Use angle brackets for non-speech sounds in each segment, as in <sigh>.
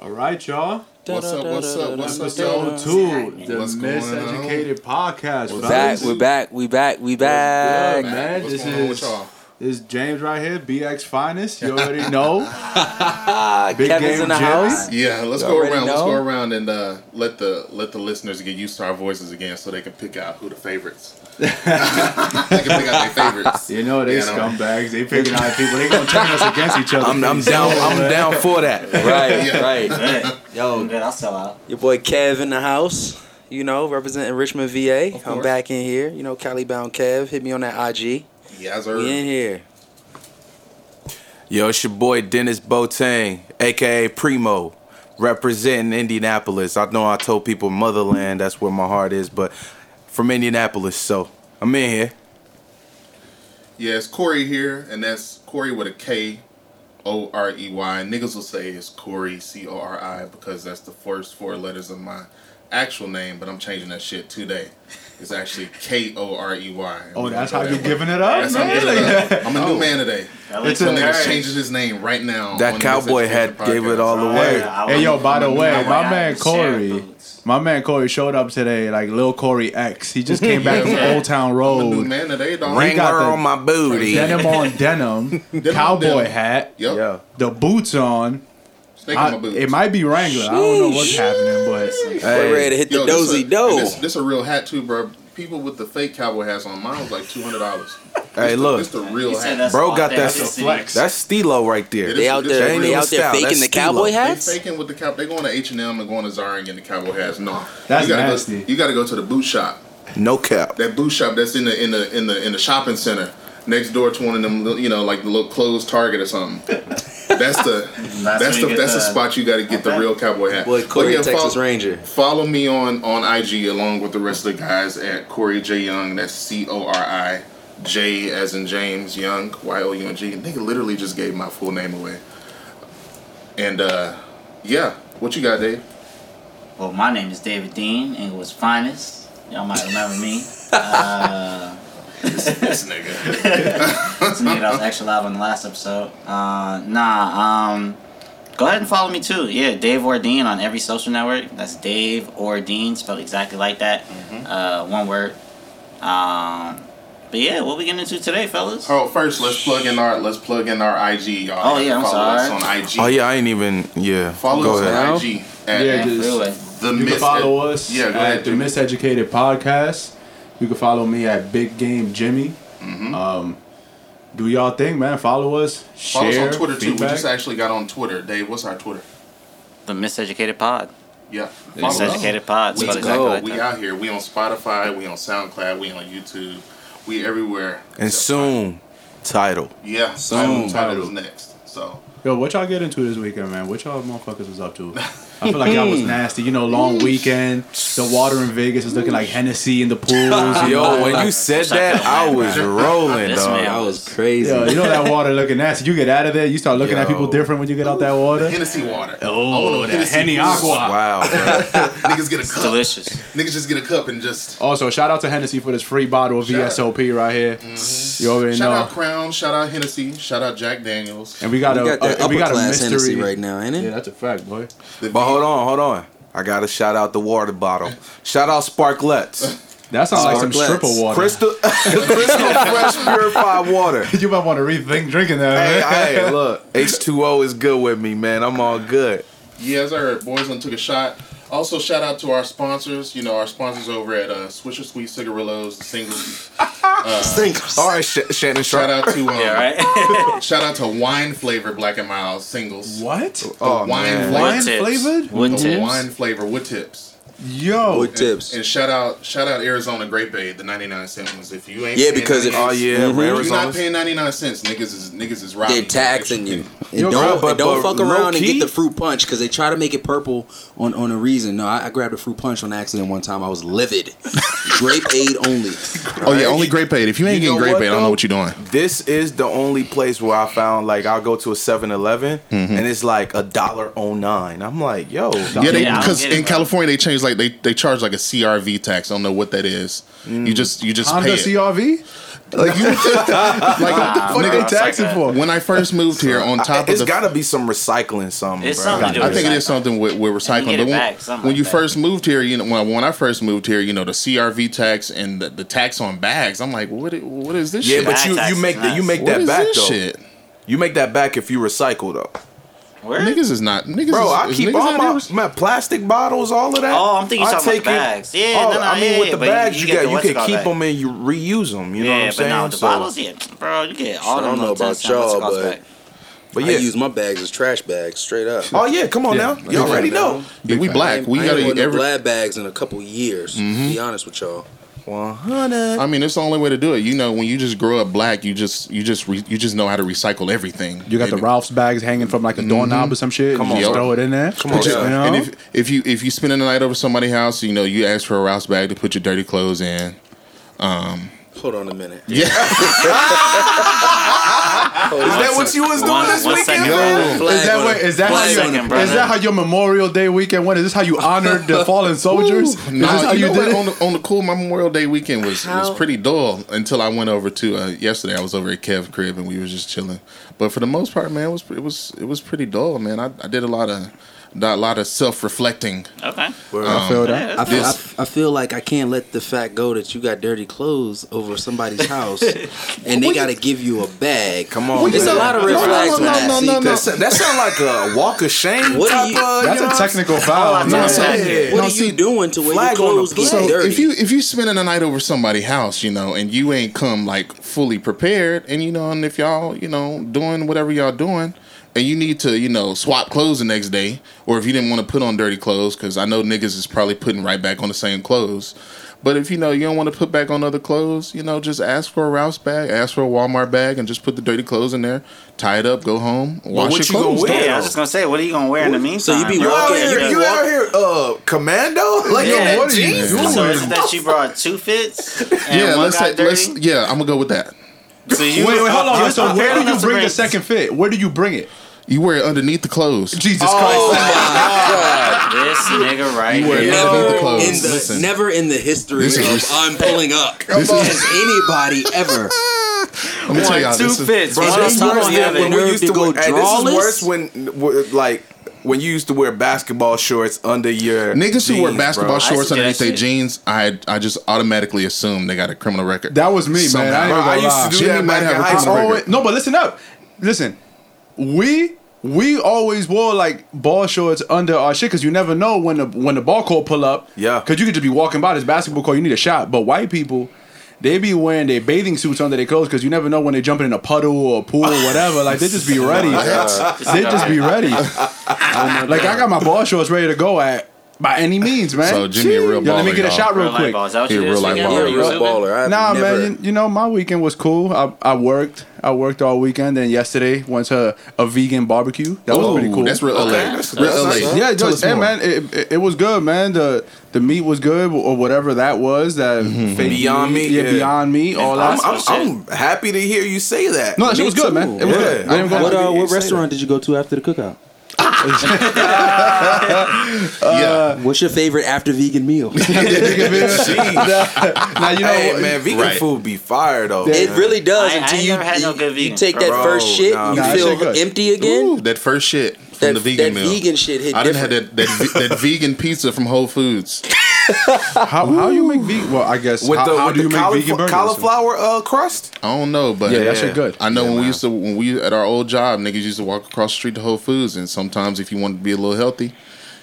All right, y'all. What's up? What's up? What's up, Episode two, the What's going? Miseducated Podcast. What's fellas. Back, we're back, we back, we back. good, man? What's This going on with is- y'all? Is James right here, BX Finest. You already <laughs> know. <laughs> Big Kevin's game in the Jimmy. house. Yeah, let's You go already around. Let's go around and uh, let the let the listeners get used to our voices again, so they can pick out who the favorites. <laughs> they can pick out their favorites. You know they You know. scumbags. They picking out people. They gonna turn us against each other. I'm, I'm down. I'm down for that. Right, Yeah. right. Good. Yo, Good. I'll sell out. your boy Kev in the house. You know, representing Richmond, VA. I'm back in here. You know, Cali bound Kev. Hit me on that IG. Yeah, We in here. Yo, it's your boy Denis Boateng, aka Primo, representing Indianapolis. I know I told people motherland, that's where my heart is, but from Indianapolis, so I'm in here. Yeah, it's Corey here, and that's Korey with a K, O R E Y. Niggas will say it's Cori C O R I because that's the first four letters of my actual name, but I'm changing that shit today. It's actually K O R E Y. Oh, that's how you're giving it up, That's I'm man. giving it Like- up. <laughs> I'm a new oh. man today. That It's a- Some nigga's Hey. changing his name right now. That cowboy hat gave it all away. Hey, hey, yo, by the way, my man Corey, my man Corey showed up today, like Lil Corey X. He just came back <laughs> from Old Town I'm a new Road. man today, dog. Ring- got Wrangler on my booty. Denim on <laughs> denim, Denim cowboy on denim. hat, Yep. Yeah. the boots on. Snake I- on my boots. it might be Wrangler. I don't know what's happening, but We're ready to hit the Yo, this dozy a- do. This, this a real hat too, bro. People with the fake cowboy hats on. Mine was like two hundred dollars. Hey, look, this the real hat. Bro got that flex. that's Stilo right there. It They out there, they out there faking That's the Stilo. cowboy They faking with the cow. They going to H and M and going to Zara and getting the cowboy hats. No, That's you gotta nasty. Go, you got to go to the boot shop. No cap. That boot shop that's in the in the in the in the shopping center next door to one of them. You know, like the little closed Target or something. That's the <laughs> That's that's the that's the the- spot you got to get the real cowboy hat. Boy, Corey, yeah, Texas follow- Ranger. Follow me on on IG along with the rest of the guys at Cori J Young. That's C O R I J as in James Young Y O U N G. Nigga literally just gave my full name away. And uh yeah, what you got, Dave? Well, my name is David Dean, Inglewood's finest. Y'all might remember me. <laughs> Uh, this nigga. <laughs> it's me that was actually live on the last episode. Uh, nah, um, go ahead and follow me too. Yeah, Dave Ordine on every social network. That's Dave Ordine, spelled exactly like that. Mm-hmm. Uh, one word. Um, but yeah, what we getting into today, fellas? Oh, first let's plug in our let's plug in our IG, y'all. Oh, yeah, I'm Follow us sorry. on IG. Oh yeah, I ain't even. Yeah. Follow Go us ahead. on IG at Yeah, just- Freeway. the you can Mis- follow us Yeah, go at ahead. the Miseducated Podcast. You can follow me at Big Game Jimmy. Mm-hmm. Um, do y'all think, man? Follow us. Follow share, us on Twitter too. We just actually got on Twitter. Dave, what's our Twitter? The Miseducated Pod. Yeah. There you us. Miseducated Pod. We, Let's exactly go. like we that. out here. We on Spotify. We on SoundCloud. We on YouTube. We everywhere. And Except- soon, title. Yeah. Soon. Title, title is next. So Yo, what y'all get into this weekend, man? What y'all motherfuckers was up to? <laughs> I feel like y'all was nasty. You know, long weekend. The water in Vegas is looking like Hennessy in the pools. <laughs> Yo, when you <laughs> said that, I was rolling, This dog. man That was crazy. Yo, you know that water looking nasty. You get out of there, you start looking at people different when you get out that water. Hennessy water. I Oh, want a that Henny boost. Aqua. Wow, <laughs> bro. Niggas get a cup. Delicious. Niggas just get a cup and just. Also, shout out to Hennessy for this free bottle of Shout out. VSOP right here. You already Shout know. out Crown. Shout out Hennessy. Shout out Jack Daniels. And we got We a, got that uh, upper we got a class mystery. Hennessy right now, ain't it? Yeah, that's a fact, boy. The But hold on, hold on. I gotta shout out the water bottle. Shout out Sparklets. That sounds like some Sparklets. stripper water. Crystal, <laughs> crystal fresh purified water. <laughs> you might want to rethink drinking that. Hey, hey, look, H2O is good with me, man. I'm all good. Yeah, as sir. Boys done took a shot. Also, shout out to our sponsors. You know, our sponsors over at uh, Swisher Sweet Cigarillos, the singles. <laughs> All right, Sh- Shannon Shout out to um, <laughs> Yeah, right? <laughs> shout out to wine flavor Black and Mild singles. What? Oh, wine man. flavor. Wine Wood tips. flavored? Wood The tips. wine flavor wood tips. Yo. Wood tips. And shout out, shout out Arizona Grape Aid, the ninety nine cent ones. If you ain't Yeah, because if- Oh yeah, Mhm. if you're not paying ninety nine cents, niggas is niggas is robbing. They're taxing you. And Yo, don't, bro, but- and don't but fuck around and get the fruit punch because they try to make it purple on, on a reason. No, I, I grabbed a fruit punch on accident one time. I was livid. <laughs> Grape aid only. Oh yeah, only Grape Aid. If you ain't You getting Grape what, Aid, I don't know what you're doing. This is the only place where I found like I'll go to a 7-Eleven Mm-hmm. and it's like a dollar oh nine. I'm like, yo, Yeah, they Yeah, because in bro. California they changed like they, they charge like a CRV tax. I don't know what that is. You just you just Honda pay it. CRV? Like you, <laughs> like What the fuck nigga, they taxing like for? when I first moved here, on top of It's the got to be some recycling something, It's bro. something to do I think it is something with, with recycling. get But when, back, when like you that. first moved here, you know, when, when I first moved here, you know, the CRV tax and the, the tax on bags, I'm like, what? What is this shit? Yeah, shit? but Bag you tax you make that you make What that is back though. shit? You make that back if you recycle though. Where? Niggas is not niggas. Bro, is, I is keep all my, here- my plastic bottles, all of that. Oh, I'm thinking I talking about the it- bags. Yeah, oh, no, no, I mean yeah, with the but bags, you you, got you what's can keep back. them and you reuse them. You know what yeah, I'm but saying? no, the So- bottles, yeah, bro, you get all I them don't know about 10 cent what's it y'all, called but- back. But I yeah. use my bags as trash bags, straight up. oh yeah, come on Yeah. now. y'all already know. Yeah, we black. We I ain't gotta worn eat every. glad bags in a couple years. Be mm-hmm. honest with y'all. One hundred. I mean, it's the only way to do it. You know, when you just grow up black, you just you just re, you just know how to recycle everything. You got the Ralph's bags hanging from like a mm-hmm. doorknob or some shit. Come on, just throw it in there. Come on, you yeah. know? And if if you if you spend the night over somebody's house, you know, you ask for a Ralph's bag to put your dirty clothes in. Um, Hold on a minute. Yeah, <laughs> <laughs> Is that what you was doing One- this one weekend? second, Yo. bro. is that what, is that how Flag you, on the is that how your Memorial Day weekend went? Is this how you honored the <laughs> fallen soldiers? Is no, this how you, you, did it? On the, on the cool, my Memorial Day weekend was was pretty dull until I went over to uh, yesterday. I was over at Kev's crib and we was just chilling. But for the most part, man, it was it was it was pretty dull, man. I, I did a lot of a lot of self reflecting. Okay. Um, I feel that. I feel, I, I feel like I can't let the fact go that you got dirty clothes over somebody's house <laughs> and they got to give you a bag. Come on, There's a lot of red No, no, no, with no, that. no, See, no, no. 'cause That, that sound like a walk of shame. What type you- of, That's you know a technical foul. No, so- Yeah. What No, are see- you doing to where your Flag on the clothes get plate. So dirty? if you if you spending a night over somebody's house, you know, and you ain't come like fully prepared, and you know, and if y'all, you know, doing whatever y'all doing, and you need to, you know, swap clothes the next day, or if you didn't want to put on dirty clothes, because I know niggas is probably putting right back on the same clothes. But if you know you don't want to put back on other clothes, you know, just ask for a Ralph's bag, ask for a Walmart bag, and just put the dirty clothes in there, tie it up, go home, wash what your you gonna wear? Yeah, I was just gonna say, what are you gonna wear in the meantime? So you be You bro? out walking- here? you You be out here? Uh, commando? Like Yeah, in what are you doing? So is it that she brought two fits and Yeah, one let's got say, dirty? let's yeah, I'm gonna go with that. so you Wait, wait, hold you on. So where do you bring the second fit? Where do you bring it? You wear it underneath the clothes. Jesus Oh Christ. <laughs> This nigga right wear here. it underneath the clothes. in the, Listen. never in the history This of is- I'm pulling up <laughs> This has is- anybody ever. Let me tell y'all, two this is, fits. Bro, one this top worse of the than other. when we used to to go wear. Hey, this is worse when, like, when you used to wear basketball shorts under your Niggas who wear basketball bro. Shorts underneath their jeans, I I just automatically assume they got a criminal record. That was me, man. I, Bro, I used to do Jimmy that might back have a criminal record. Oh, Always, no, but listen up. Listen, we we always wore like ball shorts under our shit because you never know when the when the ball court pull up. Yeah. Because you could just be walking by this basketball court, you need a shot. But white people. They be wearing their bathing suits under their clothes because you never know when they're jumping in a puddle or a pool or <laughs> whatever. Like they just be ready. <laughs> they just be ready. <laughs> like I got my ball shorts ready to go at by any means, man. So Jimmy a real Yo, let me get a y'all. shot real Real quick. ball. Is that what He you a real this life baller. You're a You real baller. I've Nah, never, man. You, you know, my weekend was cool. I, I worked. I worked all weekend. Then yesterday went to a vegan barbecue. That was pretty cool. That's real LA. that's- real that's LA. nice, yeah, Tell just, hey man, it, it, it was good, man. The the meat was good or whatever that was. That Mm-hmm. fake Beyond meat, yeah, yeah. beyond meat, all I'm, that. I'm, I'm happy to hear you say that. no, that shit was good, too. man. It was Yeah. good. I ain't gonna What, uh, what restaurant did you go to after the cookout? <laughs> yeah. Uh, what's your favorite after vegan meal? <laughs> <laughs> now you know Hey what? man, vegan Right. food be fire though. It man. really does I- I until ain't you, never had no you, good you take that Bro, first shit, nah, you Nah, feel empty again. That first shit from That, the vegan that meal. vegan shit hit I didn't have that that, that vegan pizza from Whole Foods. How, how you make vegan? Well, I guess with how, the, how with do the you make caulifla- vegan burgers? cauliflower uh, crust. I don't know, but Yeah, that shit good. I know Yeah, when we used to when we at our old job, niggas used to walk across the street to Whole Foods, and sometimes if you want to be a little healthy,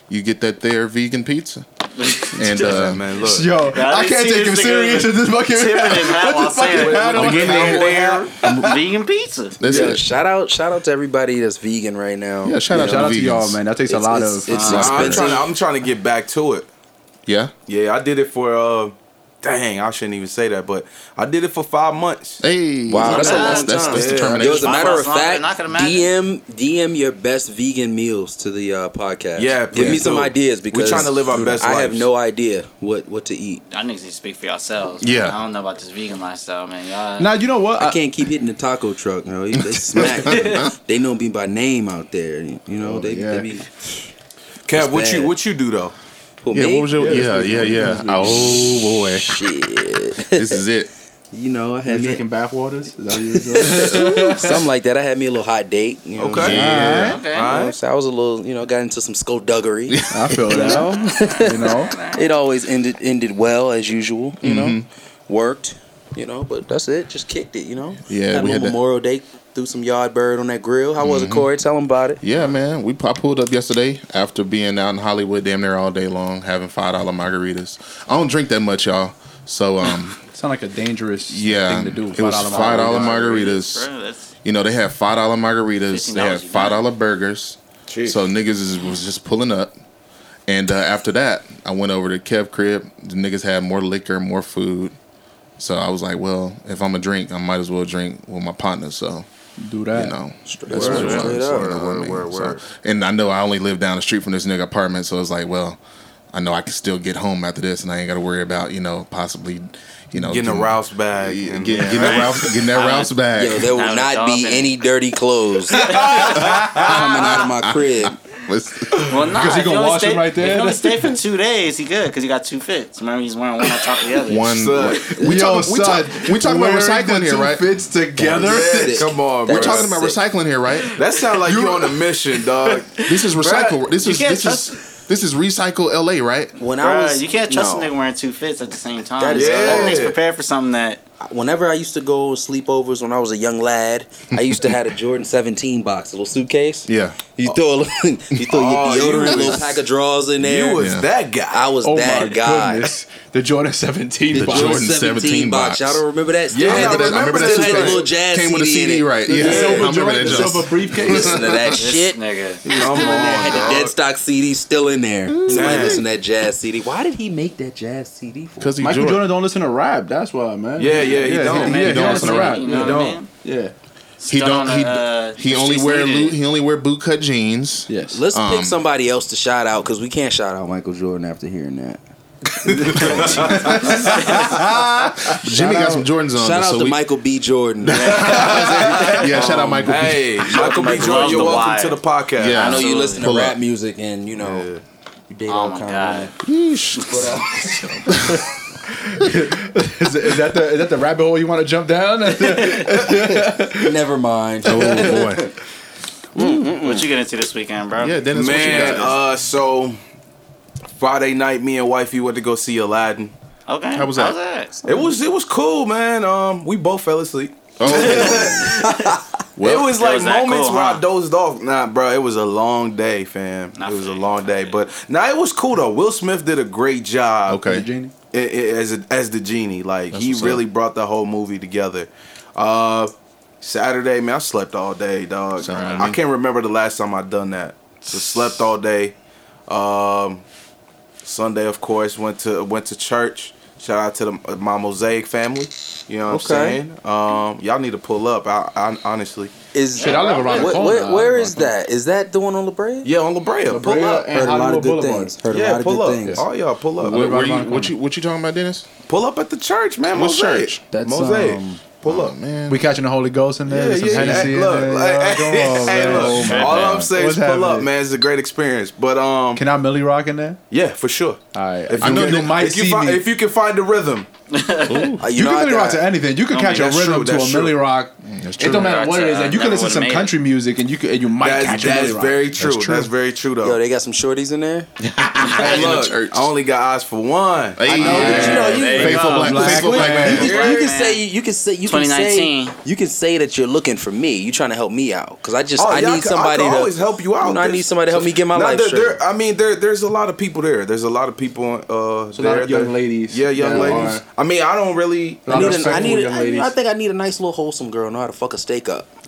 you get that there vegan pizza. <laughs> And uh, man, look. Yo, Yeah, I I can't take him serious with in this fucking. Tipping his hat while saying hat it. on. Give me vegan pizza. that's Yeah, shout out, shout out to everybody that's vegan right now. Yeah, shout out Shout out to to y'all, man. That takes a lot it's- of. it's uh, I'm trying, to, I'm trying to get back to it. Yeah. Yeah, I did it for. uh Dang, I shouldn't even say that, but I did it for five months. Hey. Wow, that's a long That's, that's, time. that's Yeah. determination. Yo, as a matter of fact, I. DM DM your best vegan meals to the uh, podcast. Yeah, give me some do. ideas We because trying to live our best I have no idea what what to eat. Y'all niggas need to speak for yourselves. Yeah. Man. I don't know about this vegan lifestyle, man. Y'all. Now you know what? I can't keep hitting the taco truck. You know, they smack. <laughs> they know me by name out there. You know, they, yeah. they be Kev, what you what you do though? Who Yeah, me? what was your? Yeah, yeah, yeah. Oh boy, Shit. this is it. You know, I had me drinking bath waters? Is that what you <laughs> something like that. I had me a little hot date. You know Okay. saying? Yeah. Okay. You know what I'm saying? I was a little, you know, got into some skullduggery. <laughs> I feel You that. <laughs> You know, it always ended ended well as usual. You know, Mm-hmm. worked. You know, but that's it. Just kicked it. You know. Yeah, had a we little had that- Memorial Day. Threw some yard bird on that grill. How was it, Corey? Tell him about it. Yeah, man. We I pulled up yesterday after being out in Hollywood damn near all day long, having five dollar margaritas. I don't drink that much, y'all. So um, <laughs> sound like a dangerous yeah, thing to do. it was $5 five dollar margarita. margaritas. Bro, You know, they had five dollar margaritas. They had five dollar burgers. Jeez. So niggas is, was just pulling up. And uh, after that, I went over to Kev crib. The niggas had more liquor, more food. So I was like, well, if I'm a drink, I might as well drink with my partner. So Do that. you know, Straight that's what it up. was. Straight up. you know what I Word, word, So- and I know I only live down the street from this nigga apartment, so it's like, well, I know I can still get home after this, and I ain't got to worry about you know possibly, you know, Getting a Rouse bag. and- getting, getting that <laughs> Rouse, getting that Rouse bag. Yo, there will not be any dirty clothes <laughs> coming out of my crib. Let's- <laughs> well, nah, Because he gonna you only wash stay, them right there? If you only stay for <laughs> two days, he good because he got two fits. Remember, he's wearing one on top of the other. one. Son. We Yo, talking, we, talk, we talking about recycling the here, right? Fits together. Yeah, come on, bro. We're talking about sick. recycling here, right? That sounds like you're on a <laughs> mission, dog. This is recycle. This is this is this is recycle LA, right? When I was, you can't trust no. a nigga wearing two fits at the same time. That is- That Yeah. nigga's prepared for something that. Whenever I used to go sleepovers when I was a young lad, I used to have a Jordan <laughs> 17 box, a little suitcase. Yeah. You throw a little, <laughs> you throw Oh, your you deodorant, a little pack of drawers in there. You was Yeah. that guy. I was Oh that my guy. goodness. The Jordan 17 The box. Jordan Jordan 17, 17 box. box. Y'all don't remember that? Still Yeah, had I the- I remember that still had the suitcase. little jazz Came with a CD in right? The Yeah, I silver remember joint, that the silver briefcase. Listen to that shit. nigga. Come Still in there. Had the dead stock CD still in there. You might Dang. listen to that jazz CD. Why did he make that jazz CD for? Because he Michael Jordan. Jordan don't listen to rap. That's why, man. Yeah, yeah, he don't. He, yeah, he don't listen to to rap. You He know what don't. mean? Yeah. He don't. on He, uh, he only wear needed. lo- he only wear boot cut jeans. Yes. Let's Um, pick somebody else to shout out because we can't shout out Michael Jordan after hearing that. <laughs> Jimmy got some Jordans on. Shout out so to we- Michael B. Jordan. <laughs> Yeah, shout out Michael. B. Hey, Michael B. Jordan, you're welcome wire. to the podcast. Yeah. I know you listen to Pull rap up. music and you know you date Oh all my kind god. of Yeesh. <laughs> Is, is that the is that the rabbit hole you want to jump down? <laughs> Never mind. Oh boy. What you get into this weekend, bro? Yeah, Denis. what you Man, got? uh, so Friday night, me and wifey went to go see Aladdin. Okay. How was that? It was it was cool, man. Um, we both fell asleep. oh, <laughs> it was It like was moments cool, where I dozed off. Nah, bro, it was a long day, fam. Nah, it was a long day, fam. but nah, it was cool though. Will Smith did a great job. okay. Genie. I- i- as a, as the genie. Like That's he really up. brought the whole movie together. Uh, Saturday, man, I slept all day, dog. Sound like I can't remember the last time I done that. So slept all day. Um, Sunday, of course, went to went to church. Shout out to the, my Mosaic family. You know what Okay. I'm saying? Um, y'all need to pull up. I, I honestly, Is Shit, I live around the where, corner. where, I where live is around the that? Is that the one on La Brea? yeah, on La Brea, pull Brea up. and Heard a lot of good things. Heard a Yeah, lot of pull good up. things. Oh y'all, pull up. Where, where you, what you what you talking about, Denis? Pull up at the church, man. What Mosaic. church? That's, Mosaic. um, pull up. man. We catching the Holy Ghost in there. Yeah, some yeah, Hennessy yeah. in Look, there. like, Yo, <laughs> hey, on, hey, look. All God. I'm saying What's is pull up, man. It's a great experience. But um, Can I Milly rock in there? yeah, for sure. All right. If I you, know can, you might if you see find, me. if you can find the rhythm, <laughs> You, know, can I Milly rock to anything. You can catch a rhythm true, to a true. Milly rock. It don't matter what it is. uh, And you can listen to some would've country music and you can, and you might that's, catch a that's Milly rock. very true. That's, true. very true though. Yo, they got some shorties in there. <laughs> hey, In the look. I only got eyes for one. Hey, I know, but you know, you, There faithful go. black, Black faithful black man. man. you, can, Yeah, you can man. say you can say you can say you can say that you're looking for me. You're trying to help me out because I just Oh, I need somebody to always help you out. I need somebody to help me get my life straight. I mean, there's a lot of people there. There's a lot of people. Uh, So a lot there young ladies Yeah, young ladies. Are- I mean, I don't really. I need, of a, I need, young I. I think I need a nice little wholesome girl know how to fuck a steak up. <laughs>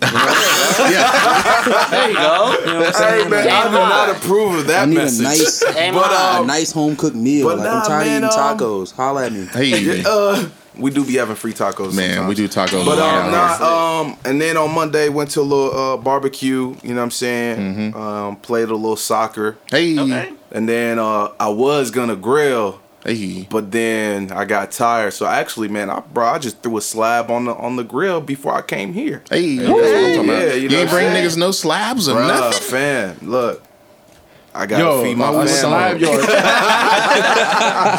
Yeah, There you go. You know what I'm Hey man, I do not approve of that I need message. a nice, <laughs> But, high. a um, nice home cooked meal. but Like nah, I'm tired man, of eating um, tacos. Holla at me. <laughs> Hey, Uh, we do be having free tacos. man, sometimes. we do tacos. But all um, the time. nah, um, and then on Monday went to a little uh, barbecue. You know what I'm saying? Mm-hmm. Um, played a little soccer, Hey, Okay. and then uh, I was gonna grill, hey. but then I got tired. So actually, man, I bro, I just threw a slab on the on the grill before I came here. Hey, that's what I'm talking Yeah, about. you you, know ain't what I'm bring saying? niggas no slabs or Bruh, nothing. fan, look, I gotta Yo, feed my a family. slab, <laughs> yo,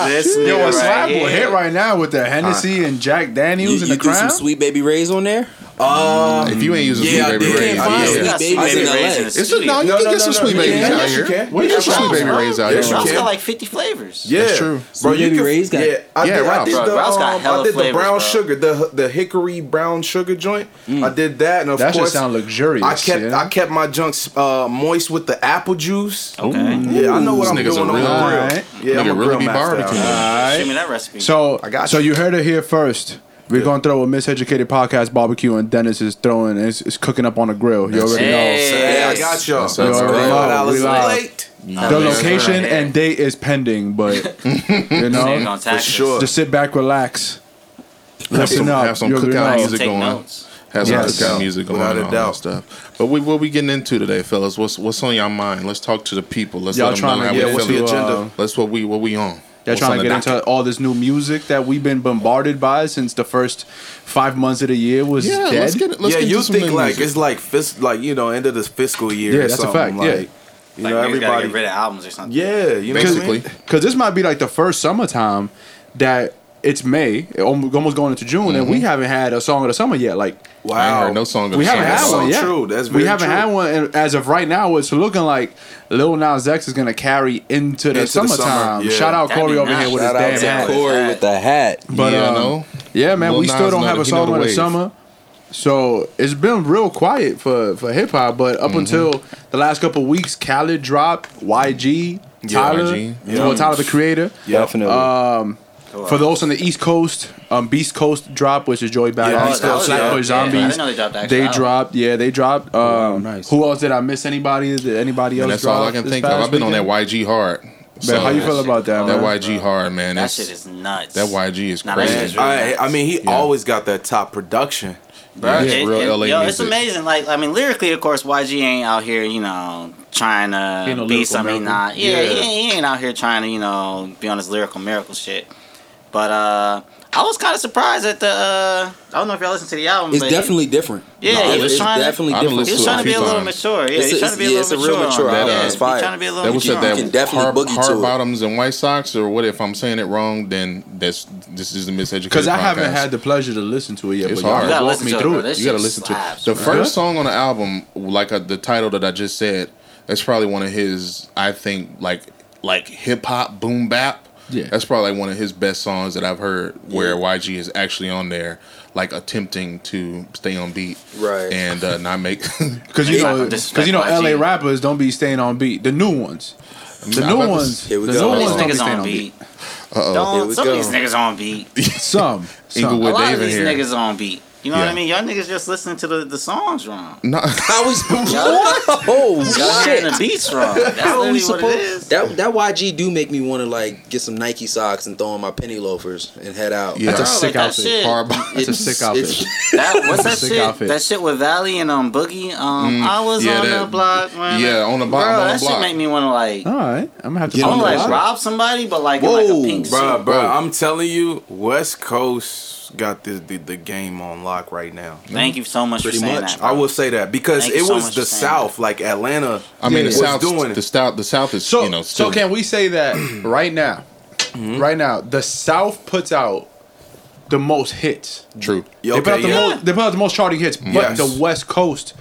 This yo, a slab right will here. hit right now with the Hennessy and Jack You, Daniels and you the threw some crown. Sweet Baby Ray's on there. Um, If you ain't using Yeah, Sweet Baby did. Ray's, I Can't find did. Sweet got Babies in Baby LA. Ray's in the It's just, no, you No, can no, get some no, Sweet no, Babies you out can. here. Yes, you can. We got some Sweet Baby Ray's out here. Ralph's can. got like 50 flavors. Yeah, That's true. Bro, Sweet you Baby can, Ray's got- yeah, I Yeah, did, I Ralph. did the, Ralph's got um, hella I did the brown bro. sugar, the the hickory brown sugar joint. I did that, and of That should course, sound luxurious. I kept yeah. I kept my junks uh, moist with the apple juice. Okay. Yeah, I know what This I'm doing on the real- grill. Alright. Yeah, I'm Nigga a really grill be master. barbecuing. out here. Show me that recipe. So, I got so you. you heard it here first. We're gonna throw a miseducated podcast barbecue, and Denis is throwing is, is cooking up on the grill. You already Hey. Yeah, I got y'all. That's what's You already up. know. dollars We live. late. know. The location right. and date is pending, but <laughs> you know, gonna sure. just sit back, relax, Have listen some, up. have some You already cookout know. music Take going. notes. Have some Yes. cookout music going Without a and all doubt. stuff. But we what we getting into today, fellas? What's what's on your mind? Let's talk to the people. Let's Y'all let them trying know to how get we what's feeling. the agenda? uh, Let's what we what we on. Y'all What's trying to the get into docket? all this new music that we've been bombarded by since the first five months of the year was Yeah, dead. let's get. Let's yeah, get you think like music. it's like fis- like you know end of this fiscal year. Yeah, or that's a something, fact, Like, yeah. you Like, know niggas everybody. get rid of albums or something. Yeah, you know what I basically. mean? Because this might be like the first summertime that it's May, almost going into June, and we haven't had a song of the summer yet. Like Wow, I ain't heard no song. Of we the haven't summer. had That's one so yet. true. That's we haven't true. had one, and as of right now, it's looking like Lil Nas X is gonna carry into the Into the summer, summertime. yeah. Shout out That'd Corey over nice. here with Shout his out damn to hat. Corey. with the hat. But yeah, um, no. yeah, man, Lil we Nas still don't have a song of the wave. summer. So it's been real quiet for, for hip hop, but Mm-hmm. up until the last couple weeks, Khaled dropped, YG, Tyler, YG. well, Tyler the Creator. Definitely. Um, for those on the East Coast, um, Beast Coast dropped, which is Joey Badass, Yeah, Oh, that was Flatbush dope. Yeah, I Zombies. didn't know they dropped the They album. dropped, yeah, they dropped. Um, nice. Who else did I miss? Anybody? Did anybody else? And that's all I can think of. I've been on that? YG hard. Man, how you feel about that, That man? YG hard, man. That shit is nuts. that YG is Nah, crazy. is really I. I mean, he Yeah. always got that top production. Right? It- real it- LA yo, music. it's amazing. Like, I mean, lyrically, of course, YG ain't out here, you know, trying to Ain't no be lyrical something not. Yeah, Yeah. He, ain't, he ain't out here trying to, you know, be on his lyrical miracle shit. But uh I was kind of surprised at the. uh I don't know if y'all listen to the album. It's but he- definitely different. Yeah, No, he was trying to- definitely I different. He was trying to be a little times. mature. Yeah, he's trying to be a yeah, little it's a mature. real mature on album. Yeah, That's he's fire. trying to be a little That was mature. said that can definitely hard, boogie hard to it. bottoms and white socks, or what? If I'm saying it wrong, then that's this is the miseducated. Because I haven't had the pleasure to listen to it yet. It's but hard. You gotta walk listen me to it, through it. You gotta listen to it. The first song on the album, like uh the title that I just said, that's probably one of his. I think like like hip hop boom bap. Yeah. that's probably like one of his best songs that I've heard. Where YG is actually on there, like attempting to stay on beat, Right. and uh, not make. <laughs> Because you know, because you know, disrespect LA rappers don't be staying on beat. The new ones, the new ones, the new ones don't be niggas staying on on beat. beat. Uh-oh. Don't, Here we <laughs> some go. of these niggas on beat. Some, some. Inglewood A lot Dave of these here. niggas on beat. You know what I mean? Y'all niggas just listening to the, the songs wrong. No, <laughs> How is <laughs> Y'all, Oh y'all the beats wrong. That's How we what it supposed? is. That that YG do make me want to like get some Nike socks and throw on my penny loafers and head out. Yeah. That's a Bro, sick like that outfit. shit. hard bottoms. That's a sick outfit. <laughs> That, what's that shit? outfit. That shit with Valley and um Boogie. Um, I was Mm, yeah, on that- the block, man. yeah, on the Bro, block, I'm on that the block. shit make me want to like. All right, I'm gonna have to. Get I on want the to like rob somebody, but like in like Whoa, a pink Bruh, suit. bruh, I'm telling you, West Coast got the, the, the game on lock right now. Thank you so much Pretty for saying much. that. Bro. I will say that because Thank it so was much the for saying South, like Atlanta. I mean, the was South, doing the. South, the South is So, you know. so can we say that <clears throat> right now? Mm-hmm. Right now, the South puts out the most hits. true? Yeah, they put out the yeah. most. They put out the most charting hits, but Yes. the West Coast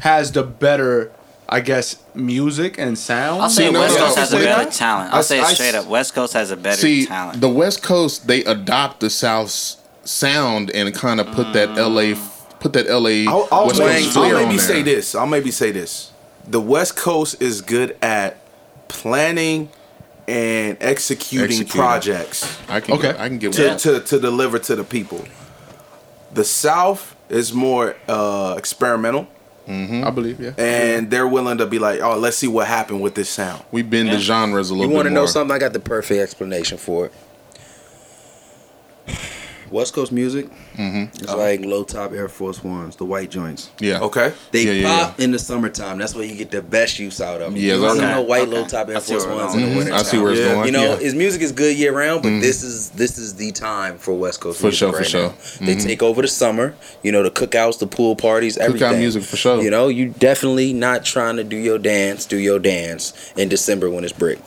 has the better, I guess, music and sound. I'll say See, West no, Coast no. has a better that? talent. I'll I- say it I- straight up. West Coast has a better See, talent. the West Coast they adopt the South's sound and kind of put that LA, put that LA I'll, I'll, West maybe, Coast I'll flair on maybe there. say this. I'll maybe say this. The West Coast is good at planning and executing Executing. projects I can, Okay. I can get to, that. to, to deliver to the people. The South is more uh, experimental, I believe, yeah. and they're willing to be like, "Oh, let's see what happened with this sound." We bend the Yeah. genres a little. Bit. You want bit to more. know something? I got the perfect explanation for it. West Coast music. It's like low top Air Force Ones, the white joints. Yeah. Okay. They Yeah, yeah, pop in the summertime. That's where you get the best use out of them. Yeah, you that's okay. no white Okay. low top Air Force Ones in going. the winter. I see where it's Yeah. going. You know, yeah. Mm-hmm. his music is good year round, but this is this is the time for West Coast For music sure, for right sure. Mm-hmm. They take over the summer. You know, the cookouts, the pool parties, everything. Cookout music for sure. You know, you definitely not trying to do your dance, do your dance in December when it's brick.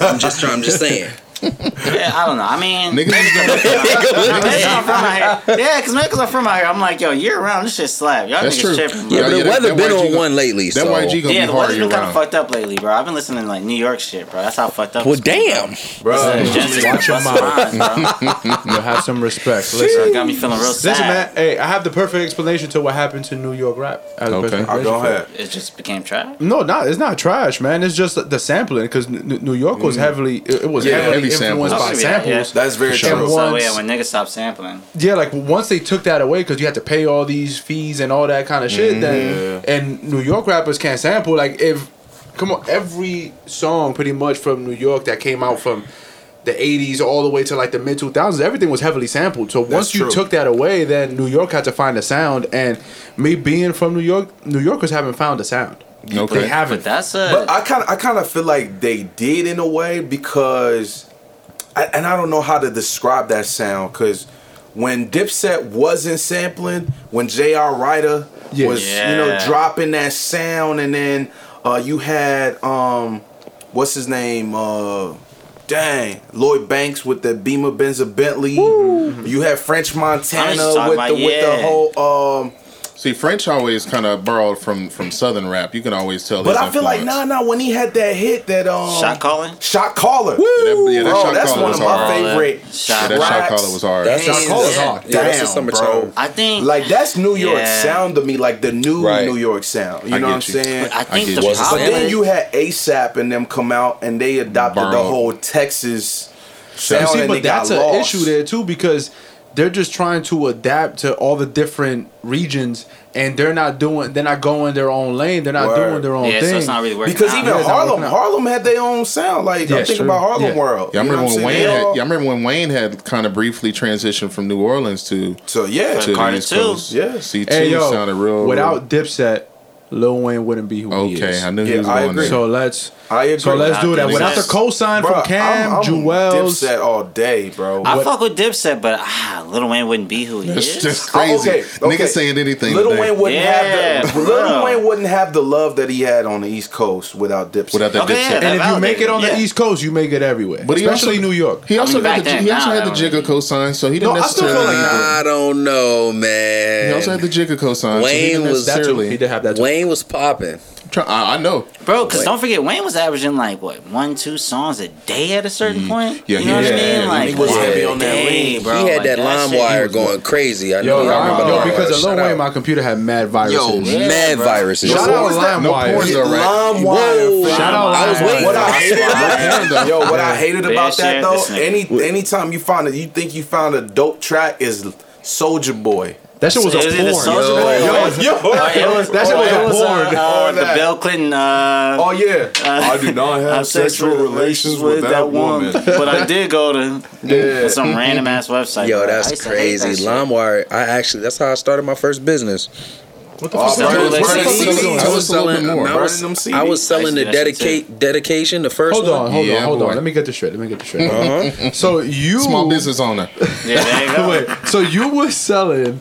I'm just trying. I'm just <laughs> saying. Yeah, I don't know. I mean, Niggas is gonna, maybe I'm from out here. Yeah, because because I'm from out here, I'm like, yo, year round, this shit slap. Y'all That's niggas true. tripping, bro. Yeah, Yeah, but the yeah, that- weather that been YG on gonna- one lately. that so. YG gonna Yeah, be the hard weather's year been kind of fucked up lately, bro. I've been listening to like New York shit, bro. That's how fucked up. Well, it's damn. bro. Bro, Jensen watch your busting mouth. bro. <laughs> You have some respect. So Listen, it got me feeling real sad. listen, man. Hey, I have the perfect explanation to what happened to New York rap. I Okay. go explanation for it. ahead. It just became trash. No, not it's not trash, man. It's just the sampling because New York was mm. heavily it it was heavily heavy influenced samples. by I'll give you that, samples. That's very true. And So yeah, when niggas stop sampling, Yeah, like once they took that away because you had to pay all these fees and all that kind of shit, then mm-hmm. and New York rappers can't sample. Like if come on, every song pretty much from New York that came out from the '80s all the way to like the mid 2000s, everything was heavily sampled. So once you true. took that away, then New York had to find a sound. And me being from New York, New Yorkers haven't found a sound. Okay. They haven't. but that's a. But I kind of I kind of feel like they did in a way because, I, and I don't know how to describe that sound because when Dipset wasn't sampling, when J.R. Writer Yeah. was you know dropping that sound, and then uh, you had um, what's his name? Uh, dang, Lloyd Banks with the Beamer Benz Bentley. You had French Montana with about, the with the yeah. whole um. See, French always kind of borrowed from from Southern rap. You can always tell. But his I feel like nah nah when he had that hit that um shot calling. Shot caller. Yeah, that- yeah, that Bro, shot that's caller one was of my hard. favorite. Shot Yeah, that shot caller was hard. That's Shot caller's yeah. hard. Yeah, that's a Damn, summertime. bro. I think. Like that's New York Yeah. sound to me, like the new Right. New York sound. You I know what I'm saying? I think get the you. But then you had ASAP and them come out and they adopted the whole Texas sound. see, and but they that's an issue there too because they're just trying to adapt to all the different regions, and they're not doing. They're not going their own lane. They're not Word. doing their own yeah, thing. so it's not really working. Because out. even Yeah, Harlem. Harlem had their own sound. Like Yeah, I'm thinking true. about Harlem Yeah. World. Yeah, I remember when wayne had, all... Yeah, I remember when Wayne had kind of briefly transitioned from New Orleans to So yeah, to Carter the East too. Coast. Yeah. C two hey yo, sounded real. without Dipset, Lil Wayne wouldn't be who he is okay. I knew Yeah, he was I going agree. there. So let's I agree. so let's do that. Without the cosign Bro, from Cam, I'm, I'm Juelz. Dipset all day, bro. I What- fuck with Dipset, but ah, Lil Wayne wouldn't be who he That's is. just crazy. Oh, okay, okay. Niggas saying anything. Little today. Wayne wouldn't Yeah, have the bro. Little Wayne wouldn't have the love that he had on the East Coast without Dipset. without that Okay, Dipset. yeah, and if you make it on Yeah. the East Coast, you make it everywhere. But he especially also- New York. He also mean, got the then, he also now had the that don't Jigga really- cosign, so he didn't No, necessarily. feel like I don't know, man. he also had the Jigga cosign. so he Wayne was- That's true. He did have that. Wayne was popping. Try- I, I know. Bro, because don't forget, Wayne was averaging like what one, two songs a day at a certain mm-hmm. point. yeah, you he know what was- I mean? yeah, Like he was one heavy on that day, lean. bro. he had Like, that lime shit- wire was going crazy. I know. Yo, I remember yo, LimeWire. because of Shout Lil Wayne, my computer had mad viruses. Yo, Yeah, mad bro. viruses. Shout Yo, out what was that? No LimeWire. porn? LimeWire. Shout out I was LimeWire. waiting. What I I hated about that, yo, what I hated about that though, any anytime you find it, you think you found a dope track is Soldier Boy. That shit was a It was porn. Yo, yo, yo. or it was, That shit was a was, porn. Uh, All uh, the that. Bill Clinton. Uh, Oh yeah, I do not have have sexual relations with that woman. but I did go to Yeah. some random ass website. Yo, that's used to hate crazy. that shit. LimeWire. I actually, that's how I started my first business. What the fuck? bro, Burning burning them CDs. CDs. I was Just a little selling. I was, Burning I was selling the I used to do that shit dedicate dedication. The first Hold one. on, hold Yeah, on, hold boy. on. Let me get this straight. Let me get this straight. Uh-huh. So you Small business owner. Yeah, there you go. <laughs> Wait, so you were selling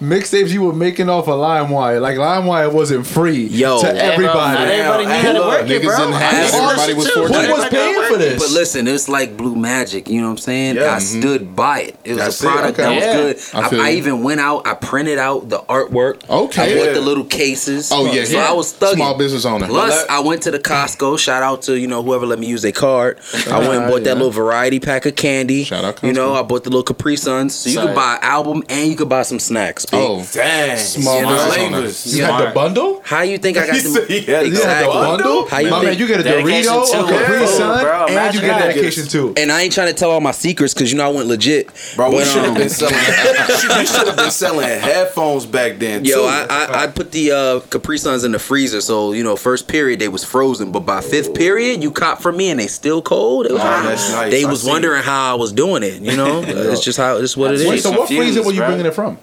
mixtapes you were making off of LimeWire. Like LimeWire wasn't free Yo. to Yeah, Hey, bro, everybody. Not everybody knew how to work it, Niggas bro. didn't have it. Everybody was to fortunate. Who was paying for this? But listen, it's like blue magic. You know what I'm saying? Yeah. I mm-hmm. stood by it. It was That's a it, product okay. that was Yeah. good. I I, I even went out. I printed out the artwork. Okay. I bought Yeah. the little cases. Oh, yeah, So yeah. I was thugging. Small business owner. Plus, I went to the Costco. Shout out to you know whoever let me use their card. <laughs> I went and bought that little variety pack of candy. Shout out You know, I bought the little Capri Suns. So you Sorry. could buy an album and you could buy some snacks. B. Oh, Dang, Small the business flavors. You had the bundle? How you think I got the said he had the You had the bundle? How you My think- man, you get a Dedication Dorito, to a Capri bro, Sun, bro. and you get Imagine that. dedication too. And I ain't trying to tell all my secrets because you know I went legit. Bro, we should have um, been selling. <laughs> <laughs> we should have been selling headphones back then. Yo, too. I, I, I put the uh, Capri Suns in the freezer, so you know, first period they was frozen, but by fifth period you cop from me and they still cold. It was- Oh, nice. They I was see. wondering how I was doing it. You know, <laughs> it's just how it's what it is. Wait, so what freezer were you bringing it from?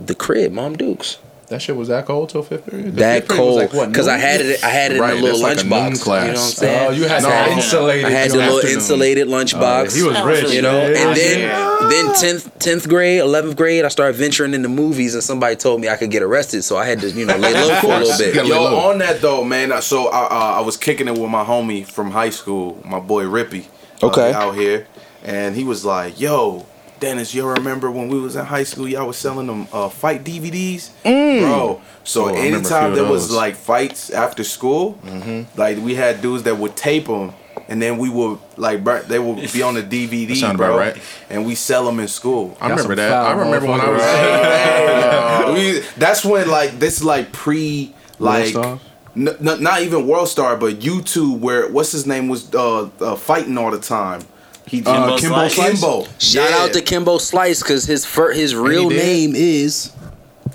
The crib, Mom Dukes. That shit was that cold till fifth period. That fifth period was cold like, what, because I had it. I had it Right, in a little that's like a lunchbox. noon You know class. what I'm saying? Oh, you had I that had- insulated. I had the little afternoon. insulated lunchbox. he was rich, you know, good. and then Yeah. then tenth tenth grade, eleventh grade, I started venturing into movies, and somebody told me I could get arrested, so I had to you know lay low for a little bit. You gotta lay Yo, low. on that though, man. So I uh, I was kicking it with my homie from high school, my boy Rippy. uh, Okay. out here, and he was like, "Yo, Denis, you remember when we was in high school? Y'all was selling them uh, fight DVDs, bro. So Oh, I remember a few anytime there was like fights after school, like we had dudes that would tape them." And then we would like bur- they would be on the <laughs> DVD, sound bro, about right. and we sell them in school. I remember that. I remember when I was. Hey, <laughs> we- that's when like this like pre like n- n- not even World Star but YouTube where what's his name was uh, uh fighting all the time. He Uh, Kimbo Kimbo Slice? Slice? Kimbo. Shout Yeah. out to Kimbo Slice because his fir- his real name is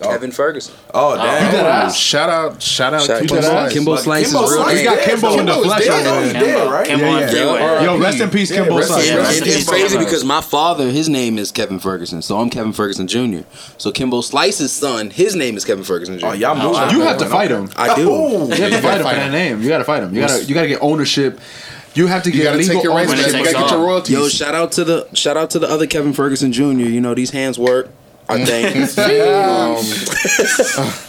Kevin Ferguson. Oh damn. Oh, shout out! Shout out! Shout- Kimbo Kimbo, Slice. Kimbo But Slice's Kimbo real Slice name. got dead, Kimbo in the Kimbo's flesh dead. over He's there. dead, right? Kimbo Yeah, and yeah. Yo, rest in peace, Kimbo rest in Slice. Yeah, man. It's crazy because my father, his name is Kevin Ferguson, so I'm Kevin Ferguson Jr. So Kimbo Slice's son, his name is Kevin Ferguson Jr. Oh y'all Oh, moving. You have to fight him. I do. You have to fight him for that name. You gotta fight him. You gotta you gotta get ownership. You have to You get gotta legal take your rights When back. You gotta get your royalties. Yo, shout out to the shout out to the other Kevin Ferguson Jr. You know these hands work. I <laughs> think. um,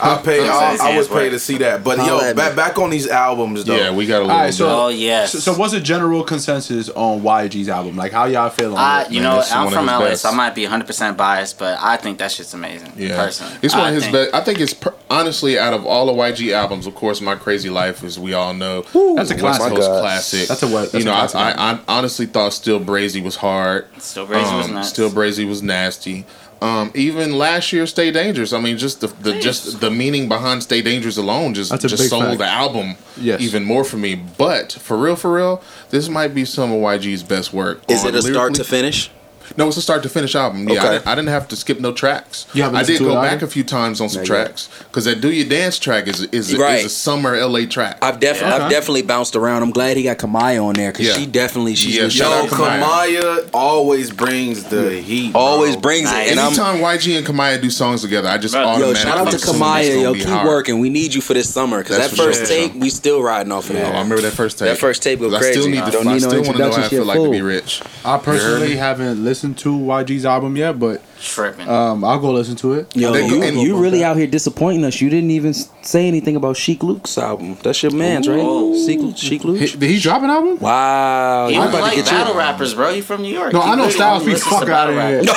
I pay. I, his I would pay to see that. But Holla yo, back back on these albums though. yeah, we got a little. All right, so Oh, yes. So, so what's the general consensus on YG's album? Like, how y'all feel on uh, it? You know, I'm from his LA, best. so I might be 100% biased, but I think that shit's amazing. Yeah, personally, it's one I of his think- best. I think it's per- honestly out of all the YG albums. Of course, My Crazy Life, as we all know, That's a West classic. Coast classic. That's a what- that's you know. I. I, I honestly thought Still Brazy was hard. Still Brazy was Um, nuts. Still Brazy was nasty. Um, even last year, Stay Dangerous. I mean, just the, the just the meaning behind Stay Dangerous alone just That's just sold fact. the album Yes. even more for me. But for real, for real, this might be some of YG's best work. is on it a start to finish? No, it's a start to finish album. Yeah, I, Okay. didn't, I didn't have to skip no tracks. You I did go back either? a few times on some Not tracks because that "Do Your Dance" track is is, Right. is a summer LA track. I've definitely Okay. I've definitely bounced around. I'm glad he got Kamaiyah on there because Yeah. she definitely she's Yeah, the Yo. Kamaiyah. Kamaiyah always brings the heat. bro. Always brings Nice. it, and I'm Anytime YG and Kamaiyah do songs together, I just Bro, yo, Yo, automatically shout out to assume that's Kamaiyah. gonna Yo, keep hard. working. We need you for this summer because that first sure. tape, we still riding off of Yeah, that. I remember that first tape. That first tape go 'Cause I still crazy. need to. Don't I need no still want to know how I feel like to be rich. I personally haven't listened to YG's album yet, but tripping. um, I'll go listen to it. Yo, They you, and- you really out here disappointing us. You didn't even say anything about Sheek Louch's album. That's your man's, right? Ooh. Sheek, Sheek Louch. He- Did he drop an album? Wow, he you was about to like get battle you. rappers, bro. He from New York. No, He I know really Styles only P. Fuck out of here. rappers.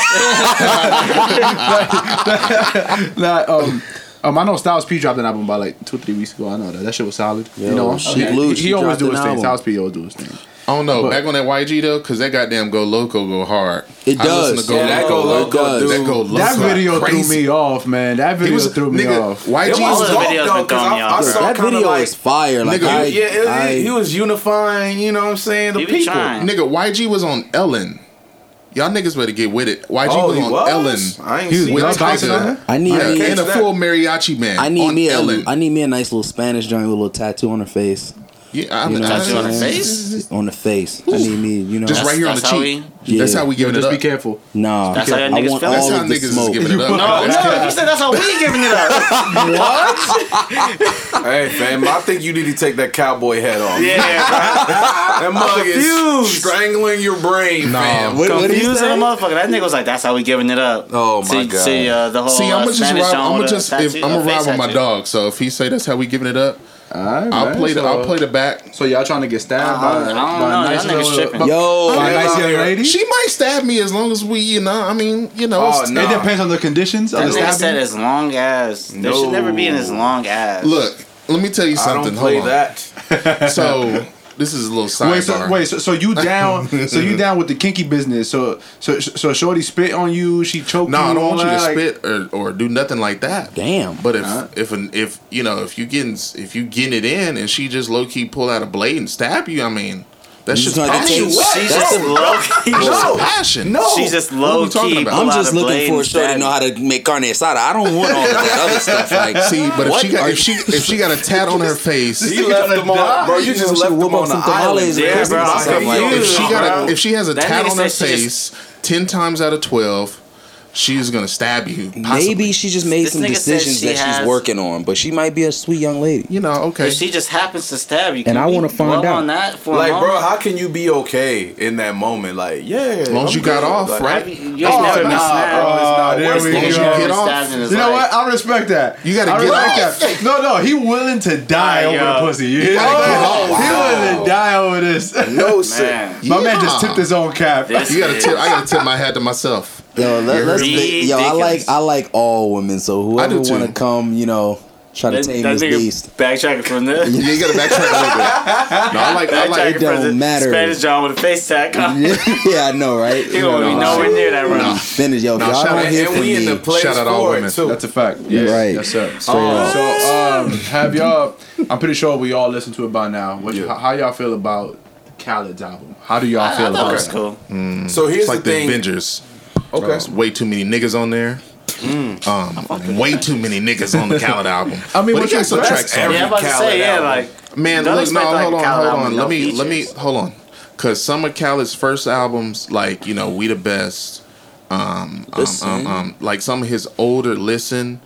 <laughs> Nah, um, um, I know Styles P dropped an album about like two, three weeks ago. I know that. That shit was solid. Yo, you know, Sheek he, Louch, he, he always dropped do his thing. album. Styles P always do his thing. I don't know. But- back on that YG though, because that goddamn Go Loco go hard. It I does. to Go Yeah, that Loco. Go Loco, does. dude. That Go Loco. That video crazy. threw me off, man. That video was threw me nigga, off. YG It was All of the dope, videos though, been 'cause throwing me I, off. I saw That video like, is fire. Like Nigga, I, yeah, it- I- he was unifying. You know what I'm saying? The He people. trying. Nigga, YG was on Ellen. Y'all niggas better get with it. YG Oh, was on was? Ellen. I ain't He was seen with Love that. Bouncing? I need Yeah, me. and a full mariachi man. I need on me a, Ellen. I need me a nice little Spanish joint with a little tattoo on her face. Yeah, I You mean, know I- what Tattoo on I'm her face? On the face. I need me. You know. just That's- right here on the cheek. we- That's how we Yo, giving it just up. Just be careful. Nah, That's how y'all I niggas feel? That's how of the niggas is giving it up. No, no, he said that's how we giving it up. <laughs> What? hey, fam, I think you need to take that cowboy hat off. Yeah, <laughs> That mug is confused. strangling your brain, Nah. fam. What- bro. what did he Confusing say? a motherfucker. That nigga was like, that's how we giving it up. Oh, my see, God. See, uh, the whole See, uh, I'm gonna just Spanish ride. I'm gonna just. If, I'm gonna ride with my dog. So if he say that's how we giving it up, All right, I'll man. play the. I'll play the back. So y'all trying to get stabbed I by, don't- I don't by know. a nice Y'all niggas little, tripping. Yo, by a nice young lady? She might stab me as long as we, you know. I mean, you know. Oh, no. It depends on the conditions of the nigga said as long as. There No. should never be an as long as. Look, let me tell you I something. don't play Hold on. that. <laughs> So this is a little sidebar. Wait, so wait, so, so you <laughs> down? so you down with the kinky business? So so so Shorty spit on you? She choked No, you? I don't all want you to? Like- spit or, or do nothing like that. Damn. But if Alright. if an, if you know if you getting if you getting it in and she just low key pull out a blade and stab you, I mean, That's <laughs> just just gonna passion. take- She's That's just a- low key. That's passion. No. She's just What are low we talking key. about? pull I'm just looking for a and shorty stab to know how to make carne asada. I don't want all of that other <laughs> stuff. Like, See, but if she got if she if she got a <laughs> tat on her face, He left them on, bro. You just She left whip them on the island. Yeah, bro, or I'm something like confused. that. if she got if she has a tat on her face, ten times out of twelve, she's gonna stab you. possibly. Maybe she just made This some decisions she that she's working on, but she might be a sweet young lady. you know. Okay, If she just happens to stab you, And I wanna find out. on that for Like, a bro, how can you be okay in that moment? Like, yeah, as long as you got off, right? Have you, you Oh, never been nah, stabbed. bro, it's not. There This we go. never Get off. stabbed in his You know what? I respect that. You gotta I get off. that. No, no, he willing to die over the pussy. You gotta oh, get off. He willing to die over this. No, sir. Man. My man just tipped his own cap. You gotta tip. I gotta tip my hat to myself. Yo, let, let's be, yo, I like I like all women. So whoever want to come, you know, try to tame that this beast. backtracking from there. Yeah, you gotta backtrack a little bit. <laughs> No, I like. I like. It don't the matter. Spanish John with a face tag. <laughs> yeah, yeah, I know, right? He gonna be nowhere no. near that round. Finish, yo. if No, y'all shout don't out- hear And from we in me, the Shout out all women. too. That's a fact. Yes, Right. Yes, sir. Straight up. So, um, have y'all? I'm pretty sure we all listened to it by now. What, Yeah. how, how y'all feel about Khaled's album? How do y'all I, I feel thought it about it? cool. So here's It's like the the thing. Avengers. Okay. Way too many niggas on there. Um, way too many niggas on the Khaled <laughs> album. I mean, but what he got some tracks on Every Yeah, I'm about to Khaled say, yeah, like Man, look, no, like, hold on, Khaled hold on. Let me, let me, hold on. Cause some of Khaled's first albums, like you know, We the Best, um, um, um, um, like some of his older Listen,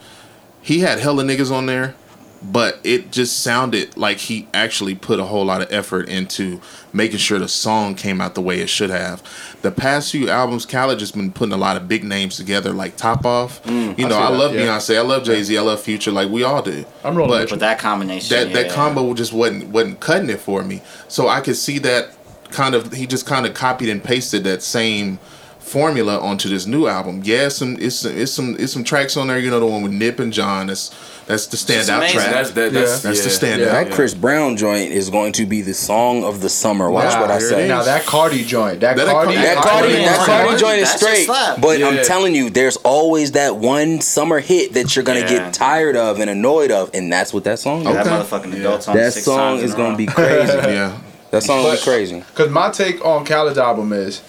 he had hella niggas on there, but it just sounded like he actually put a whole lot of effort into making sure the song came out the way it should have. The past few albums, Khaled just been putting a lot of big names together, like Top Off. Mm, you know, I, that, love yeah. Beyonce, I love Jay Z, I love Future, like we all do. I'm rolling But with that combination. that that yeah. combo just wasn't wasn't cutting it for me. So I could see that kind of he just kind of copied and pasted that same formula onto this new album. Yeah, some it's some it's some it's some tracks on there. You know the one with Nip and John. That's that's the standout track. That's that. That's, That's the yeah. standout. that Chris Brown joint is going to be the song of the summer. Watch Wow, what I here say. Now that Cardi joint, that, That Cardi, Cardi- That Cardi, Cardi- that Cardi Cardi- joint is straight, slap. but I'm telling you, there's always that one summer hit that you're gonna Yeah. get tired of and annoyed of, and that's what that song is. That Okay. motherfucking adults on That six song songs is gonna be crazy. <laughs> yeah. That song will be crazy. Because my take on Khaled's album is,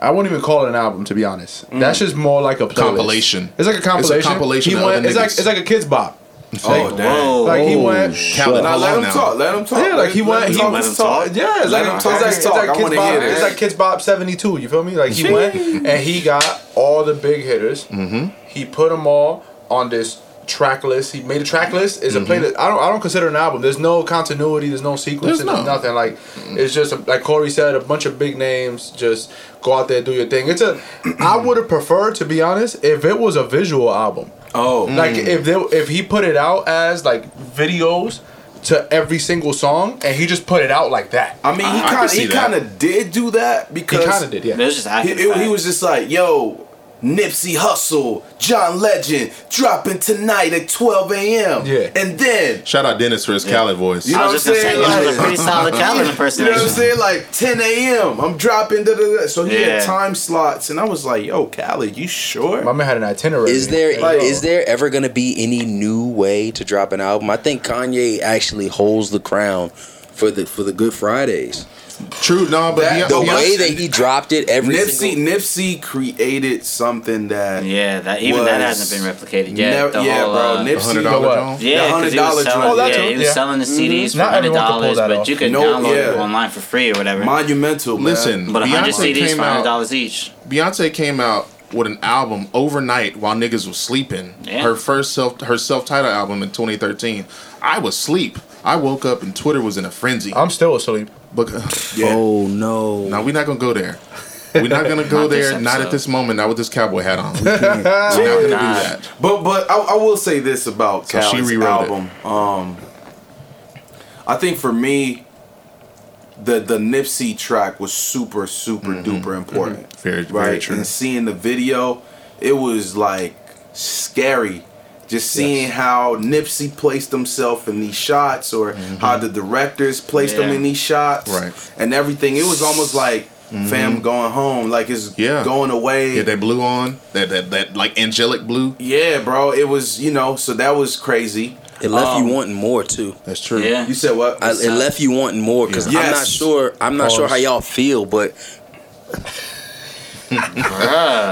I wouldn't even call it an album to be honest. That's just more like a playlist. Compilation. It's like a compilation. compilation He of went, other it's like it's like a kids bop. Oh Like, damn. Like he went. Khaled, Now let him now. talk. Let him talk. Yeah, like he went. Let He, him let him talk. talk. Yeah, it's Let like him it's talk. like, Let's it's talk. like I Kids wanna Bop. hear this. It's like Kids Bop seventy two. You feel me? Like he went and he got all the big hitters. Mm-hmm. He put them all on this track list. He made a track list. Is a mm-hmm. playlist. I don't. I don't consider an album. There's no continuity. There's no sequence. There's There's no. nothing. Like it's just a, like Corey said. A bunch of big names. Just go out there do your thing. It's a. I would have preferred to be honest if it was a visual album. Oh, Like mm. if they, if he put it out as like videos to every single song and he just put it out like that. I mean, he kind of he kind of did do that because He because kind of did, yeah. It was just He, it- he was just like, yo, Nipsey Hussle, John Legend, dropping tonight at 12 a.m. Yeah. And then, Shout out Denis for his Khaled voice. You I know was what just I'm gonna say, saying? you a pretty solid Khaled <laughs> you know what I'm saying? Like 10 a.m. I'm dropping. Da, da, da. So he Yeah. had time slots. And I was like, yo, Khaled, you sure? My man had an itinerary. Is there is Like- there ever gonna be any new way to drop an album? I think Kanye actually holds the crown for the for the Good Fridays. True, no, but That- Beyonce- The way that he dropped it every Nipsey single Nipsey created something that Yeah, that even that hasn't been replicated yet. never- the yeah, whole, bro. uh, the Nipsey, hundred The dollar what? Jones. Yeah, he was $100 selling. Oh, yeah, too, he was yeah. selling the CDs for hundred everyone can pull dollars, but off. you could No, download it online for free or whatever. monumental. man. Listen, but hundred Beyonce CDs came for hundred out. dollars each. Beyonce came out with an album overnight while niggas was sleeping. Yeah. Her first self her self titled album in 2013. I was asleep. I woke up and Twitter was in a frenzy. I'm still asleep. But Yeah. Oh no. now we're not gonna go there. We're not gonna go <laughs> Not this there. Not at episode. this moment. Not with this cowboy hat on. <laughs> We can't- we're not gonna do that. But but I, I will say this about So she Khaled's rewrote it. album. Um, I think for me, the the Nipsey track was super super duper important. Mm-hmm. Very- very right. true. And seeing the video, it was like scary. Just seeing how Nipsey placed himself in these shots, or how the directors placed him Yeah. in these shots, Mm-hmm. Right. Mm-hmm. And everything. It was almost like fam going home, like it's Yeah. going away. Yeah, that blue on that that that like angelic blue. Yeah, bro. It was, you know, so that was crazy. It left Um, you wanting more too. That's true. Yeah. You said what? I, it left you wanting more because Yeah. I'm not sure. I'm not sure how y'all feel, but Bruh.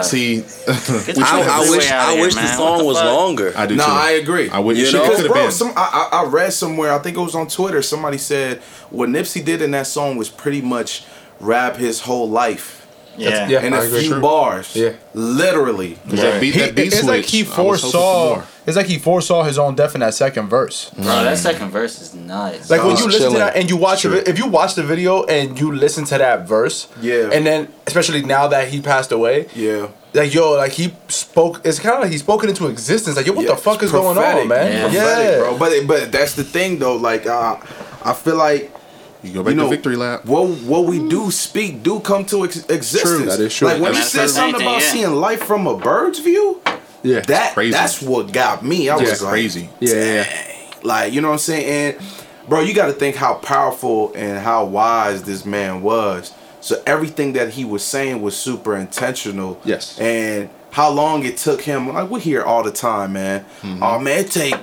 See, Get <laughs> your I, I wish I wish the song What was fuck? longer. I do No, too. I agree. I would. You You know? know, Because bro, been. some I, I I read somewhere. I think it was on Twitter. Somebody said what Nipsey did in that song was pretty much rap his whole life Yeah. Yeah. in I a agree. few True. bars. Yeah. literally. 'Cause that beat, that beat it's switch. like he I was foresaw. More. It's like he foresaw his own death in that second verse. Bro, that second verse is nuts. Like when you listen to chilling. that and you watch Sure. it, if you watch the video and you listen to that verse, Yeah. and then especially now that he passed away, Yeah. like yo, like he spoke. It's kind of like he spoke it into existence. Like yo, what Yeah, the fuck it's is going prophetic, on, man? Yeah. Prophetic, bro. But but that's the thing though. Like uh, I feel like You go back you know to victory lap. What what we do speak do come to ex- existence. That is true. Like when he you said something same about yeah. seeing life from a bird's view, Yeah, that that's what got me. I Yeah, was like, crazy. yeah, yeah. Like you know what I'm saying? And bro, you got to think how powerful and how wise this man was. So everything that he was saying was super intentional. Yes. And how long it took him? Like we hear all the time, man. Oh man, it take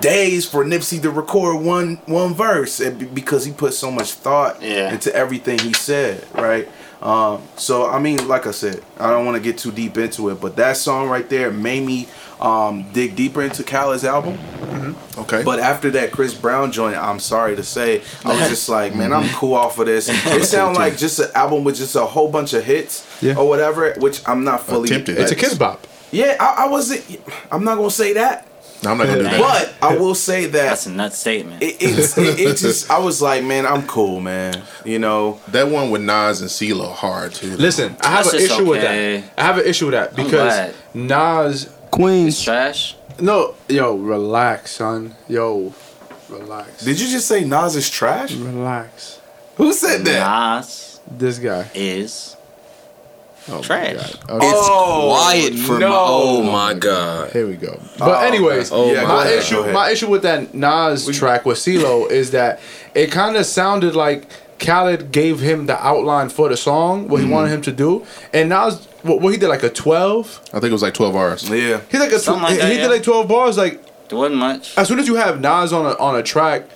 days for Nipsey to record one one verse because he put so much thought Yeah. into everything he said, right? Um, so I mean, like I said, I don't want to get too deep into it, but that song right there made me um, dig deeper into Khaled's album. Okay. But after that Chris Brown joint, I'm sorry to say, I was just <laughs> like, man, I'm cool off of this. <laughs> It sounds like just an album with just a whole bunch of hits Yeah. or whatever, which I'm not fully. Attempted. It's a kids bop. Yeah, I, I wasn't. I'm not gonna say that, No, I'm not gonna do that. but I will say that That's a nut statement. it, it's it, it <laughs> just. I was like, man, I'm cool, man. You know, that one with Nas and CeeLo hard too. Listen, I have That's an just issue with that. I have an issue with that because glad. Nas. It's Queens. trash. No, yo, relax, son. Yo, relax. did you just say Nas is trash? relax? Who said that? Nas This guy. is Oh my Trash. God. Okay. It's Oh, quiet for no. my. Oh my god. Here we go. Oh but anyways, Oh, Yeah, go my ahead, issue, my issue with that Nas track with CeeLo <laughs> is that it kind of sounded like Khaled gave him the outline for the song, what he mm. wanted him to do, and Nas, what, what he did like a twelve. I think it was like 12 bars. Yeah. He like a tw- Something like he that, did like twelve bars. Like there wasn't much. as soon as you have Nas on a on a track,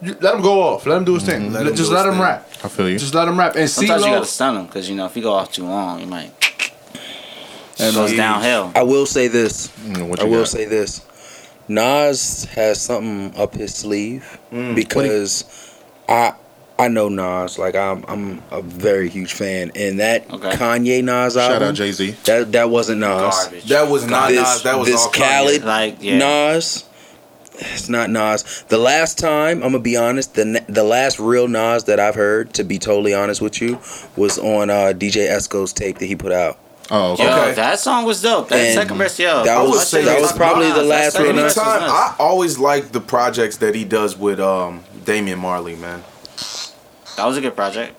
you, let him go off. Let him do his mm-hmm. thing. Let him just let him thing. rap. I feel you. Just let him rap. And Sometimes you gotta stun him because you know if you go off too long, you might And, goes downhill. I will say this. Mm, what I will got? say this. Nas has something up his sleeve because I I know Nas like I'm I'm a very huge fan and that Okay. Kanye Nas album. Shout out Jay Z. that that wasn't Nas. Garbage. That was not this Nas. That was this all Kanye. Khaled Like, yeah. Nas. It's not Nas. The last time I'm gonna be honest, the the last real Nas that I've heard, to be totally honest with you, was on uh, DJ Esco's tape that he put out. Oh, okay. Yo, that song was dope. That And second verse, yo. that I was that it's was probably Nas, the last real Nas. was Anytime. I always like the projects that he does with um Damian Marley, man. That was a good project.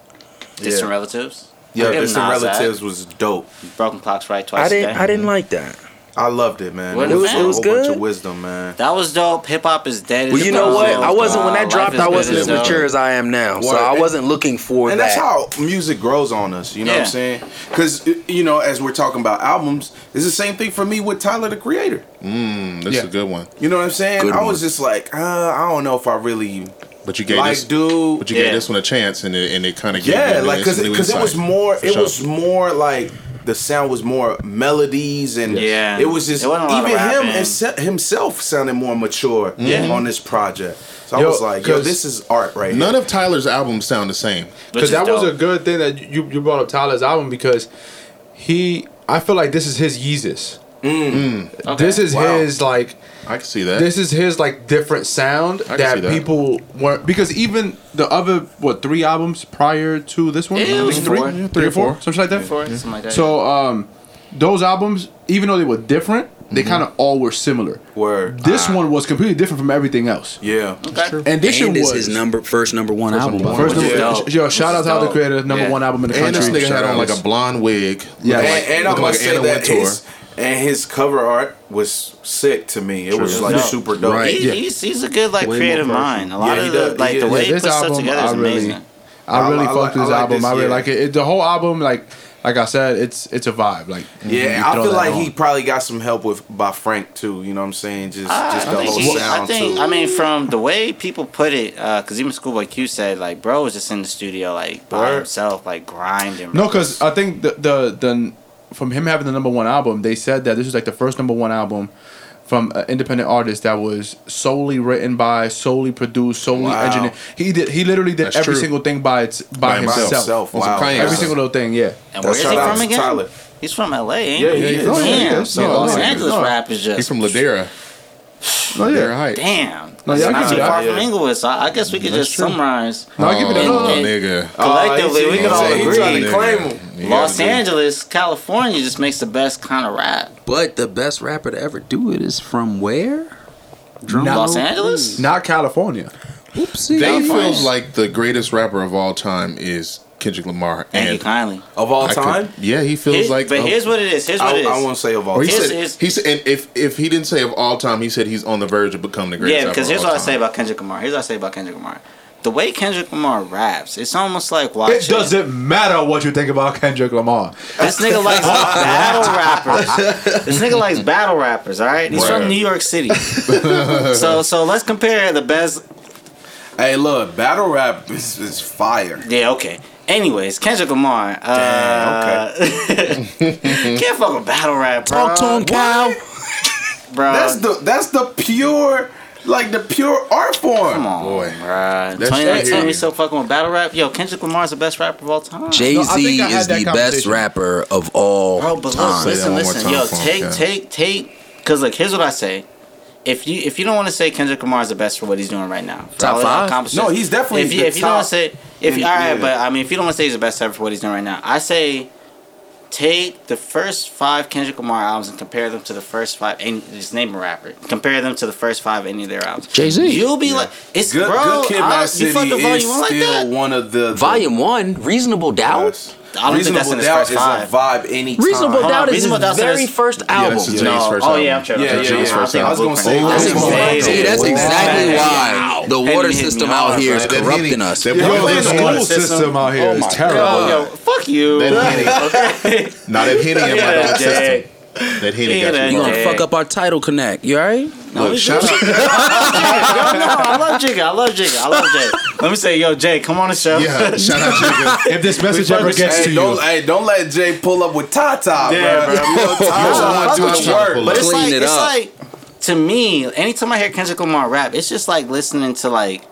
Distant Yeah. relatives. Yeah, I'll Distant Nas that. Relatives was dope. Broken clocks right twice I a didn't day. I didn't like that. I loved it, man. What It was- man? it was a whole bunch of wisdom, man. That was dope. Hip hop is dead. Well, you know dope. what? I wasn't when that Life dropped. I wasn't is as mature as I am now, so I wasn't looking for And that. And that's how music grows on us. You know what I'm saying? Because you know, as we're talking about albums, it's the same thing for me with Tyler the Creator. Mm, that's Yeah. a good one. You know what I'm saying? Good I one. was just like, uh, I don't know if I really But you gave like, this, dude. but you Yeah. gave this one a chance, and it, and it kind of gave yeah, like because because it was more it sure. was more like the sound was more melodies and Yeah. it was just It wasn't a lot of even him rapping. himself sounded more mature Yeah. on this project. So I was like, yo, 'cause this is art right None here. of Tyler's albums sound the same. Because is that was a good thing that you you brought up Tyler's album because he I feel like this is his Yeezus. Mm. Mm. Okay. This is Wow. his like I can see that. this is his like different sound can that, that. people weren't because even the other what three albums prior to this one, Yeah, it I was think three, four. three, Three or or four, four. something like that. Before, something like that. So um, those albums, even though they were different, they Mm-hmm. kind of all were similar. Word. This one was completely different from everything else. Yeah. okay. And this and was his number first number one album. number by the first number. Yeah. Dope. Yo, shout out to is Tyler the dope. Creator, number Yeah. one album in the and country. this nigga had on like a blonde wig. Yeah. looking And, and I looking must like say Anna that his, and his cover art was sick to me. It was like Dope. super dope. Right. He, Yeah. he's, he's a good like Way creative mind. A lot Yeah, of the does. like the way Yeah, he this puts stuff album, together is really- amazing. I really I- I fucked like- with this like album. this, I really yeah. like it. it. The whole album, like like I said, it's it's a vibe. Like you Yeah, I feel like on. he probably got some help with by Frank too. You know what I'm saying? Just just the I whole he- sound I think, too. I mean, from the way people put it, uh, because even Schoolboy Q said, like, bro was just in the studio, like, by Word. himself, like, grinding. No, because I think the, the the from him having the number one album, they said that this is like the first number one album from an independent artist that was solely written by, solely produced, solely Wow. engineered. He did. He literally did That's every true. single thing by its by, By himself. himself. himself. Wow. Every stuff. single little thing. Yeah. and where's he shout out from again? Tyler. He's from LA, ain't Yeah, he? he is. Oh, yeah, Damn. yeah. So No, Los Angeles no. rap is just. He's from Ladera. No, yeah. Heights. Damn. No, That's yeah, I not give too you that, far from. Inglewood, so I guess we could That's just true. summarize. No, I give you that. Oh, No, no. nigga. Collectively, Oh, we he can all said he agree. trying to claim him. You Los gotta do- Angeles, California just makes the best kind of rap. But the best rapper to ever do it is from where? Drum Now- Los Angeles? Not California. please. Oopsie. Dave California. feels like the greatest rapper of all time is Kendrick Lamar. Thank you And kindly. Of all I could- time, yeah, he feels Here's- like. but oh, here's what it is. Here's what I, it is. I won't say of all Or time. Here's- said, here's- he said, and if if he didn't say of all time, he said he's on the verge of becoming the greatest. Yeah, rapper because of here's all what I say about Kendrick Lamar. Here's what I say about Kendrick Lamar. The way Kendrick Lamar raps, it's almost like watching. It doesn't matter what you think about Kendrick Lamar. This nigga likes <laughs> battle rappers. This nigga likes battle rappers. All right, he's Right. from New York City. <laughs> so so let's compare the best. Hey, look, battle rap is, is fire. Yeah, okay. Anyways, Kendrick Lamar. Uh, <laughs> can't fuck with battle rap, bro. Talk to him, Cal. bro. That's the that's the pure like the pure art form. Come on, Boy. bruh. That's 2019, right. we still fucking with battle rap. Yo, Kendrick Lamar's the best rapper of all time. Jay No, I Z think I had is the best rapper of all Bro, but time. look, listen, listen. time Yo, for take, take, take. Because look, here's what I say. If you if you don't want to say Kendrick Lamar is the best for what he's doing right now, Top five? No, he's definitely If you the if you don't want to say if in- all right, yeah. but I mean if you don't want to say he's the best ever for what he's doing right now, I say take the first five Kendrick Lamar albums and compare them to the first five. And just name a rapper. Compare them to the first five any of their albums. Jay-Z. You'll be like, it's Good, bro. good Kid, I- Mad you City fuck the is volume one like still that. one of the, the Volume one, Reasonable Doubt. Yes. I don't think that's in his Doubt first is five. a vibe anytime. Reasonable Hold on, Doubt is Reasonable his Doubt's in very his- oh, first Yeah, album. this is Jay's No. first Oh album. yeah, I'm sure. Yeah, I'm yeah, sure. yeah. I don't think I was gonna say, Blueprint. That's Reasonable exactly, Doubt. see, that's exactly Wow. why the water hit system hard, out here is man. Corrupting us. that- Yo, Yo, the the school system, system. out here oh is Oh terrible. Yo, yo, fuck you. That Henny. Okay. Now that Henny in my Yeah, dog Jay. System. That Henny Yeah, got you. You gonna fuck up our title connect? You alright? Look, shout out. Yo, <laughs> no, I love Jigga. I love Jigga. I love Jay. Let me say, yo, Jay, come on the show. Yeah, shout out Jigga. If this message ever gets Hey, to you, don't, hey, don't let Jay pull up with Tata, Yeah, bro. bro. You know, Tata I want fuck to with you. work. But it's Clean like, it it's up. like, to me, anytime I hear Kendrick Lamar rap, it's just like listening to like,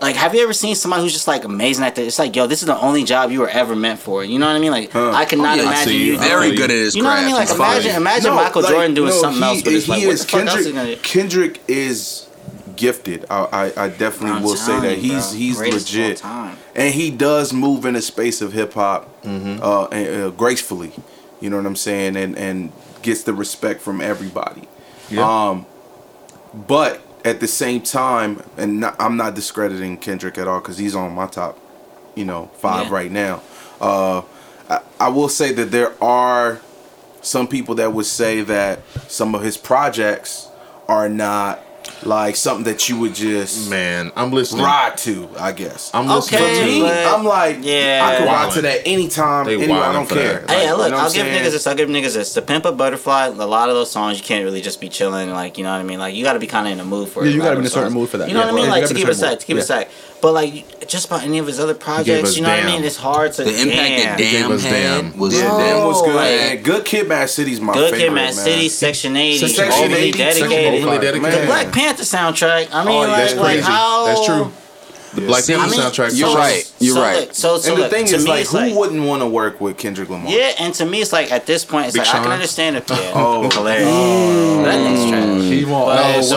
like, have you ever seen somebody who's just like amazing at this? It's like, yo, this is the only job you were ever meant for. You know what I mean? Like, I cannot yeah, imagine you. you. Very Oh, good at his You know what I mean? Like, craft. He's imagine, fine. imagine Michael like, Jordan doing no, something he- else. But it's like, he what is the fuck else is he Kendrick. gonna? Kendrick is gifted. I, I, I definitely I'm will say that you, he's bro. he's Greatest legit, time. and he does move in the space of hip hop uh, and, uh, gracefully. You know what I'm saying, and and gets the respect from everybody. Yeah. Um, but at the same time, and not, I'm not discrediting Kendrick at all because he's on my top, you know, five Yeah. right now. Uh, I, I will say that there are some people that would say that some of his projects are not like something that you would just Man, I'm listening. ride to. I guess. I'm listening Okay, For me, to. I'm like, Yeah. I can ride to that anytime, They anywhere. I don't care. that. Hey, Like, you look, know I'll give saying? niggas this. I'll give niggas this. The Pimp a Butterfly, a lot of those songs you can't really just be chilling. Like, you know what I mean? Like, you got to be kind of in the mood for it. Yeah, you gotta be in a certain mood for that. You know Yeah, what I mean? Like, you to gotta keep in it a sec, to keep it mood. sec. But, like, just about any of his other projects, you know what I mean? It's hard to. The impact damn. that Damn us had Damn. was Yeah, Damn was Oh, good. like- Good Kid, Mad City's my Good favorite. Kid, Mad. City, Section 80, Section overly 80, dedicated. Overly dedicated. The Black Panther soundtrack. I mean, Oh, like, That's like crazy. how That's true. The Black Panther I mean, soundtrack. you're so- right. You're so, right. Look, so, so and the thing to is, me, like, who like, wouldn't want to work with Kendrick Lamar? Yeah, and to me, it's like at this point, it's Big like I can understand it. Yeah, <laughs> Oh. hilarious. that nigga's trash. he won't. But oh, No, it's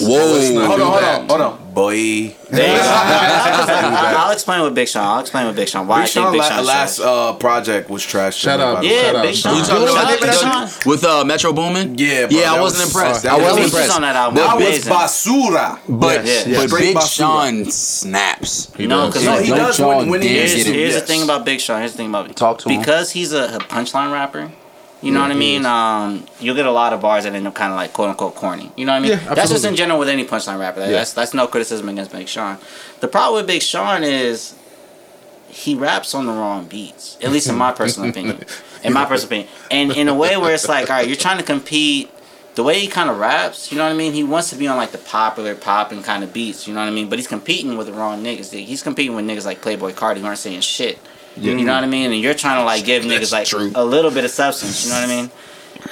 not- Whoa. Hold on, hold on, hold on, boy. I, <laughs> I'll explain with Big Sean. I'll explain with Big Sean why Big I think Sean Big la- last uh, project was trash. to Shout me, out. by the way. Yeah, Shout. Big Sean. You talking Shout about out Big Big Sean. with uh, Metro Boomin? Yeah, bro, yeah, I that wasn't was- impressed. that I was- wasn't Features impressed. on that album. The That was Amazing. basura. But Yeah, yeah. but Straight Big basura. Sean snaps. He No, does. because No, he Don't does y'all when, when he dare here's, get it. here's yes. the thing about Big Sean. Here's the thing about Talk to him. because he's a, a punchline rapper. You know what I mean? Um, you'll get a lot of bars that end up kind of like quote unquote corny. You know what I mean? Yeah, That's just in general with any punchline rapper. That's that's no criticism against Big Sean. The problem with Big Sean is he raps on the wrong beats. At least in my <laughs> personal opinion. In my personal opinion, and in a way where it's like, all right, you're trying to compete. The way he kind of raps, you know what I mean. He wants to be on like the popular popping kind of beats, you know what I mean. But he's competing with the wrong niggas. He's competing with niggas like Playboi Carti who aren't saying shit. You know what I mean? And you're trying to like give niggas like a little bit of substance. You know what I mean?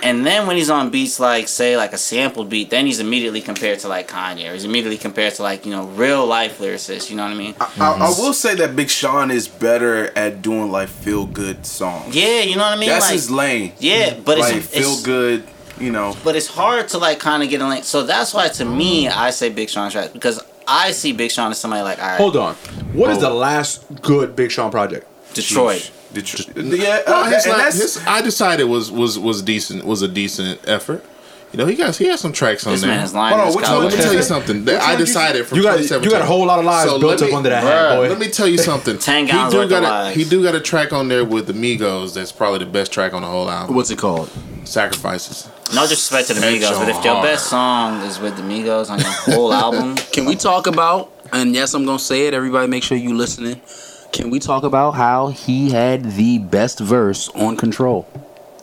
And then when he's on beats like say like a sample beat, then he's immediately compared to like Kanye, or he's immediately compared to like you know real life lyricists. You know what I mean? I, I mm-hmm. will say that Big Sean is better at doing like feel good songs. Yeah, you know what I mean. That's like, his lane. Yeah, but like it's, feel it's good. You know, but it's hard to like kind of get a link. So that's why to me mm-hmm. I say Big Sean trash because I see Big Sean as somebody like all right, Hold on. What is Oh. the last good Big Sean project? Detroit. Detroit. Yeah, Well, uh, his, and la- that's his, I decided was was was decent was a decent effort. You know, he got he has some tracks on This there. man lying. Hold on, which one let me tell you something. That I decided from You got 2017. you got a whole lot of lies So built let up me- under that hat, boy. Let me tell you <laughs> something. Ten he gallons do got a, lies. he do got a track on there with the Migos that's probably the best track on the whole album. What's it called? Sacrifices. No disrespect to the That Migos, but if your hard. best song is with the Migos on your whole <laughs> album, Can we talk about? And yes, I'm gonna say it. Everybody, make sure you listening. Can we talk about how he had the best verse on Control?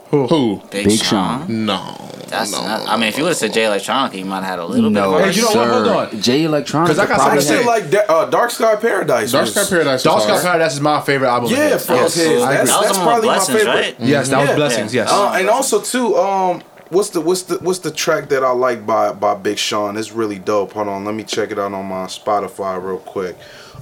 Who? Big, Big Sean. No. That's no, not, no, I mean, if you would have said Jay Electronica, you might have had a little No, bit of a Hey, you know what? Hold on. Jay Electronica. 'Cause I got probably something to say. like Da- uh, Dark Sky Paradise. Dark Sky Paradise. Dark Sky. Paradise is my favorite album. of Yeah, his. from Yes. his. That's, That was that's on probably my Blessings, favorite. right? Yes, that was Yeah. blessings. Yes. Uh, and also too, um, what's the what's the what's the track that I like by by Big Sean? It's really dope. Hold on, let me check it out on my Spotify real quick.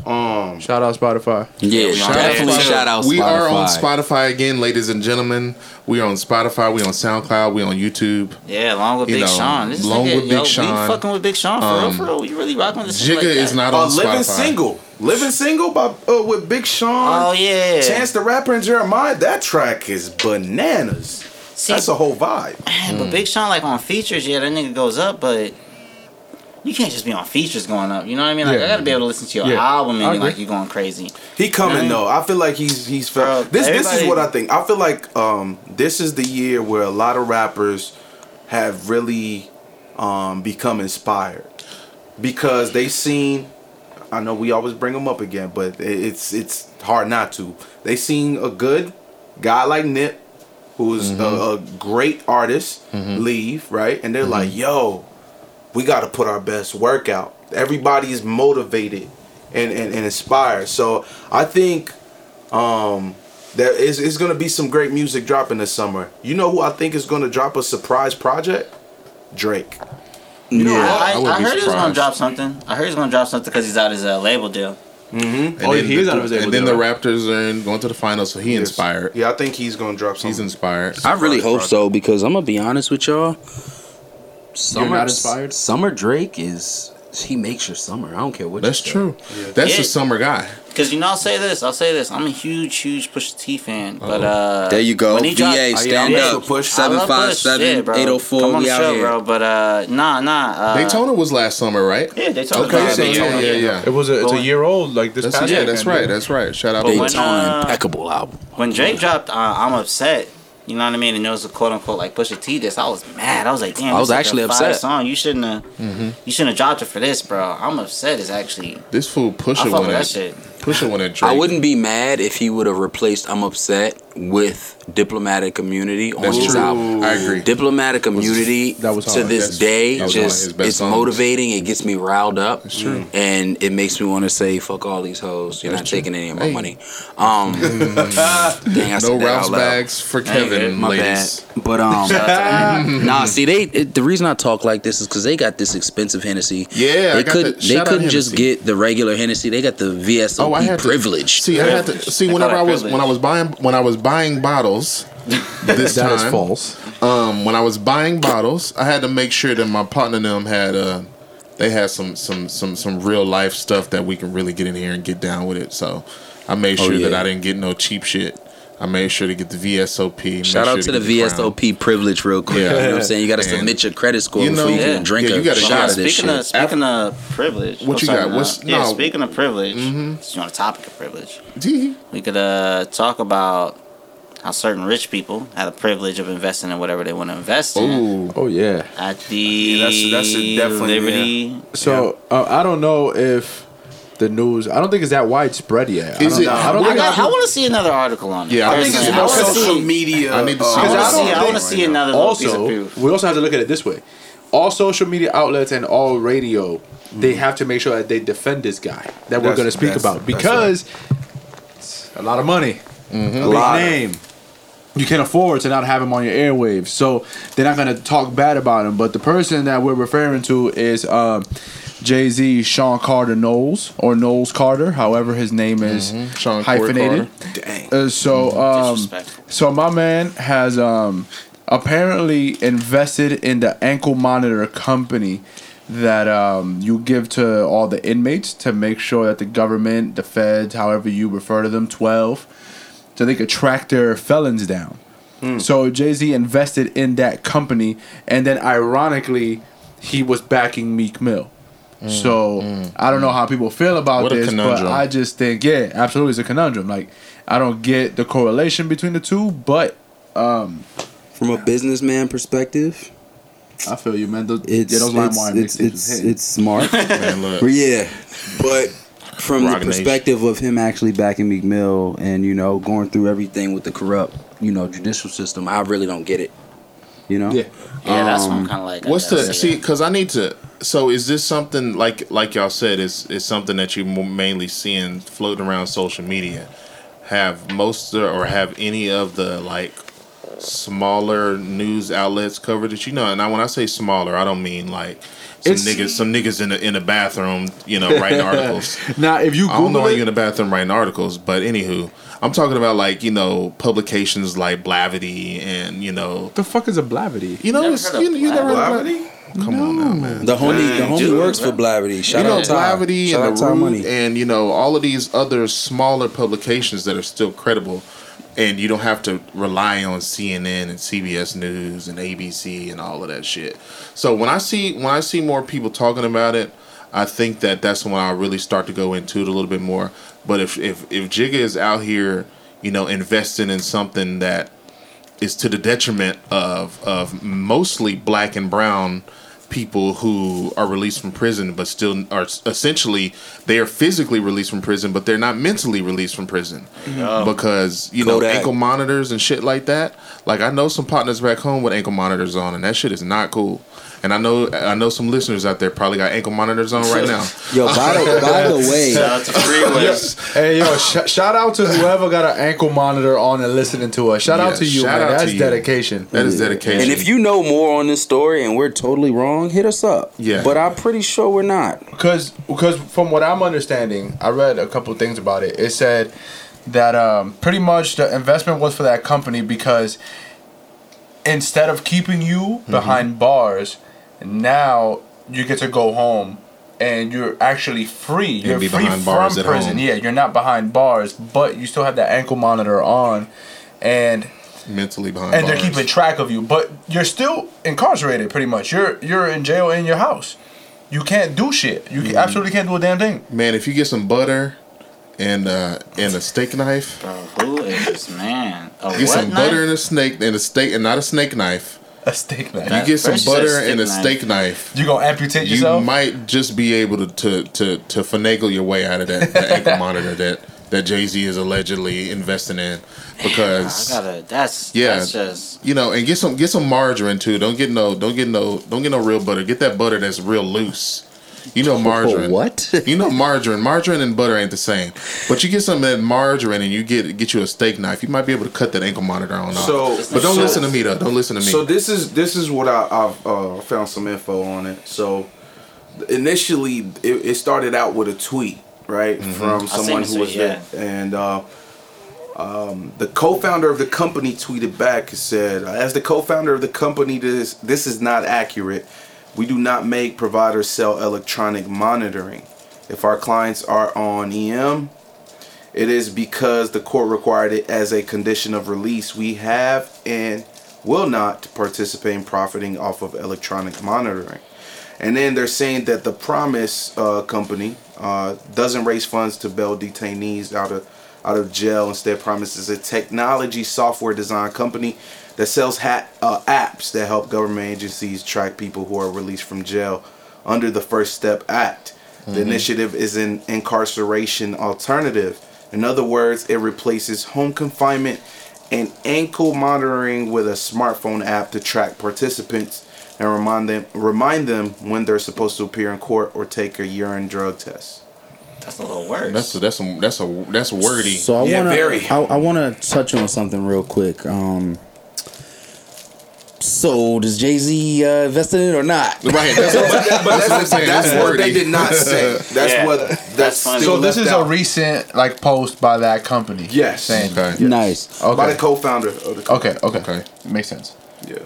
Um, Shout out Spotify. Yeah, Shout out definitely to- shout out. Spotify. We are on Spotify. Spotify again, ladies and gentlemen. We are on Spotify. We on SoundCloud. We on YouTube. Yeah, along with You Big know, Sean. This along nigga, with Big yo, Sean. We fucking with Big Sean for Um, real, for real. We really rocking this shit Jigga like is that. not uh, on Living Single, Living Single by uh, with Big Sean. Oh yeah. Chance the Rapper and Jeremih. That track is bananas. See, That's a whole vibe. man, but Big Sean like on features, yeah, that nigga goes up, but you can't just be on features going up. You know what I mean? Like Yeah. I gotta be able to listen to your Yeah. album and be like you going crazy. He coming Man. though. I feel like he's he's Bro, felt this. This is what I think. I feel like um this is the year where a lot of rappers have really um become inspired because they seen. I know we always bring them up again, but it's it's hard not to. They seen a good guy like Nip, who's a, a great artist, leave right, and they're like, "Yo, we got to put our best work out. Everybody is motivated and, and, and inspired. So I think um, there is, is going to be some great music dropping this summer. You know who I think is going to drop a surprise project? Drake. Yeah. I, I I, wouldn't be heard he was gonna drop something. I heard he's gonna drop something because he's out his uh, label deal. And Oh, then he is the, out of his able And then to the do Raptors are in, going to the finals, so he inspired. Yeah, I think he's going to drop something. He's inspired. I really Surprise hope so because I'm gonna be honest with y'all. Summer, not inspired? Summer Drake is he makes your summer. I don't care what. That's you say. true. That's Yeah. a summer guy. Cause you know, I'll say this. I'll say this. I'm a huge, huge Pusha T fan. But uh, There you go. when he dropped- VA, stand Yeah, up. Push. I love Push. 757 804. Come on We the out show, here. bro. But uh, nah, nah. Uh, Daytona was last summer, right? Yeah, Daytona. Okay, was so last yeah, yeah, yeah. It was a, it's a year old. Like this That's, past yeah, weekend, that's right. That's right. Shout out But to when, Daytona, uh, impeccable album. When Drake dropped, uh, I'm upset. You know what I mean? And there was a quote unquote like Pusha T this. I was mad. I was like, damn. I was this is actually a upset. Song. You shouldn't have. Mm-hmm. You shouldn't have dropped it for this, bro. I'm upset. It's actually. this fool I Pusha fuck went with that shit. Pusha went at Drake. I wouldn't be mad if he would have replaced "I'm Upset" with "Diplomatic Immunity" on That's his true. album. I agree. Diplomatic Immunity that was to this day that was one of just it's songs. motivating. It gets me riled up. That's true. And it makes me want to say, "Fuck all these hoes. You're That's not true. taking any of my Hey. money." Um, <laughs> dang, no Ralph's bags for Hey, Kevin, My ladies. bad. But um, <laughs> nah. See, they it, the reason I talk like this is because they got this expensive Hennessy. Yeah, they could the, they couldn't just Hennessy. get the regular Hennessy. They got the VSOP Oh, I had to- privilege. See, I had to see whenever I was privilege. when I was buying when I was buying bottles. <laughs> This That is time, false. um, when I was buying bottles, I had to make sure that my partner and them had uh, they had some some some some real life stuff that we can really get in here and get down with it. So I made Oh, sure that. I didn't get no cheap shit. I made sure to get the VSOP. made Shout sure out to the get Crown. VSOP privilege real quick. Yeah. You know what I'm saying? You got to submit your credit score you before you Yeah. can drink Yeah, a you gotta- shot yeah, of this speaking shit. of speaking of privilege, What you sorry, got? no. Yeah? Speaking of privilege, Mhm. you're on the topic of privilege, Gee. we could uh talk about how certain rich people had the privilege of investing in whatever they want to invest in Ooh. Oh yeah. at the Yeah, that's- that's a definitely- Liberty. So uh, I don't know if the news. I don't think it's that widespread yet. Is I don't, it- I don't I, got, I want to see another article on it. Yeah, I think it's I more social see- media. I need to see uh, I want I to don't see. I think- want to see another little piece of also we also have to look at it this way. All social media outlets and all radio, they mm. have to make sure that they defend this guy that we're going to speak about that's because it's a lot of money, mm-hmm. a big lot of- name. You can't afford to not have him on your airwaves, so they're not going to talk bad about him. But the person that we're referring to is um, Jay Z, Shawn Carter Knowles, or Knowles Carter, however his name is Shawn Corey hyphenated. Dang. Uh, so um, so my man has um apparently invested in the ankle monitor company that um you give to all the inmates to make sure that the government, the feds, however you refer to them, twelve, so they could track their felons down. So Jay Z invested in that company, and then ironically, he was backing Meek Mill. So I don't know how people feel about What this, but. I just think yeah, absolutely, it's a conundrum. Like I don't get the correlation between the two, but From a businessman perspective, I feel you, man. Those, it's yeah, those it's LimeWire it's, it's, it's smart. <laughs> Man, look. But yeah, but from Rock the Nation. perspective of him actually backing Meek Mill and you know going through everything with the corrupt you know judicial system, I really don't get it. You know, yeah. Yeah, that's what Um, I'm kind of like. What's the see see? Because I need to. So is this something like like y'all said? Is is something that you mo- mainly seeing floating around social media? Have most or have any of the like smaller news outlets covered it? You know, and I, when I say smaller, I don't mean like some It's- niggas some niggas in the in the bathroom, you know, writing <laughs> articles. Now, if you I don't know Google why it, you in the bathroom writing articles, but anywho, I'm talking about like you know publications like Blavity and you know the fuck is a blavity? you know Never it's- heard of you, you never heard of Blavity? Blavity? Come on now, man. the homie the homie dude, works for. Blavity. Shout you know out Ty. Blavity Shout and out the Root Money. and you know all of these other smaller publications that are still credible, and you don't have to rely on CNN and CBS News and ABC and all of that shit. So when I see when I see more people talking about it, I think that that's when I really start to go into it a little bit more. But if if if Jigga is out here, you know, investing in something that is to the detriment of of mostly black and brown people who are released from prison but still are essentially they are physically released from prison but they're not mentally released from prison. Because you know ankle monitors and shit like that. Like i know some partners back home with ankle monitors on and that shit is not cool and i know i know some listeners out there probably got ankle monitors on right now <laughs> Yo, by the by the <laughs> way, Shout out to Freeway. Hey, yo, sh- shout out to whoever got an ankle monitor on and listening to us. Shout Yeah, out to you, shout man. out to That's you. dedication. that is dedication and if you know more on this story and we're totally wrong, hit us up. Yeah. but I'm pretty sure we're not. Because because from what I'm understanding, I read a couple things about it. It said that um, pretty much the investment was for that company because instead of keeping you Mm-hmm. behind bars, now you get to go home and you're actually free. You're be free behind from bars at prison. home. Yeah, you're not behind bars, but you still have that ankle monitor on, and mentally behind and they're keeping track of you. But you're still incarcerated, pretty much. You're you're in jail in your house. You can't do shit. You Mm-hmm. absolutely can't do a damn thing. man if you get some butter and uh and a steak knife Bro, who is this man? A Get what some knife? butter and a snake and a steak and not a snake knife. A steak knife. That- You get some first you said butter and a knife. steak knife. You gonna amputate You yourself? You might just be able to to to, to finagle your way out of that, that ankle monitor that that Jay Z is allegedly investing in because I gotta. That's Yeah. That's just. you know and get some get some margarine too. Don't get no don't get no don't get no real butter. Get that butter that's real loose. You know margarine. what? <laughs> You know margarine. Margarine and butter ain't the same. But you get some of that margarine and you get get you a steak knife. You might be able to cut that ankle monitor on off. So- but don't so- listen to me though. Don't listen to me. So this is this is what I, I've uh, found some info on it. So initially, it, it started out with a tweet, right, from someone who was tweet, there, and uh, um, the co-founder of the company tweeted back and said, "As the co-founder of the company, this this is not accurate. We do not make providers sell electronic monitoring. If our clients are on EM." It is because the court required it as a condition of release. We have and will not participate in profiting off of electronic monitoring. And then they're saying that the Promise uh, company uh, doesn't raise funds to bail detainees out of out of jail. Instead, Promise is a technology software design company that sells ha- uh, apps that help government agencies track people who are released from jail under the First Step Act. The initiative is an incarceration alternative. In other words, it replaces home confinement and ankle monitoring with a smartphone app to track participants and remind them remind them when they're supposed to appear in court or take a urine drug test. That's a little worse. That's a, that's a, that's a that's wordy. So I Yeah, wanna very. I, I wanna touch on something real quick. Um so does Jay Z uh, invest in it or not? right. That's what, But that's what I'm saying. that's That's what they did not say. That's Yeah, what that's that's, funny. still So this left is a recent like post by that company. Yes. Saying, Okay. Nice. Okay. by the co-founder of the company. Okay. Okay. Okay. Makes sense. Yeah.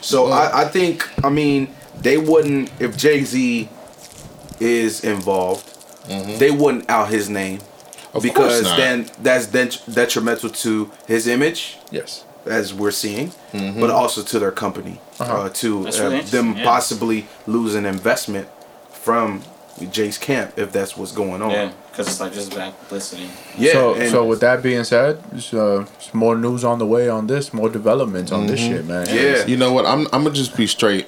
So I, I think I mean they wouldn't if Jay Z is involved, they wouldn't out his name Of because then that's det- detrimental to his image Yes. As we're seeing, but also to their company, uh to That's uh, really them yeah. possibly lose an investment from Jay's camp if that's what's going on. yeah, because it's like just bad publicity. Yeah. so, so with that being said, there's, uh, there's more news on the way on this, more developments on this shit, man. yeah. You know what? I'm I'm gonna just be straight.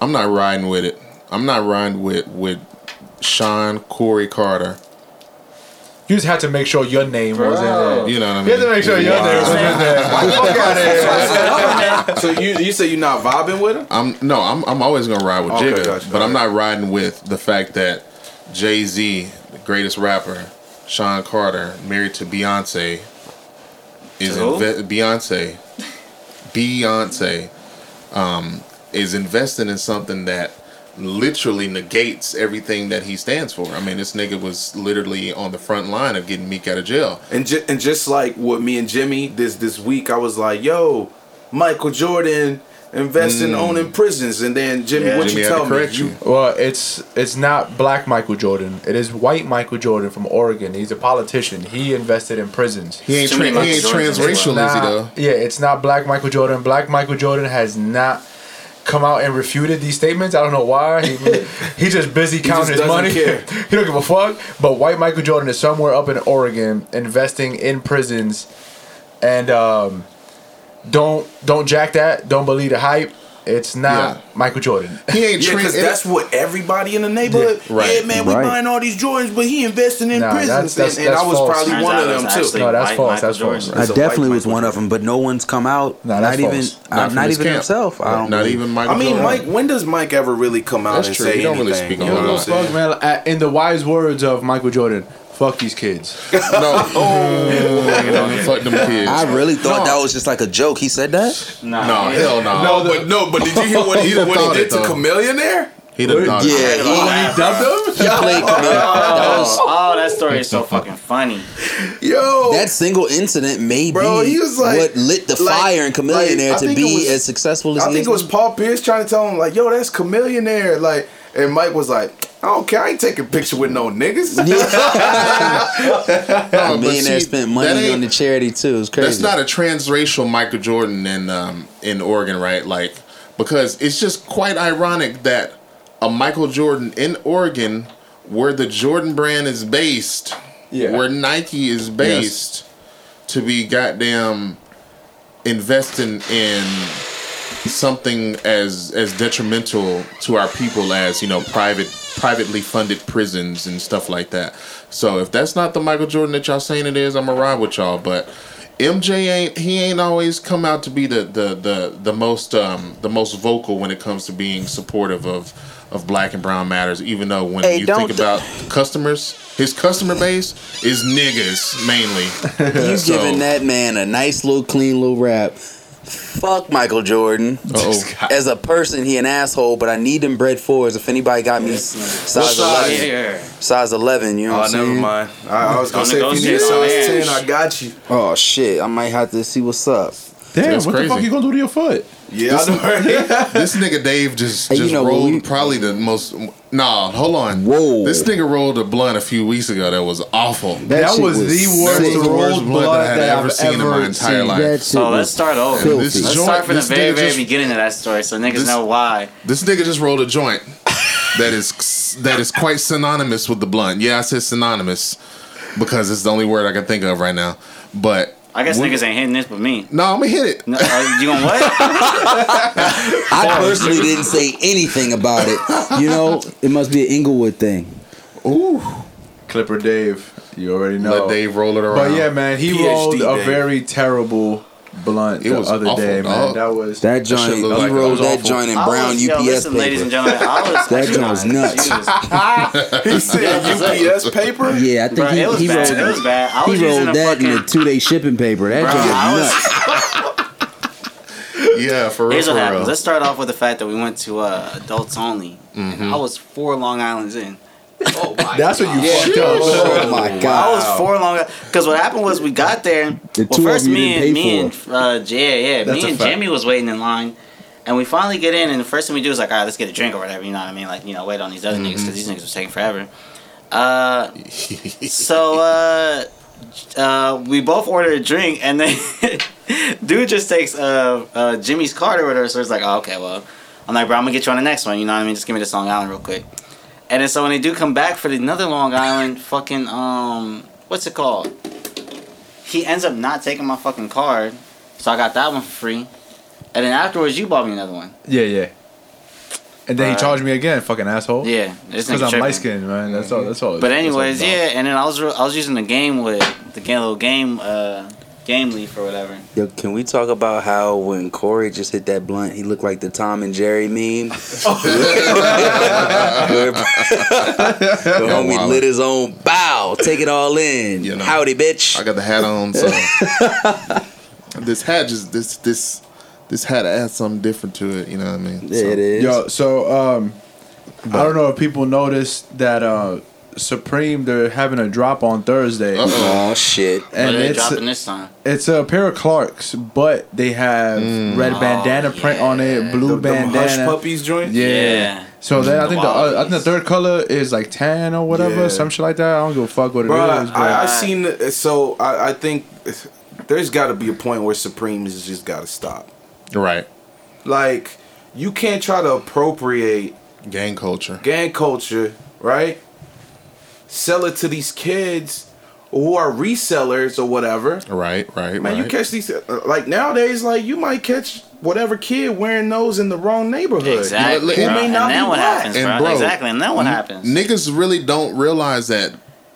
I'm not riding with it. I'm not riding with with Shawn Corey Carter. You just had to make sure your name was in there. You know what I mean? You had to make sure your name was in there. <laughs> Fuck out of here. so you you say you're not vibing with him? I'm no, I'm I'm always gonna ride with Okay, Jigga, gotcha. but I'm not riding with the fact that Jay Z, the greatest rapper, Shawn Carter, married to Beyonce, is To inve- Beyonce, Beyonce, um, is investing in something that literally negates everything that he stands for. I mean, this nigga was literally on the front line of getting Meek out of jail. And ju- and just like with me and Jimmy this this week, I was like, "Yo, Michael Jordan invest in mm. owning prisons," and then Jimmy, Yeah. what Jimmy you had tell me? You, you. Well, it's it's not black Michael Jordan. It is white Michael Jordan from Oregon. He's a politician. He invested in prisons. He ain't Too tra- he ain't Michael Jordans as transracial, well. is he though? yeah, it's not black Michael Jordan. Black Michael Jordan has not come out and refuted these statements. I don't know why. He, he <laughs> just busy counting his doesn't money. care. <laughs> he don't give a fuck. But white Michael Jordan is somewhere up in Oregon investing in prisons, and um, don't don't jack that. Don't believe the hype. It's not Yeah. Michael Jordan. He ain't yeah, tra- because that's what everybody in the neighborhood. Yeah, right. Yeah, man, we Right. buying all these Jordans, but he investing in Nah, prisons, that's- that's- and, and that's I was false. probably Turns one of them too. No, that's white false, Michael that's false. Jordan. I definitely was Michael one of them, but no one's come out. Nah, not that's even, false. uh, Not not even camp. himself. I don't. Not believe. even Michael. I mean, Jordan. Mike, when does Mike ever really come out That's and true. say He don't really anything? speak You on know that. what I'm saying? Fuck, man. In the wise words of Michael Jordan, fuck these kids. <laughs> No. oh, fuck them kids. I really thought No. that was just like a joke. He said that. Nah, no, hell no. No, but no, but did you hear what he, He done what he thought did it, to though. Chamillionaire? He done thought Yeah, it. he, He dubbed him? <laughs> he played <laughs> Camille. That was Oh, oh that story is so fucking funny. Yo, that single incident may Bro, be he was like- what lit the like- fire in Chamillionaire like, I to think it be was- as successful as he is. I he think is. it was Paul Pierce trying to tell him like, "Yo, that's Chamillionaire." Like, and Mike was like, "I don't care. I ain't taking a picture with no niggas." <laughs> <laughs> No, but Millionaire spent money on the charity too. It's crazy. That's not a transracial Michael Jordan in um, in Oregon, right? Like because it's just quite ironic that a Michael Jordan in Oregon, where the Jordan brand is based, Yeah. where Nike is based, to be goddamn investing in something as as detrimental to our people as you know private privately funded prisons and stuff like that. So if that's not the Michael Jordan that y'all saying it is, I'm gonna ride with y'all. But MJ ain't he ain't always come out to be the the the, the most um the most vocal when it comes to being supportive of of black and brown matters. Even though when Hey, you don't think th- about customers, his customer base is niggas mainly. <laughs> You So- giving that man a nice little clean little rap. Fuck Michael Jordan. Uh-oh. As a person, he an asshole, but I need them bread fours. If anybody got me size size? eleven, Yeah. size eleven, you know Oh, what I'm never saying? mind. I, I was gonna Don't say if you need a size ten, I got you. Oh shit, I might have to see what's up. Damn, That's what the fuck you gonna do to your foot? Yeah, I know. right? <laughs> This nigga Dave just Hey, you just know, rolled we- probably the most. Nah, hold on. Whoa. This nigga rolled a blunt a few weeks ago that was awful. That, shit was, the worst That was the worst rolled blood blood that I had that ever I've seen in my entire seen. life. That oh, So was let's start over. filthy. This Let's joint- start from the very, very just- beginning of that story, so niggas This- know why. This nigga just rolled a joint that is that is quite synonymous with the blunt. Yeah, I said synonymous because it's the only word I can think of right now. But I guess when- niggas ain't hitting this but me. No, I'm gonna hit it. No, uh, you gonna what? <laughs> I personally didn't say anything about it. You know, it must be an Inglewood thing. Ooh, Clipper Dave. You already know. let Dave roll it around. But yeah, man, he PhD rolled a Dave. very terrible blunt It the was other awful, day, man. That was That shit joint, he like- rolled that that joint in brown was- yo, UPS listen, paper. ladies and gentlemen, I was <laughs> That joint was nuts. <laughs> <laughs> He said UPS paper. Yeah, I think Bro, he, it was he bad. rolled. It was bad. I was he rolled a that in fucking. the two day shipping paper. That Bro, joint I was was- nuts. yeah, for real, Here's what happened. real. Let's start off with the fact that we went to uh, adults only. Mm-hmm. I was four Long Islands in. <laughs> that's what you fucked up. Oh my god! I was four Long Because what happened was we got there. The well, first me and me and for uh, Jay, yeah, That's me and fact. Jimmy was waiting in line, and we finally get in, and the first thing we do is like, all right, let's get a drink or whatever. You know what I mean? Like, you know, wait on these other niggas Mm-hmm. because these niggas was taking forever. Uh, so <laughs> uh, uh, we both ordered a drink, and then <laughs> dude just takes uh, uh, Jimmy's card or whatever. So it's like, oh, okay, well, I'm like, bro, I'm gonna get you on the next one. You know what I mean? Just give me this Long Island real quick. And then so when they do come back for the another Long Island, fucking um, what's it called? He ends up not taking my fucking card, so I got that one for free. And then afterwards, you bought me another one. Yeah, yeah. And then he charged me again, fucking asshole. Yeah, Because I'm light skinned, man. That's all. That's all. But all anyways, yeah. And then I was re- I was using the game with the game little game uh game leaf or whatever. Yo, can we talk about how when Corey just hit that blunt, he looked like the Tom and Jerry meme? Where- <laughs> the homie wow. lit his own bow, take it all in. You know. Howdy, bitch. I got the hat on, so <laughs> this hat just this this this hat adds something different to it. You know what I mean? Yeah, it is. Yo, so um, I don't know if people noticed that uh, Supreme they're having a drop on Thursday, Uh-oh. Oh shit. But and they it's dropping this time. it's a pair of Clarks, but they have red bandana print on it, blue The, them hush bandana. puppies joint. Yeah. Yeah. So then I think the uh, I think the third color is like tan or whatever, Yeah. some shit like that. I don't give a fuck what it is. Bro, but I, I seen it- so I, I think there's got to be a point where Supremes has just got to stop. Right. Like you can't try to appropriate Gang culture. gang culture, right? Sell it to these kids who are resellers or whatever. Right. Right. Man, right. you catch these uh, like nowadays, like you might catch whatever kid wearing those in the wrong neighborhood. Exactly. Who bro. may not and then be what black. happens, And bro? bro, Exactly. And then what happens? Niggas really don't realize that.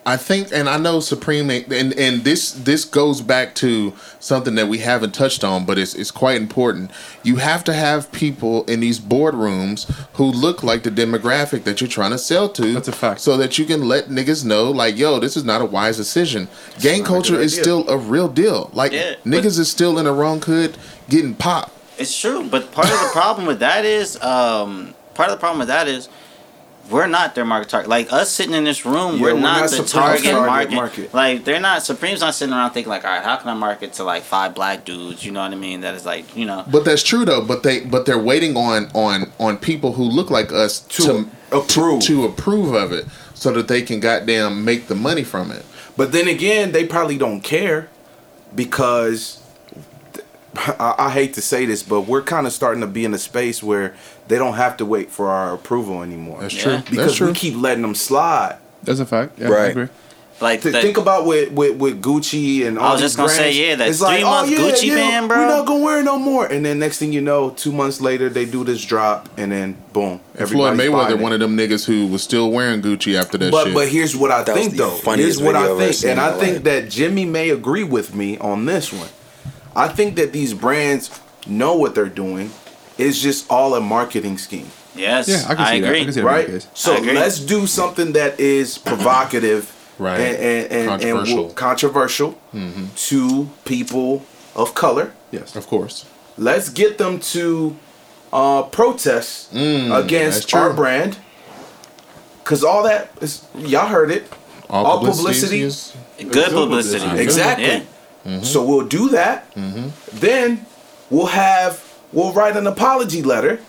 I think, and I know Supreme, and and this this goes back to something that we haven't touched on, but it's it's quite important. You have to have people in these boardrooms who look like the demographic that you're trying to sell to. That's a fact. So that you can let niggas know, like, yo, this is not a wise decision. Gang culture is idea. still a real deal. Like Yeah, niggas is still in the wrong hood getting popped. It's true, but part of the problem with that is, um, part of the problem with that is, we're not their market target. Like us sitting in this room, Yeah, we're, we're not, not the target, target market. market. Like they're not. Supreme's not sitting around thinking like, all right, how can I market to like five black dudes? You know what I mean? That is like, you know. But that's true though. But they but they're waiting on on on people who look like us To to approve. to approve of it, so that they can goddamn make the money from it. But then again, they probably don't care because I, I hate to say this, but we're kind of starting to be in a space where they don't have to wait for our approval anymore. That's Yeah. true. Because that's true. we keep letting them slide. that's a fact. Yeah, I Right. agree. Like Th- the- think about with, with, with Gucci and all I was just gonna say, yeah, that It's like, three-month oh, yeah, Gucci yeah, ban, bro. We're not gonna wear it no more. And then next thing you know, two months later, they do this drop, and then boom, And Floyd Mayweather, one of them niggas who was still wearing Gucci after that But shit. but here's what I That think though. funniest Here's what I think, and I think life. that Jimmy may agree with me on this one. I think that these brands know what they're doing. It's just all a marketing scheme, yes, Yeah, I can see that. I agree. can see right? case. So let's do something that is provocative, <clears throat> Right. And and, and Controversial. and will- controversial to people of color. Yes. of course, Let's get them to uh, protest Mm, against true. our brand. Cause all that is y'all heard it. all, All publicity, publicity is Good publicity. publicity. Exactly. Yeah. So we'll do that. Then we'll have we'll write an apology letter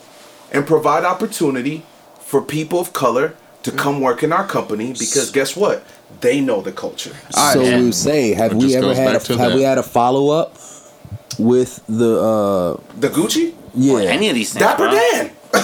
and provide opportunity for people of color to come work in our company because guess what? They know the culture. So Yeah. we say, have we ever had a have that. we had a follow up with the uh The Gucci? yeah Or any of these things, Dapper bro. Dan. <laughs>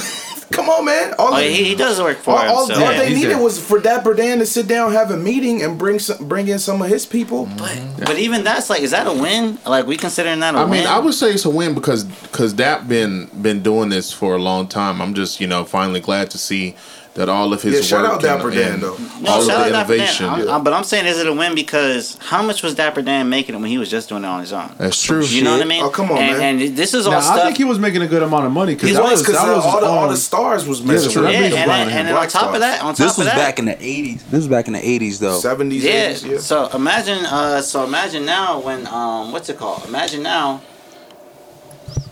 come on, man. All, Oh, he, he does work for all, him. all, so. all Yeah, they needed a- was for Dapper Dan to sit down, have a meeting, and bring some, bring in some of his people. But, mm-hmm. but even that's like, is that a win? Like we considering that a I win? I mean, I would say it's a win because because Dap been been doing this for a long time. I'm just you know finally glad to see that all of his Yeah, shout work out Dapper and, Dan, and though. No, all of shout the out Dapper Dan. innovation. I'm- I'm- but I'm saying, is it a win because how much was Dapper Dan making it when he was just doing it on his own? That's true. You know what I mean? Oh, come on, and, man. And this is all Now, stuff. I think he was making a good amount of money because He that was was because that was all, the, all the stars was Yeah, messing so with yeah, and, and, and and on top of that, on top This was of that, back in the '80s. This was back in the '80s, though. 70s, Yeah. 80s, yeah. So imagine, uh, so imagine now when, um, what's it called? Imagine now,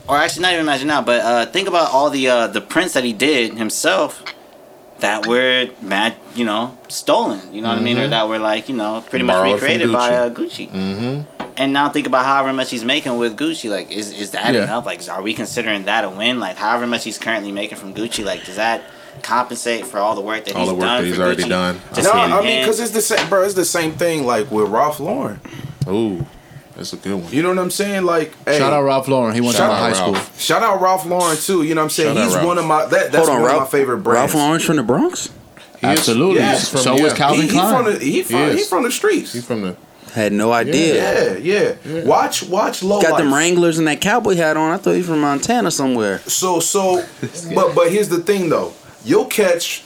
or actually not even imagine now, but uh, think about all the uh, the prints that he did himself that were mad, you know, stolen. You know what I mean, or that were like, you know, pretty much Borrowed from recreated by Gucci. uh, Gucci. Mm-hmm. And now think about however much he's making with Gucci. Like, is is that Yeah. enough? Like, are we considering that a win? Like, however much he's currently making from Gucci, like, does that compensate for all the work that he's done? All he's the work done that he's already Gucci? done. Just No, I mean, because it's the same, bro. It's the same thing like with Ralph Lauren. Ooh, that's a good one. You know what I'm saying? Like, hey, Shout out Ralph Lauren. He went to Shout my out high school. Shout out Ralph Lauren too. You know what I'm saying? Shout He's one of my that, that's Hold on, one Ralph, of my favorite brands. Ralph Lauren from the Bronx. He is- Absolutely. yeah, he's from- so yeah. was He, Calvin he Klein. from the he from, is. he from the streets. He from the Had no idea. yeah, yeah, Watch watch low Got life. them Wranglers and that cowboy hat on. I thought he was from Montana somewhere. So so, but but here's the thing though. You'll catch,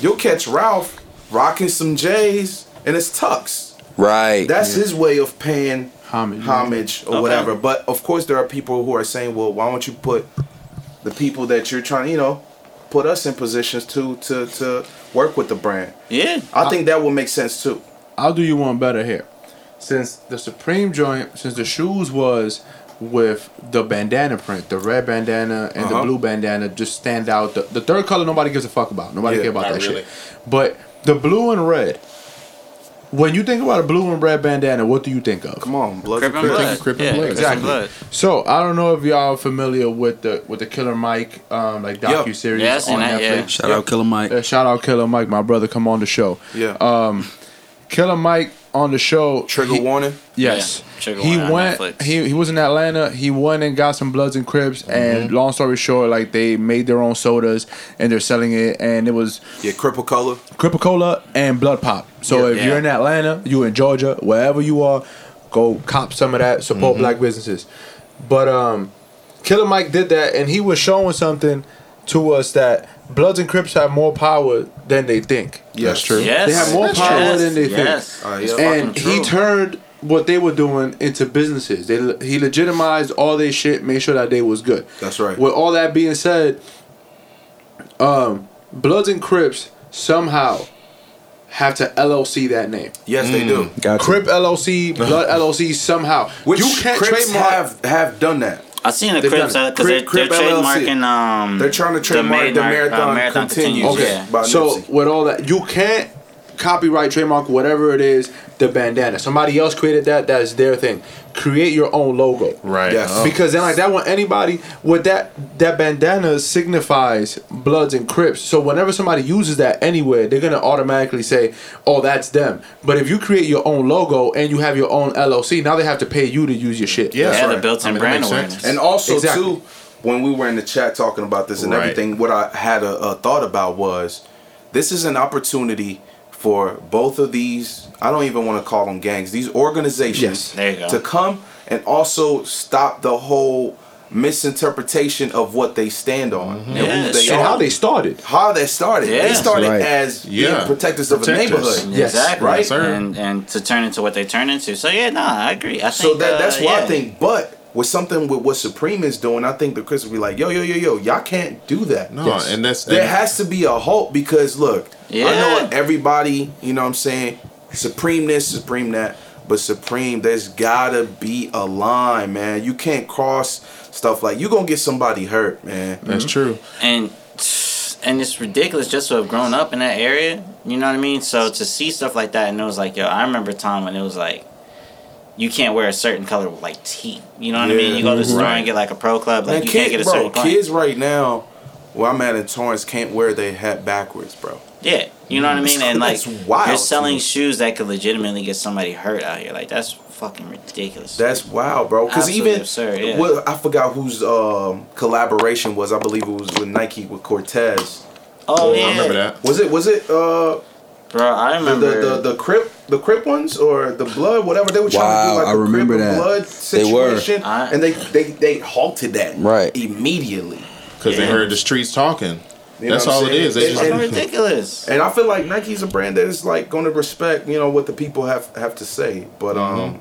you'll catch Ralph rocking some J's and it's tux. Right. That's his way of paying Homage, homage, or Okay. whatever. But of course, there are people who are saying, "Well, why don't you put the people that you're trying, to, you know, put us in positions to to to work with the brand?" yeah. I think that would make sense too. I'll do you one better here. Since the Supreme joint, since the shoes was with the bandana print, the red bandana and Uh-huh. the blue bandana just stand out. The, the third color nobody gives a fuck about. Nobody Yeah, care about that really. shit. But the blue and red. When you think about a blue and red bandana, what do you think of? Come on, blood. Crip and blood. Crip and yeah, blood. Exactly. blood. So I don't know if y'all are familiar with the with the Killer Mike um like docu series Yeah, I on that, yeah. Netflix. Shout out Killer Mike. Uh, shout out Killer Mike, my brother, come on the show. Yeah. Um, Killer Mike on the show. Trigger he- warning. Yes. Yeah, Trigger he warning on went. He he was in Atlanta. He went and got some Bloods and Crips. And Mm-hmm. long story short, like they made their own sodas and they're selling it. And it was Yeah, cripple color. Crip-A-Cola and Blood Pop. So Yeah. if you're in Atlanta, you in Georgia, wherever you are, go cop some of that. Support Mm-hmm. black businesses. But um, Killer Mike did that, and he was showing something to us that Bloods and Crips have more power than they think. Yes. true. Yes. They have more yes, power than they yes. think. Uh, It's and he turned what they were doing into businesses. They he legitimized all their shit, made sure that they was good. That's right. With all that being said, um, Bloods and Crips somehow have to LLC that name. Yes, they do. Gotcha. Crip LLC, Blood LLC somehow. Which you can't Crips trademark. have have done that. I seen the They've Crips done it. because they're, Crip- they're LLC. trademarking. Um, They're trying to trademark the Marathon- marathon, uh, continues. Okay, Yeah. so Nipsey. with all that, you can't copyright, trademark, whatever it is, the bandana. Somebody else created that. That's their thing. Create your own logo. right. Yes. Oh. Because then, like that one, anybody with that that bandana signifies Bloods and Crips. So whenever somebody uses that anywhere, they're gonna automatically say, "Oh, that's them." But if you create your own logo and you have your own LLC, now they have to pay you to use your shit. Yeah. yeah, That's the right. built-in I mean, brand awareness. And also Exactly. too, when we were in the chat talking about this and Right. everything, what I had a, a thought about was this is an opportunity for both of these. I don't even want to call them gangs. These organizations Yes. There you go. to come and also stop the whole misinterpretation of what they stand on and Yeah, who they. And how they started. how they started. Yeah. They started Right. as Yeah. being protectors of the neighborhood. Yes. exactly. right, sir. And and to turn into what they turn into. So yeah, no, I agree. I So think that uh, that's why I think. But with something with what Supreme is doing, I think the Crips will be like, yo, yo, yo, yo, y'all can't do that. No, and that's There and- has to be a hope because look, I know everybody, you know what I'm saying, Supreme this, Supreme that, but Supreme, there's gotta be a line, man. You can't cross stuff like you gonna get somebody hurt, man. That's mm-hmm. true. and and it's ridiculous just to have grown up in that area. You know what I mean? So to see stuff like that, and it was like, yo, I remember a time when it was like, you can't wear a certain color like tee. You know what I mean? You go to the store Right. and get like a pro club, like Man, you kid- can't get a bro, certain point. kids right now, where I'm at in Torrance, can't wear their hat backwards, bro. Yeah, you know what I mean? And like, wild you're selling me. shoes that could legitimately get somebody hurt out here. Like that's fucking ridiculous. That's wild, bro. Because even absurd, yeah. what I forgot whose um, collaboration was. I believe it was with Nike with Cortez. oh yeah, I remember that. Was it? Was it uh, bro. I remember. the the the Crip the Crip ones or the Blood whatever they were trying Wow, to do like I the remember Crip that. Blood They were. situation, I- and they they they halted that Right. immediately. Because they heard the streets talking. You That's all it saying? is. They And- just- Fucking ridiculous. And I feel like Nike's a brand that is like going to respect, you know, what the people have have to say. But um,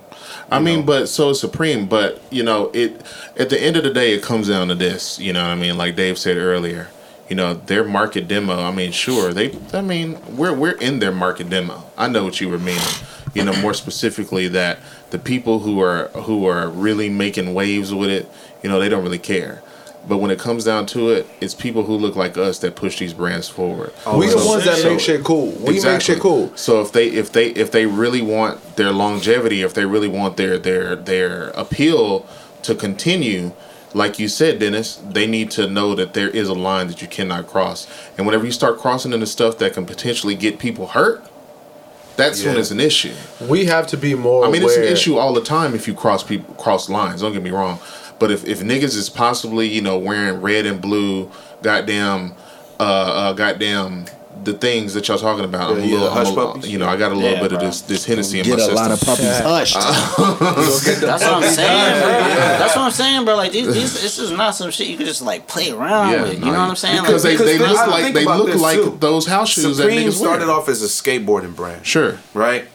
I mean, but so Supreme. But you know, it at the end of the day, it comes down to this. You know, what I mean, like Dave said earlier, you know, their market demo. I mean, sure, they. I mean, we're we're in their market demo. I know what you were meaning. You know, more specifically that the people who are who are really making waves with it, you know, they don't really care. But when it comes down to it, it's people who look like us that push these brands forward. Oh, we the ones that so- make shit cool. We make shit cool. So if they if they if they really want their longevity, if they really want their their their appeal to continue, like you said, Denis, they need to know that there is a line that you cannot cross. And whenever you start crossing into stuff that can potentially get people hurt, that's when Yeah. it's an issue. We have to be more. I mean, it's an issue all the time if you cross people cross lines. Don't get me wrong, but if, if niggas is possibly you know wearing red and blue, goddamn, uh, uh goddamn the things that y'all talking about. I'm a Yeah, yeah, little, hush I'm a- puppies. you know, I got a little Yeah, bit of this this Hennessy in my system. Get my a lot of puppies <laughs> hushed. <laughs> That's what I'm saying, bro. That's what I'm saying, bro. Like these, these, this is not some shit you could just like play around Yeah, with. You no, know what I'm saying? Because like, they, they because look like they look like too. those house shoes Supreme that niggas started wear. off as a skateboarding brand, Sure. right?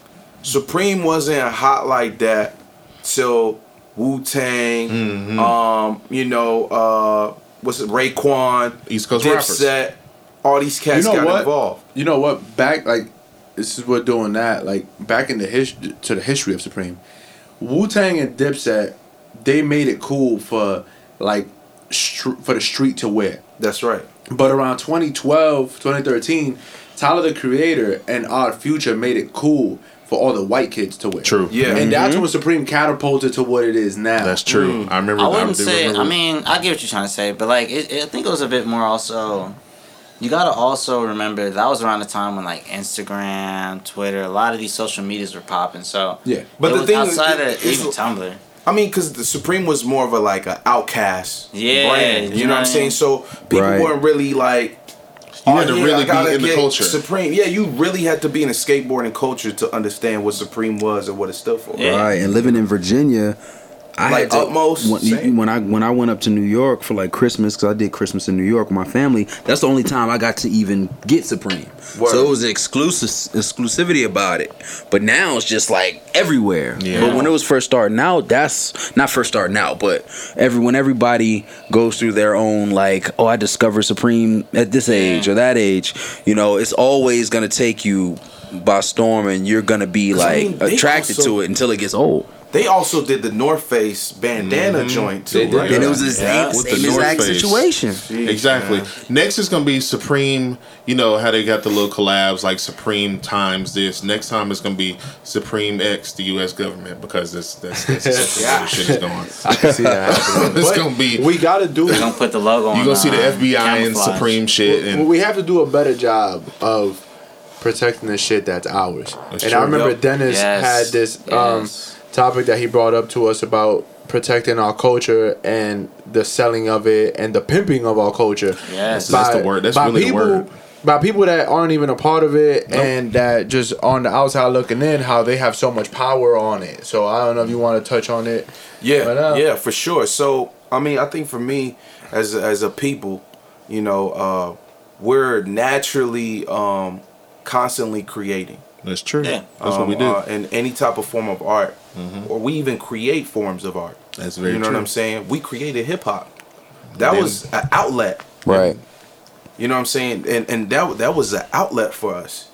Supreme wasn't hot like that till Wu Tang, Mm-hmm. um, you know, uh, what's it, Raekwon, East Coast rappers. Dipset, all these cats You know got what? involved. You know what? Back like this is what doing that. Like back in the history to the history of Supreme, Wu Tang and Dipset, they made it cool for like str- for the street to wear. That's right. But around 2012, 2013, Tyler the Creator and Odd Future made it cool for all the white kids to wear. True. Yeah. And that's mm-hmm. when Supreme catapulted to what it is now. That's true. Mm. I remember. I wouldn't do say. remember- I mean, I get what you're trying to say, but like, it, it, I think it was a bit more also. You gotta also remember that was around the time when like Instagram, Twitter, a lot of these social medias were popping. So Yeah. But it the was thing outside is- of even Tumblr. I mean, because the Supreme was more of a like an outcast Yeah, brand. You, you know, know what I'm what saying? So people Right. weren't really like. You "Oh, had to really be in the culture. Supreme, yeah, you really had to be in the skateboarding culture to understand what Supreme was and what it stood for. Yeah. Right, and living in Virginia, I Like had to, Utmost, when, when I when I went up to New York for like Christmas because I did Christmas in New York with my family. That's the only time I got to even get Supreme. Word. So it was exclusive exclusivity about it. But now it's just like everywhere. Yeah. But when it was first starting out, that's not first starting out, but every when everybody goes through their own like, oh, I discovered Supreme at this age or that age. You know, it's always gonna take you by storm, and you're gonna be 'Cause, I like mean, attracted to it until it gets old. They also did the North Face bandana joint too, They did. right? And it was the same, Yeah. With the North exact Face. situation. Jeez, Exactly. man. Next is gonna be Supreme. You know how they got the little collabs like Supreme times this. Next time it's gonna be Supreme X the U.S. government because that's that's, that's, that's Yeah. <laughs> where shit is going. I can see that <laughs> happening. It's But gonna be- We got to do. They're gonna put the logo on. You gonna see the uh, FBI and. Supreme shit Well, and we have to do a better job of protecting the shit that's ours. That's and true. I remember Yep. Denis Yes. had this um, Yes. Topic that he brought up to us about protecting our culture and the selling of it and the pimping of our culture. Yes. That's the word. That's by really the people, word. By people that aren't even a part of it and that just on the outside looking in, how they have so much power on it. So I don't know if you want to touch on it. Yeah, But, uh, yeah, for sure. So I mean, I think for me, as a, as a people, you know, uh, we're naturally um, constantly creating. that's true. Yeah. That's what we um, do. uh, in any type of form of art, Mm-hmm. or we even create forms of art. That's very you know true. what I'm saying? We created hip hop. That Then- was an outlet. Right. You know what I'm saying? And and that that was an outlet for us.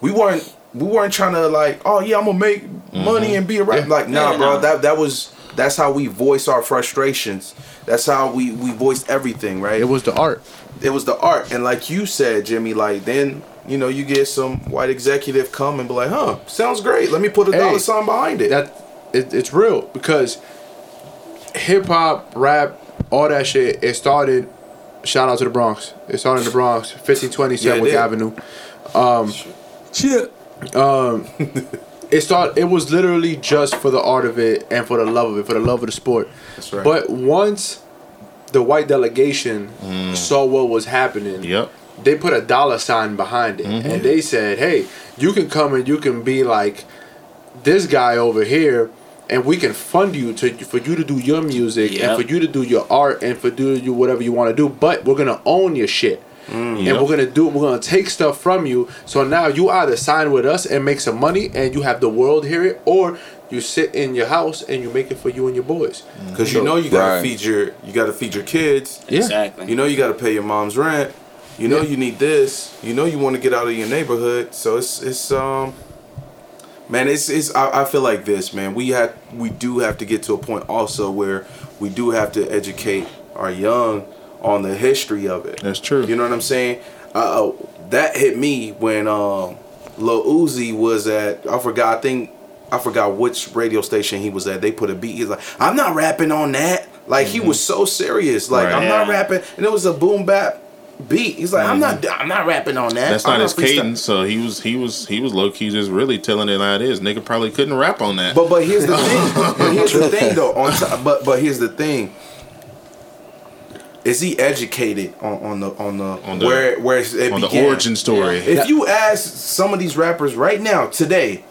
We weren't we weren't trying to like, oh yeah, I'm gonna make mm-hmm. money and be a rap. Like, nah, Yeah, bro. no. That that was that's how we voice our frustrations. That's how we we voiced everything, right? It was the art. it was the art and like you said jimmy like then you know you get some white executive come and be like huh sounds great let me put a Hey, dollar sign behind it that it, it's real because hip hop, rap, all that shit. It started. Shout out to the Bronx. It started in the Bronx, fifteen twenty Yeah, it Sedgwick did. Avenue. Um, Shit. It started. It was literally just for the art of it and for the love of it, for the love of the sport. That's right. But once the white delegation saw what was happening, Yep. They put a dollar sign behind it and mm-hmm. they said hey you can come and you can be like this guy over here and we can fund you to for you to do your music Yep. and for you to do your art and for do you whatever you want to do but we're gonna own your shit mm, and Yep. we're gonna do we're gonna take stuff from you. So now you either sign with us and make some money, and you have the world hear it, or you sit in your house and you make it for you and your boys. Mm. Because you know you gotta Right. feed your you gotta feed your kids. Yeah. Exactly. You know you gotta pay your mom's rent. You know you need this. You know you want to get out of your neighborhood. So it's it's um man, it's it's I, I feel like this, man. We had we do have to get to a point also where we do have to educate our young on the history of it. That's true. You know what I'm saying? Uh, uh, that hit me when um, Lil Uzi was at. I forgot. I think I forgot which radio station he was at. They put a beat. He's like, "I'm not rapping on that." Like he was so serious. Like Right. I'm not rapping, and it was a boom bap beat. He's like, "I'm not. Mm-hmm. I'm not rapping on that." That's I'm not his freestyle-" cadence. So he was he was he was low key just really telling it how it is. Nigga probably couldn't rap on that. But but here's the <laughs> thing. but here's the thing though. On top, but but here's the thing. Is he educated on, on the on the On the- where where it on the origin story. If you ask some of these rappers right now today,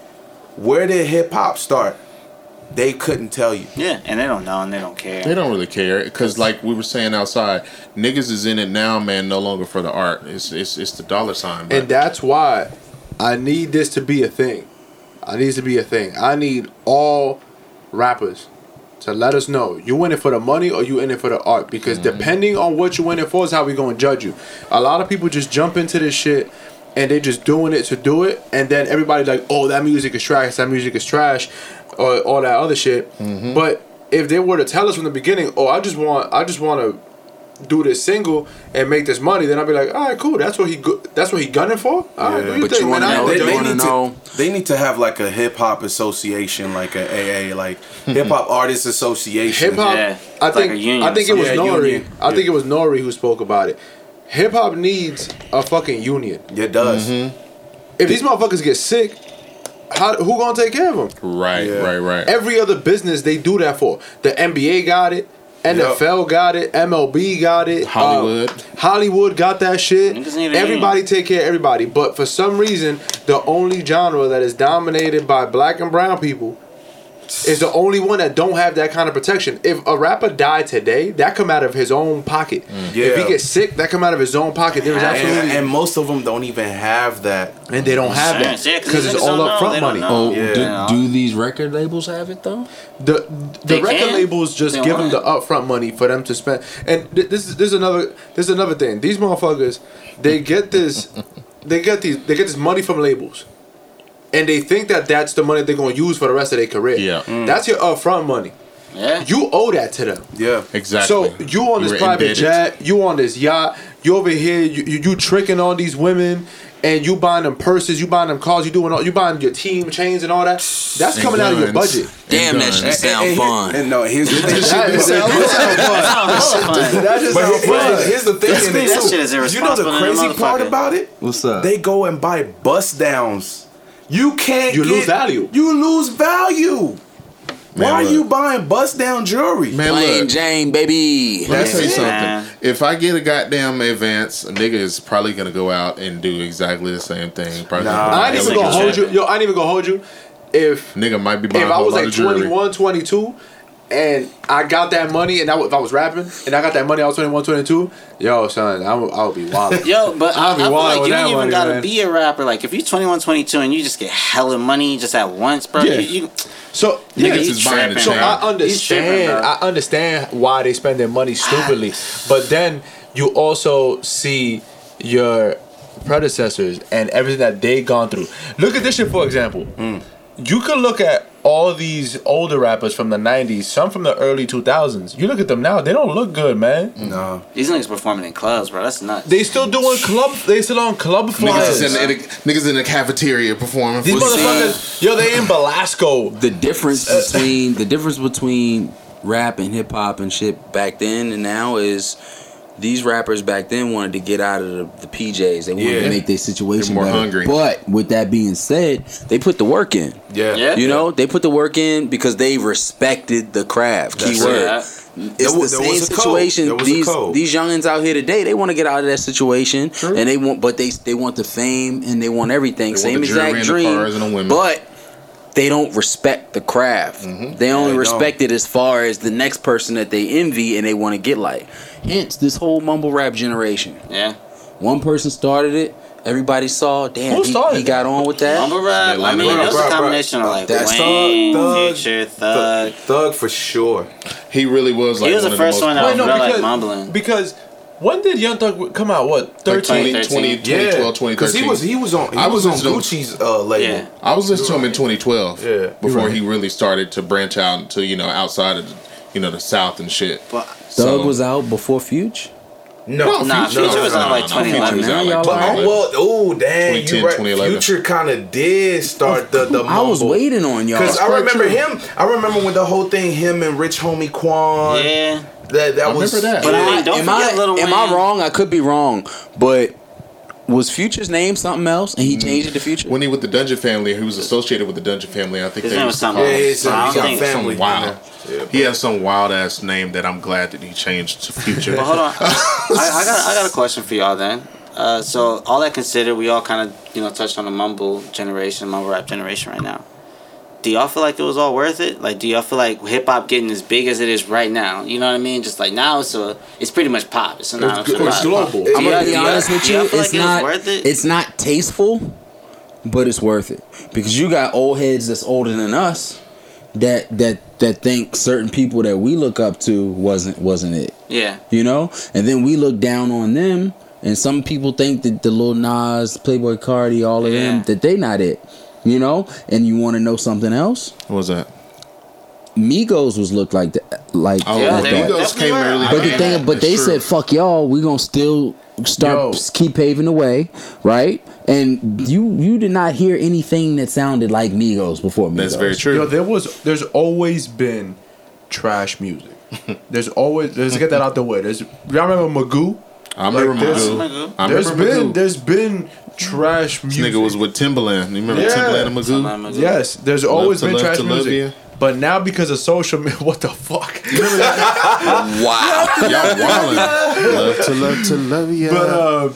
where did hip hop start? They couldn't tell you. Yeah, and they don't know and they don't care. They don't really care because, like we were saying outside, niggas is in it now, man. No longer for the art. It's it's it's the dollar sign. And that's why I need this to be a thing. I need this to be a thing. I need all rappers to let us know you in it for the money or you in it for the art. Because mm-hmm. depending on what you in it for is how we gonna judge you. A lot of people just jump into this shit and they just doing it to do it, and then everybody like, oh, that music is trash. That music is trash, or all that other shit. Mm-hmm. But if they were to tell us from the beginning, oh, I just want, I just want to do this single and make this money, then I'll be like, all right, cool. That's what he go- that's what he gunning for. All right, Yeah. you But think, you wanna know- ain't They, they need know- to they need to have like a hip hop association, like a AA, like <laughs> hip hop artists association. Hip hop. Yeah, I it's think like a union I think it was something. Yeah, Nori. union. I think it was Nori who spoke about it. Hip hop needs a fucking union. It does. Mm-hmm. If these motherfuckers get sick, how who gonna take care of them? right, Yeah. right, right. Every other business they do that for. The NBA got it. NFL got it. MLB got it. uh, Hollywood. Hollywood got that shit. Niggas need a Everybody take care of everybody. But for some reason, the only genre that is dominated by black and brown people is the only one that don't have that kind of protection. If a rapper died today, that come out of his own pocket. Mm. Yeah. If he Yeah. gets sick, that come out of his own pocket. There is absolutely And, and most of them don't even have that. and they don't have that Insurance, yeah, 'cause because it's all don't up front money. Oh, Yeah. do, do these record labels have it though? The the They record can. labels just They give them the upfront money for them to spend. And th- this is this is another this is another thing. These motherfuckers, they get this, they get these they get this money from labels, and they think that that's the money they're gonna use for the rest of their career. Yeah. Mm. that's your upfront money. Yeah. You owe that to them. Yeah. exactly. So you on this were private indebted. jet, you on this yacht, you over here, you, you, you tricking on these women, and you buying them purses, you buying them cars, you doing all, you buying your team chains and all that. That's And coming out of your budget. Damn, And that guns. shit sound and, fun. And no, here's the thing. That sound- that sound fun. <laughs> That just But sound fun. here's the thing. and that shit is irresponsible. You know the crazy part about it? What's up? They go and buy bust downs. You can't. You get- lose value. You lose value. Man, Why are you buying bust down jewelry? Man, Plain look. Jane, baby. Let me tell you something. If I get a goddamn advance, a nigga is probably gonna go out and do exactly the same thing. Probably Nah. I ain't even gonna hold you. Yo, I ain't even gonna hold you. If Nigga might be buying if a I whole was lot like of 21, 22, and I got that money, and I, if I was rapping, and I got that money, I was 21, 22, yo, son, I would, I would be wild. Yo, but I, I'll I be feel wild like you don't even money, gotta man. be a rapper. Like if you're 21, 22 and you just get hella money just at once, bro. Yeah. You, you, So Niggas yeah, is buying the So. I He's tripping, understand. I understand why they spend their money stupidly, but then you also see your predecessors and everything that they gone through. Look at this shit for example. Mm. You could look at all these older rappers from the '90s, some from the early 2000s. You look at them now; they don't look good, man. Mm. No. these niggas performing in clubs, bro. That's nuts. They still doing club. They still on club Niggas flyers. is in, the, niggas in the cafeteria performing. These motherfuckers, yo, they in Belasco. the difference uh, between the difference between rap and hip hop and shit back then and now is these rappers back then wanted to get out of the, the PJs. They wanted Yeah. to make their situation They're more better. hungry. But with that being said, they put the work in. Yeah. Yeah. You know, they put the work in because they respected the craft. That's Keyword. Yeah. It's There the there same was a code. situation. There was a These code. these youngins out here today, they want to get out of that situation, and they want, but they they want the fame and they want everything. They want same the jewelry exact and the dream, cars and the women. but they don't respect the craft. Mm-hmm. They only they respect it as far as the next person that they envy and they want to get like. Hence, this whole mumble rap generation. Yeah. One person started it. Everybody saw. Damn, Who he, started he got on with that. Mumble rap. I mean, Bro, it was a combination of like That's Wayne, Thug, Future, Thug. Thug for sure. He really was like He was one the of the first one that Wait, was no, like because, mumbling. because when did Young Thug come out? What, like 13? 20, 20, 2012, 2013. because he was he was on he I was, was on Gucci's uh, label. Yeah. I was listening to him in 2012. Yeah. Before right. he really started to branch out into you know outside of the, you know the South and shit. But Thug was out before Fuge. No, Nah, Future was out like Future 2011. was out Now like But, oh, well, oh damn, you right. Future kind of did start the the. I was waiting on y'all. Because I remember true. him. I remember when the whole thing, him and Rich Homie Quan. yeah. That that was. remember that. But I Yeah. mean, don't am I am I wrong? I could be wrong, but was Future's name something else, and he changed it to Future? When he with the Dungeon family, he was associated with the Dungeon family. I think His they name was was something Yeah, else. it's, So I he don't got family. some wild. Yeah, He has some wild ass name that I'm glad that he changed to Future. But hold on, <laughs> I, I got I got a question for y'all then. Uh, so all that considered, we all kind of you know touched on the mumble generation, mumble rap generation right now. Do y'all feel like it was all worth it? Like, do y'all feel like hip hop getting as big as it is right now? You know what I mean? Just like now, it's a it's pretty much pop. It's, not, It's, it's global. I'm gonna be honest with you. y'all It's like it not. worth it? It's not tasteful, but it's worth it because you got old heads that's older than us that that that think certain people that we look up to wasn't wasn't it. Yeah, You know, and then we look down on them, and some people think that the Lil Nas, Playboi Carti, all of Yeah. them that they not it. You know, and you want to know something else? what was that? Migos was looked like that, like Oh, Yeah, like they that. Migos came early. But the thing, but they true. said, "Fuck y'all, we gonna still start Yo. keep paving the way, right?" And you you did not hear anything that sounded like Migos before Migos. That's very true. Yo, there was, there's always been trash music. <laughs> There's always, let's get that out the way. There's, y'all remember Magoo? I remember Like this- Magoo. I There's remember been, there's been trash This music. nigga was with Timbaland. You remember Yeah. Timbaland and Magoo? Something Yes, there's always to been trash music. But now because of social media, <laughs> what the fuck? You remember that? <laughs> Wow. Y'all wildin'. love to love to love you. But uh,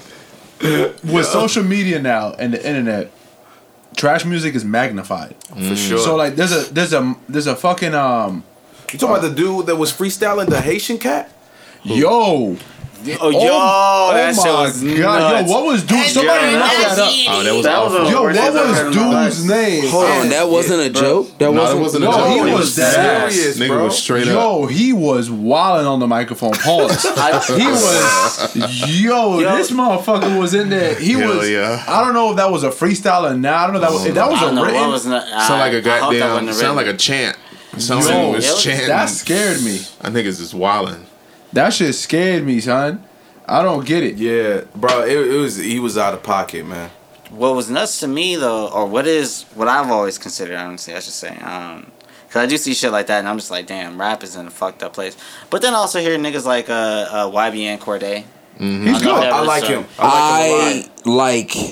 with social media now and the internet, trash music is magnified. for sure. So like, there's a there's a there's a fucking um, you talking about the dude that was freestyling the Haitian cat? yo, Oh, yo, oh that shit my was god, nuts. yo, what was dude? Somebody Yo, look that up. oh, that was That was awful. a- Yo, what I've ever heard was in my dude's name? Hold on, that wasn't a joke. That No, wasn't. wasn't a joke. he Nigga was dead. serious, Nigga bro. was straight up. Yo, he was wilding on the microphone. Pause. <laughs> he <laughs> was, yo, Yo. this motherfucker was in there. He Hell was. yeah. I don't know if that was a freestyle or not. I don't know if that was. If that was a written. was not. Sound like a I hope that goddamn. Sound like a chant. Sound like it it was was- chanting. that scared me. I think it's just wildin'. That shit scared me, son. I don't get it. Yeah, bro. It, it was he was out of pocket, man. what was nuts to me though, or what is what I've always considered, honestly, I should say, um, cause I do see shit like that, and I'm just like, damn, rap is in a fucked up place. But then also hear niggas like uh, uh YBN Cordae. Mm-hmm. He's good. I like him. I like him a lot. I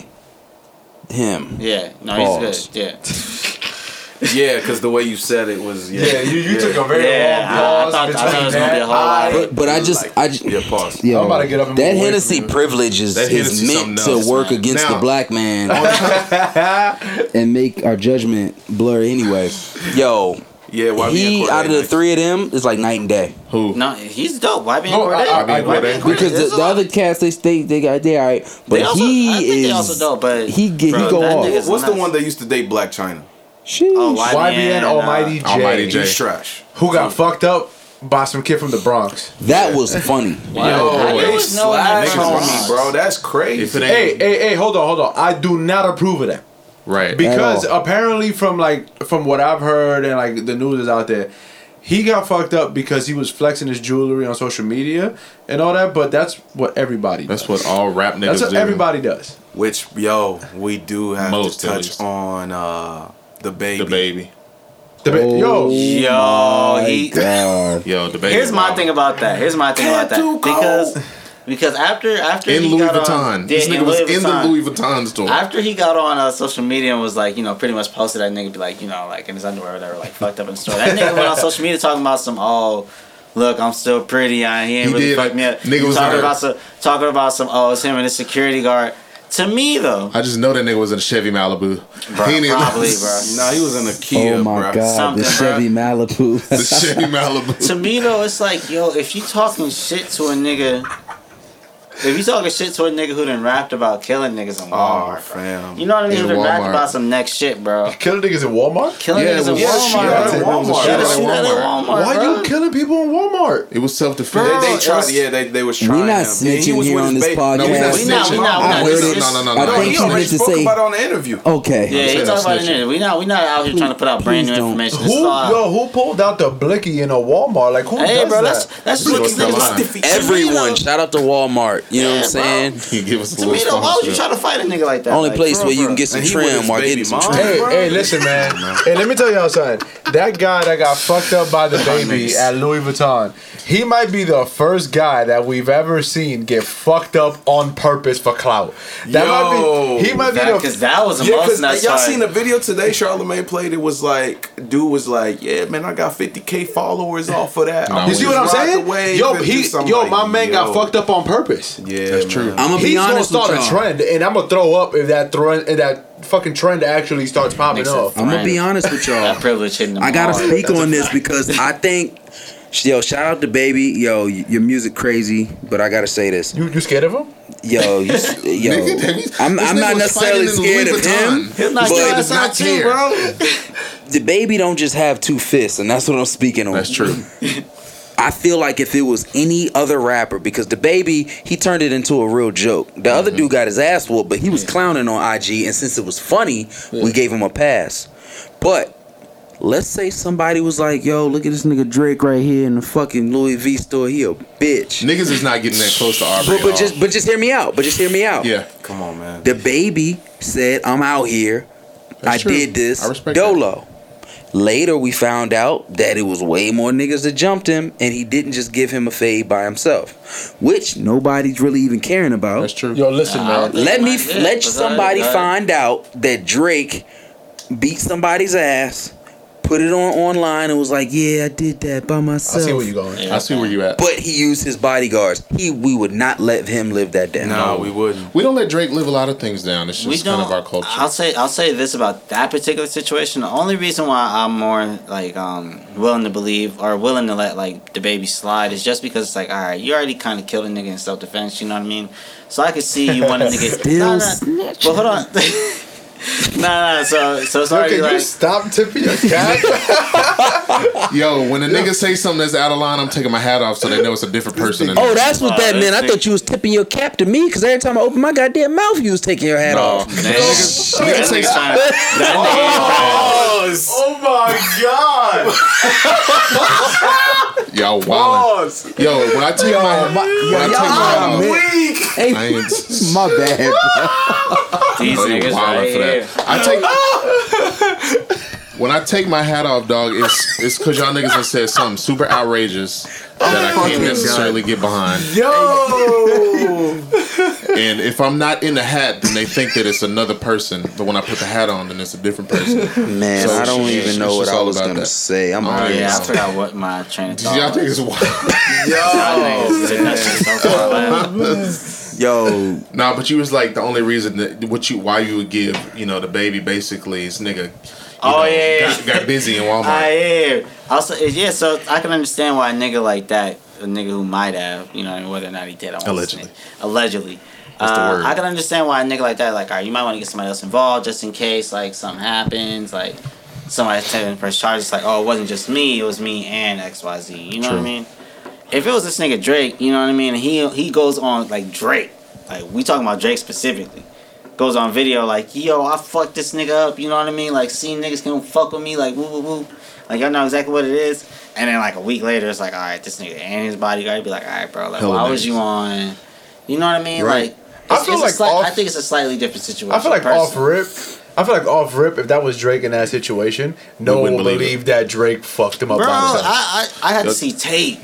like him. Yeah, no, Pause. he's good. Yeah, <laughs> Yeah, because the way you said it was. Yeah, Yeah, you, you took a very yeah. long I, I pause thought, I thought it was gonna be a that. whole lot. But, but I just, I just, Yeah, pause. yo, I'm about to get up and that move Hennessy privilege is, That is Hennessy meant something to else, work man. against Now- the black man <laughs> and make our judgment blur anyway. Yo, Yeah, YBN he Cordae, out of the three of them is like night and day. Who? No, he's dope. YBN No, Cordae. I- I- I- YBN Cordae. Cordae. Because the, the other cats they they they got they alright, but They also- he I think is they also dope, but he get bro, he go off. nigga's What's the one that used to date Blac Chyna? Sheesh. Oh, YBN, YBN uh, Almighty Jay, Almighty Jay. He's trash. who got fucked up by some kid from the Bronx. that was funny. <laughs> Yo, I they was slash on me, bro. That's crazy. Hey, hey, hey, hold on, hold on. I do not approve of that. right. Because apparently from like from what I've heard and like the news is out there, he got fucked up because he was flexing his jewelry on social media and all that, but that's what everybody That's does. what all rap niggas That's what do. everybody does. Which yo, we do have Most to touch on uh DaBaby. The baby. The ba- yo, Yo, he. God. Yo, DaBaby. Here's my thing about that. Here's my thing about that because because after after In he Louis got Vuitton. on, this nigga was Louis in the Louis Vuitton store. After he got on uh, social media and was like, you know, pretty much posted that nigga be like, you know, like in his underwear or whatever, like fucked up in the store. That nigga went on <laughs> social media talking about some oh. Look, I'm still pretty. I he ain't He really did. fucked me up. Nigga He was talking in about some talking about some. Oh, it's him and his security guard. To me though, I just know that nigga was in a Chevy Malibu. bro, He probably, bro. Nah, he was in a Kia, Oh my bro. god, Something, the bruh. Chevy Malibu. The Chevy Malibu. to me though, it's like, yo, if you talking shit to a nigga if you talking shit to a nigga who done rapped about killing niggas in Oh, Walmart, fam. you know what I mean? In Who done rapped about some next shit, bro. Killing niggas in Walmart? Killing Yeah, niggas in was- yeah, Walmart. shootout bro. at Walmart. Yeah, Shootout at shootout at Walmart. Walmart. Why bro. you killing people in Walmart? It was self defense. they it tried. was- Yeah, they, they was trying. We not him. Yeah, he snitching was here on this baby. podcast. No, we not We not- we snitching. not- we I not- heard this it. is- No, no, no, I no. No, think he he already to spoke say- about it on the interview. Okay. Yeah, say he no talking about it. snitching. in it. We not we not out here trying to put out brand new information. Who, This is all- yo, who pulled out the blicky in a Walmart? Like, who Hey, does bro, that? that's that's just North what niggas. Carolina. To me, Everyone, shout out to Walmart. You know what I'm saying? <laughs> Give us a To little me, though, why would you try to fight a nigga like that? Only place where you can get some And he with trim his while getting some trim. Hey, hey, listen, man. <laughs> Hey, let me tell y'all something. That guy that got fucked up by DaBaby at Louis <laughs> Vuitton, he might be the first guy that we've ever seen get fucked up on purpose for clout. That Yo. might be. He might be That- the. Cause that was the Yeah, most cause y'all part. seen the video today Charlamagne played. It was like, dude was like, yeah, man, I got 50k followers <laughs> off of that. No, You see what I'm saying? the wave Yo, he, yo, my man got fucked up on purpose. Yeah, That's true. man. I'm gonna be He's gonna honest with start a trend, and I'm gonna throw up if that trend, if that fucking trend actually starts popping Nigga off. I'm gonna be honest with <laughs> y'all. that privilege hitting I gotta hard. speak on this because I think, yo, shout out to baby, yo, your music crazy, but I gotta say this, You, you scared of him? yo, you, <laughs> s- yo, Nigga, this I'm, I'm not necessarily scared of him, Vuitton. He'll but your He ass does out not too, care. bro. <laughs> DaBaby don't just have two fists, and that's what I'm speaking on. That's true. I feel like if it was any other rapper, because DaBaby he turned it into a real joke. The other mm-hmm. dude got his ass whooped, but he was clowning on IG, and since it was funny, we gave him a pass. But let's say somebody was like, "Yo, look at this nigga Drake right here in the fucking Louis V store. He a bitch." Niggas is not getting that close to Aubrey. But, at but all. just but just hear me out. But just hear me out. yeah, Come on, man. DaBaby said, "I'm out here. That's I true. did this I respect dolo." Later, we found out that it was way more niggas that jumped him, and he didn't just give him a fade by himself, which nobody's really even caring about. that's true. Yo, listen, Nah, man. Uh, let me let somebody that- that- find out that Drake beat somebody's ass, put it on online, and was like, "Yeah, I did that by myself." I see where you're going. Yeah. I see where you at. But he used his bodyguards. He we would not let him live that down. No, we wouldn't. We don't let Drake live a lot of things down. It's just kind of our culture. I'll say I'll say this about that particular situation. The only reason why I'm more like um willing to believe or willing to let like DaBaby slide is just because it's like all right, you already kind of killed a nigga in self defense. You know what I mean? So I could see you wanting to get. Still Nah, nah, snitching. But hold on. <laughs> nah, nah. So so it's already Can you like. stop tipping your cap? <laughs> Yo, when a nigga say something that's out of line, I'm taking my hat off so they know it's a different person. in Oh, there. that's what Oh, that meant. I thought you was tipping your cap to me because every time I open my goddamn mouth, you was taking your hat No. off. Oh, that nigga's- that nigga's trying that <laughs> nigga- oh my god! <laughs> Y'all wildin'. Yo, when I take my, when I take my hat off, Hey, I ain't. my bad. These you niggas right for here. I take <laughs> when I take my hat off, dog. It's it's because y'all niggas have said something super outrageous that I can't necessarily get behind. Yo, And if I'm not in the hat, then they think that it's another person. But when I put the hat on, then it's a different person. Man, So I don't it's- even know what just I all was about gonna that. say. I'm Oh, yeah, I <laughs> forgot what my train of thought. <laughs> Y'all think was. it's wild? Y'all niggas did that shit so far left. Yo. <laughs> Nah, but you was like the only reason that what you why you would give you know DaBaby basically is nigga. Oh, know, yeah, got, got busy in Walmart. <laughs> I am. Also, yeah, so I can understand why a nigga like that, a nigga who might have, you know, whether or not he did, I Allegedly. Allegedly. Uh, word. I can understand why a nigga like that, like, all right, you might want to get somebody else involved just in case, like, something happens, like, somebody's taking press charges, like, oh, it wasn't just me, it was me and XYZ. You know what I mean? If it was this nigga Drake, you know what I mean, he he goes on, like, Drake, like, we talking about Drake specifically goes on video like, yo, I fucked this nigga up, you know what I mean? Like, seeing niggas can fuck with me, like, woo woo woo. Like, y'all know exactly what it is. And then, like, a week later, it's like, all right, this nigga and his bodyguard be like, all right, bro, like, Hella why was you on? You know what I mean? Right. Like, I feel it's like slight- off- I think it's a slightly different situation. I feel like off rip. I feel like off rip. If that was Drake in that situation, no one wouldn't believe believe that Drake fucked him up Bro, I. I, I had to see tape.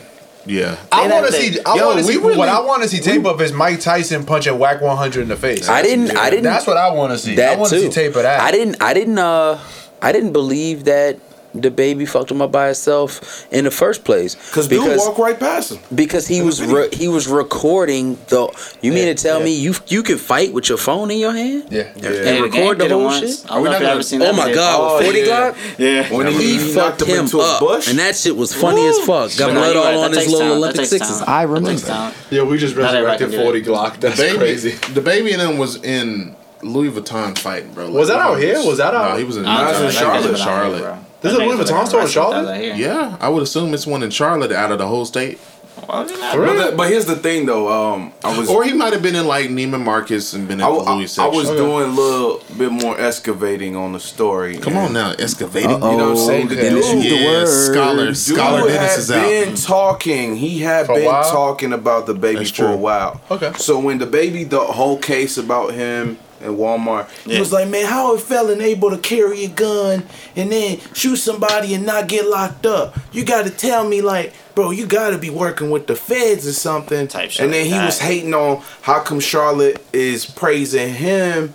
Yeah. I want to see. I Yo, want to see really- what I want to see tape of is Mike Tyson punching Wack 100 in the face. I didn't. I didn't. That's what I want to see. I That want to too. see tape of that. I didn't. I didn't. Uh, I didn't believe that DaBaby fucked him up by himself in the first place. Cause dude walk right past him. because he was re- he was recording the. You mean to tell me you you can fight with your phone in your hand? Yeah. And, and the record the did whole shit. I don't know if you ever seen Oh my god, Oh, with forty yeah. Glock. Yeah. When He, he, fucked him him into a up, bush. and that shit was funny as fuck. Got blood you're all right, on his little Olympic sixes. I remember. talent. Yeah, we just resurrected 40. Glock. That's baby, crazy. DaBaby and them was in Louis Vuitton fighting, bro. Was that out here? Was that out- No, he was in, I Nah, don't it's know, in that Charlotte. here, Charlotte. Bro. There's That a Louis nigga's Vuitton store in. Charlotte? Yeah, I would assume it's one in Charlotte out of the whole state. Why would you not? For real? But, the- but here's the thing, though. Um, I was Or he might have been in like Neiman Marcus and been in I, the wa- Louis I section. was doing a little bit more excavating on the story. Come on now, excavating. Uh-oh. You know what I'm saying? The Okay. dude, Denis used the word. scholar, dude scholar had Denis is out. been talking. He had For been talking about DaBaby That's for a while. Okay. So when DaBaby, the whole case about him in Walmart, he was like, "Man, how a felon able to carry a gun and then shoot somebody and not get locked up? You got to tell me, like, bro, you got to be working with the feds or something." Type shit and then like he that. was hating on how come Charlotte is praising him.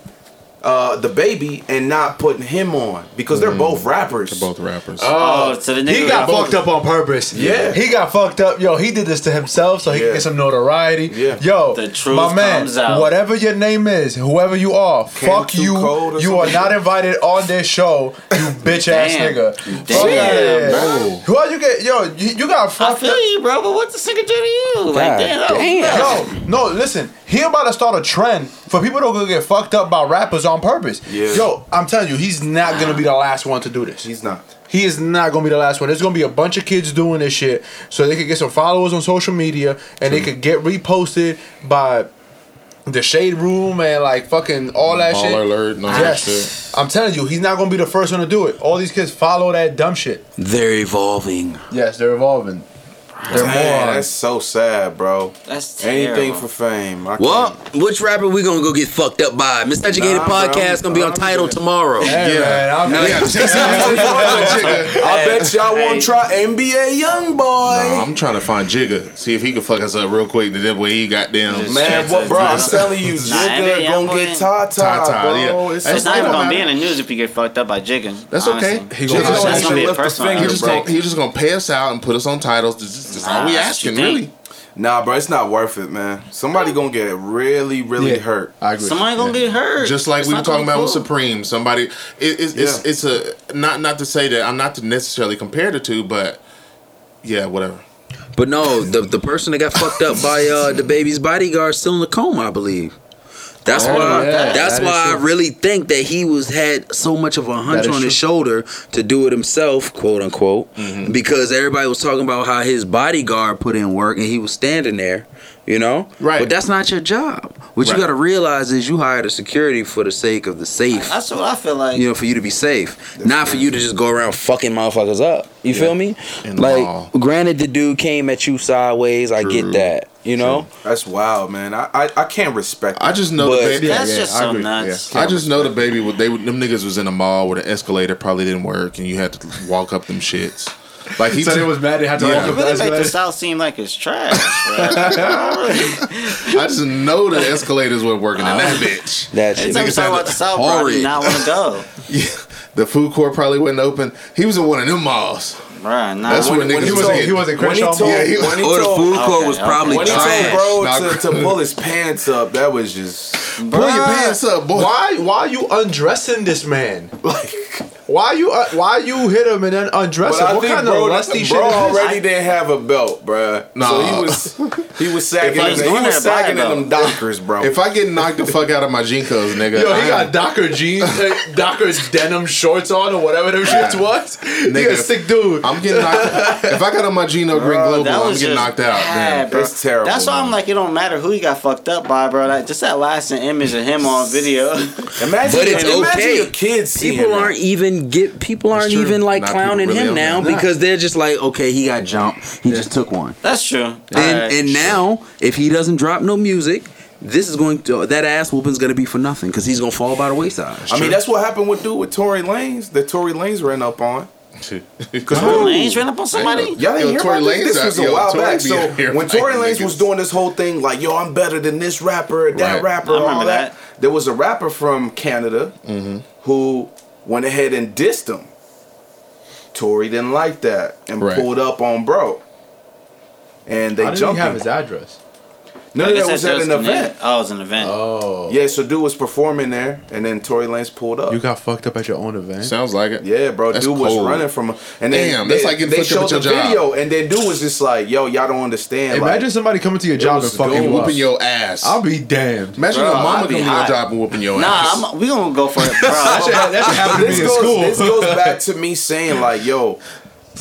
Uh, DaBaby and not putting him on because they're both rappers. They're both rappers. Oh, so the nigga he got was- fucked up on purpose. Yeah. He got fucked up. Yo, he did this to himself so he Yeah. could get some notoriety. Yeah. Yo, The truth my man, comes out. whatever your name is, whoever you are, fuck too you. cold You are not invited on this show, you <laughs> bitch ass nigga. Damn, Fuck outta here. bro. Who are you get? Yo, you, you got I fucked feel up. you, bro, but what the nigga do to you? Like, God damn. that was damn. bad. No, no, listen. He about to start a trend for people to go get fucked up by rappers on purpose. Yeah. Yo, I'm telling you, he's not gonna be the last one to do this. He's not. He is not gonna be the last one. There's gonna be a bunch of kids doing this shit, so they could get some followers on social media, and they could get reposted by the shade room and like fucking all that Baller shit. alert and all that shit. Yes, I'm telling you, he's not gonna be the first one to do it. All these kids follow that dumb shit. They're evolving. Yes, they're evolving. They're Man, more. that's so sad, bro. That's terrible. Anything for fame. I Well, can't- which rapper we gonna go get fucked up by? Miseducated Nah, bro, Podcast gonna be on I'm title good. tomorrow. Hey, man, I'm Yeah, <laughs> I bet y'all Hey. want to try NBA Young Boy. Nah, I'm trying to find Jigga, see if he can fuck us up real quick. That way he got down. Just- Man, Straight what, to bro? the I'm title. telling you, Nah, Jigga NBA gonna Youngboy. get Tata, Tata, bro. yeah. It's, That's It's not even don't gonna be matter. in the news if you get fucked up by Jiggin. That's okay. honestly. He gonna- That's That's gonna be a lift the personal. finger, He just bro. gonna, he just gonna pay us out and put us on titles. That's, just, that's all we asking, really. Nah, bro, it's not worth it, man. Somebody gonna get really, really Yeah. hurt. I agree. Somebody gonna get hurt. Just like It's we were talking about be with. Supreme, somebody it, it's, it's Yeah. it's a not not to say that I'm not to necessarily compare the two, but yeah, whatever. But no, the the person that got fucked up by uh, DaBaby's bodyguard still in the coma, I believe. That's Oh, why. yeah, that's that is why I really think that he was had so much of a hunch is on his true. shoulder to do it himself, quote unquote, Mm-hmm. because everybody was talking about how his bodyguard put in work and he was standing there, you know. Right. But that's not your job. What you got to realize is you hired a security for the sake of the safe. That's what I feel like. you know, for you to be safe, not for you to just go around fucking motherfuckers up. You feel me? In the like, mall. granted, the dude came at you sideways. I get that. You know, That's wild, man. I I, I can't respect. I just know But- DaBaby. That's yeah, just I so agree. nuts. I just know DaBaby. would- They them niggas was in a mall where the escalator probably didn't work, and you had to walk up them shits. Like he He said it was mad. They had to Yeah. walk You up the really make the escalator. South seem like it's trash. bro. <laughs> I just know the escalators weren't working in that bitch. that shit. Anytime you Niggas had about the the South, bro, I not want to go. <laughs> Yeah, the food court probably wasn't open. He was in one of them malls. Bruh, nah. That's when, when, niggas He was was in. he was in when he Crenshaw. told, Yeah, he- when he Or the food court Okay, was okay. probably when he told bro to, to pull his pants up, that was just Pull your pants up, boy. Why why are you undressing this man? <laughs> like. Why you uh, why you hit him and then undress But him? I What think kind bro, of lusty shit bro is this? already didn't have a belt, bro. No, So he was he was sagging. <laughs> If was he was there sagging in them. Dockers, bro. If I get knocked the fuck out of my JNCOs, nigga, Yo, I he got am- Docker jeans, uh, <laughs> Docker's denim shorts on, or whatever them shits was. <laughs> He a Nigga, sick dude. I'm getting knocked. if I got on my Gino Green Bro, Global, that I'm was getting just knocked out. bad, man. bro. It's terrible, That's why I'm like, it don't matter who he got fucked up by, bro. Like, just that lasting image of him on video. imagine, But it's imagine okay. your kids seeing People aren't even get. People aren't true. even like Not clowning really him now that. because they're just like, okay, he got jumped. He just took one. That's true. And Alright, and sure. now, if he doesn't drop no music, this is going to that ass whooping's gonna be for nothing because he's gonna fall by the wayside. I mean, that's what happened with dude with Tory Lanez. That Tory Lanez ran up on. Because <laughs> Tory Lanez ran up on somebody. Y'all didn't Yo, hear Tory about this? Lanez This out- was a yo, while Tory back. So when Tory fighting Lanez was doing this whole thing, like, yo, I'm better than this rapper, that Right. rapper, I all that. that. There was a rapper from Canada Mm-hmm. who went ahead and dissed him. Tory didn't like that and Right. pulled up on bro. And they How did he have him. his address? None I of that was at an event. connected. Oh, it was an event. Oh. Yeah, so dude was performing there, and then Tory Lanez pulled up. You got fucked up at your own event? Sounds like it. Yeah, bro. That's dude was running from, and then Damn, they, that's like getting they fucked up showed at the your job. video, and then dude was just like, "Yo, y'all don't understand." Imagine like, somebody coming to your job and fucking dope. you up. Whooping your ass. I'll be damned. Imagine Bro, your mama be coming to your job and whooping your ass. Nah, ass. I'm, we gonna go for it, bro. <laughs> That shit, that shit happened to me in school. this goes <laughs> back to me saying like, "Yo,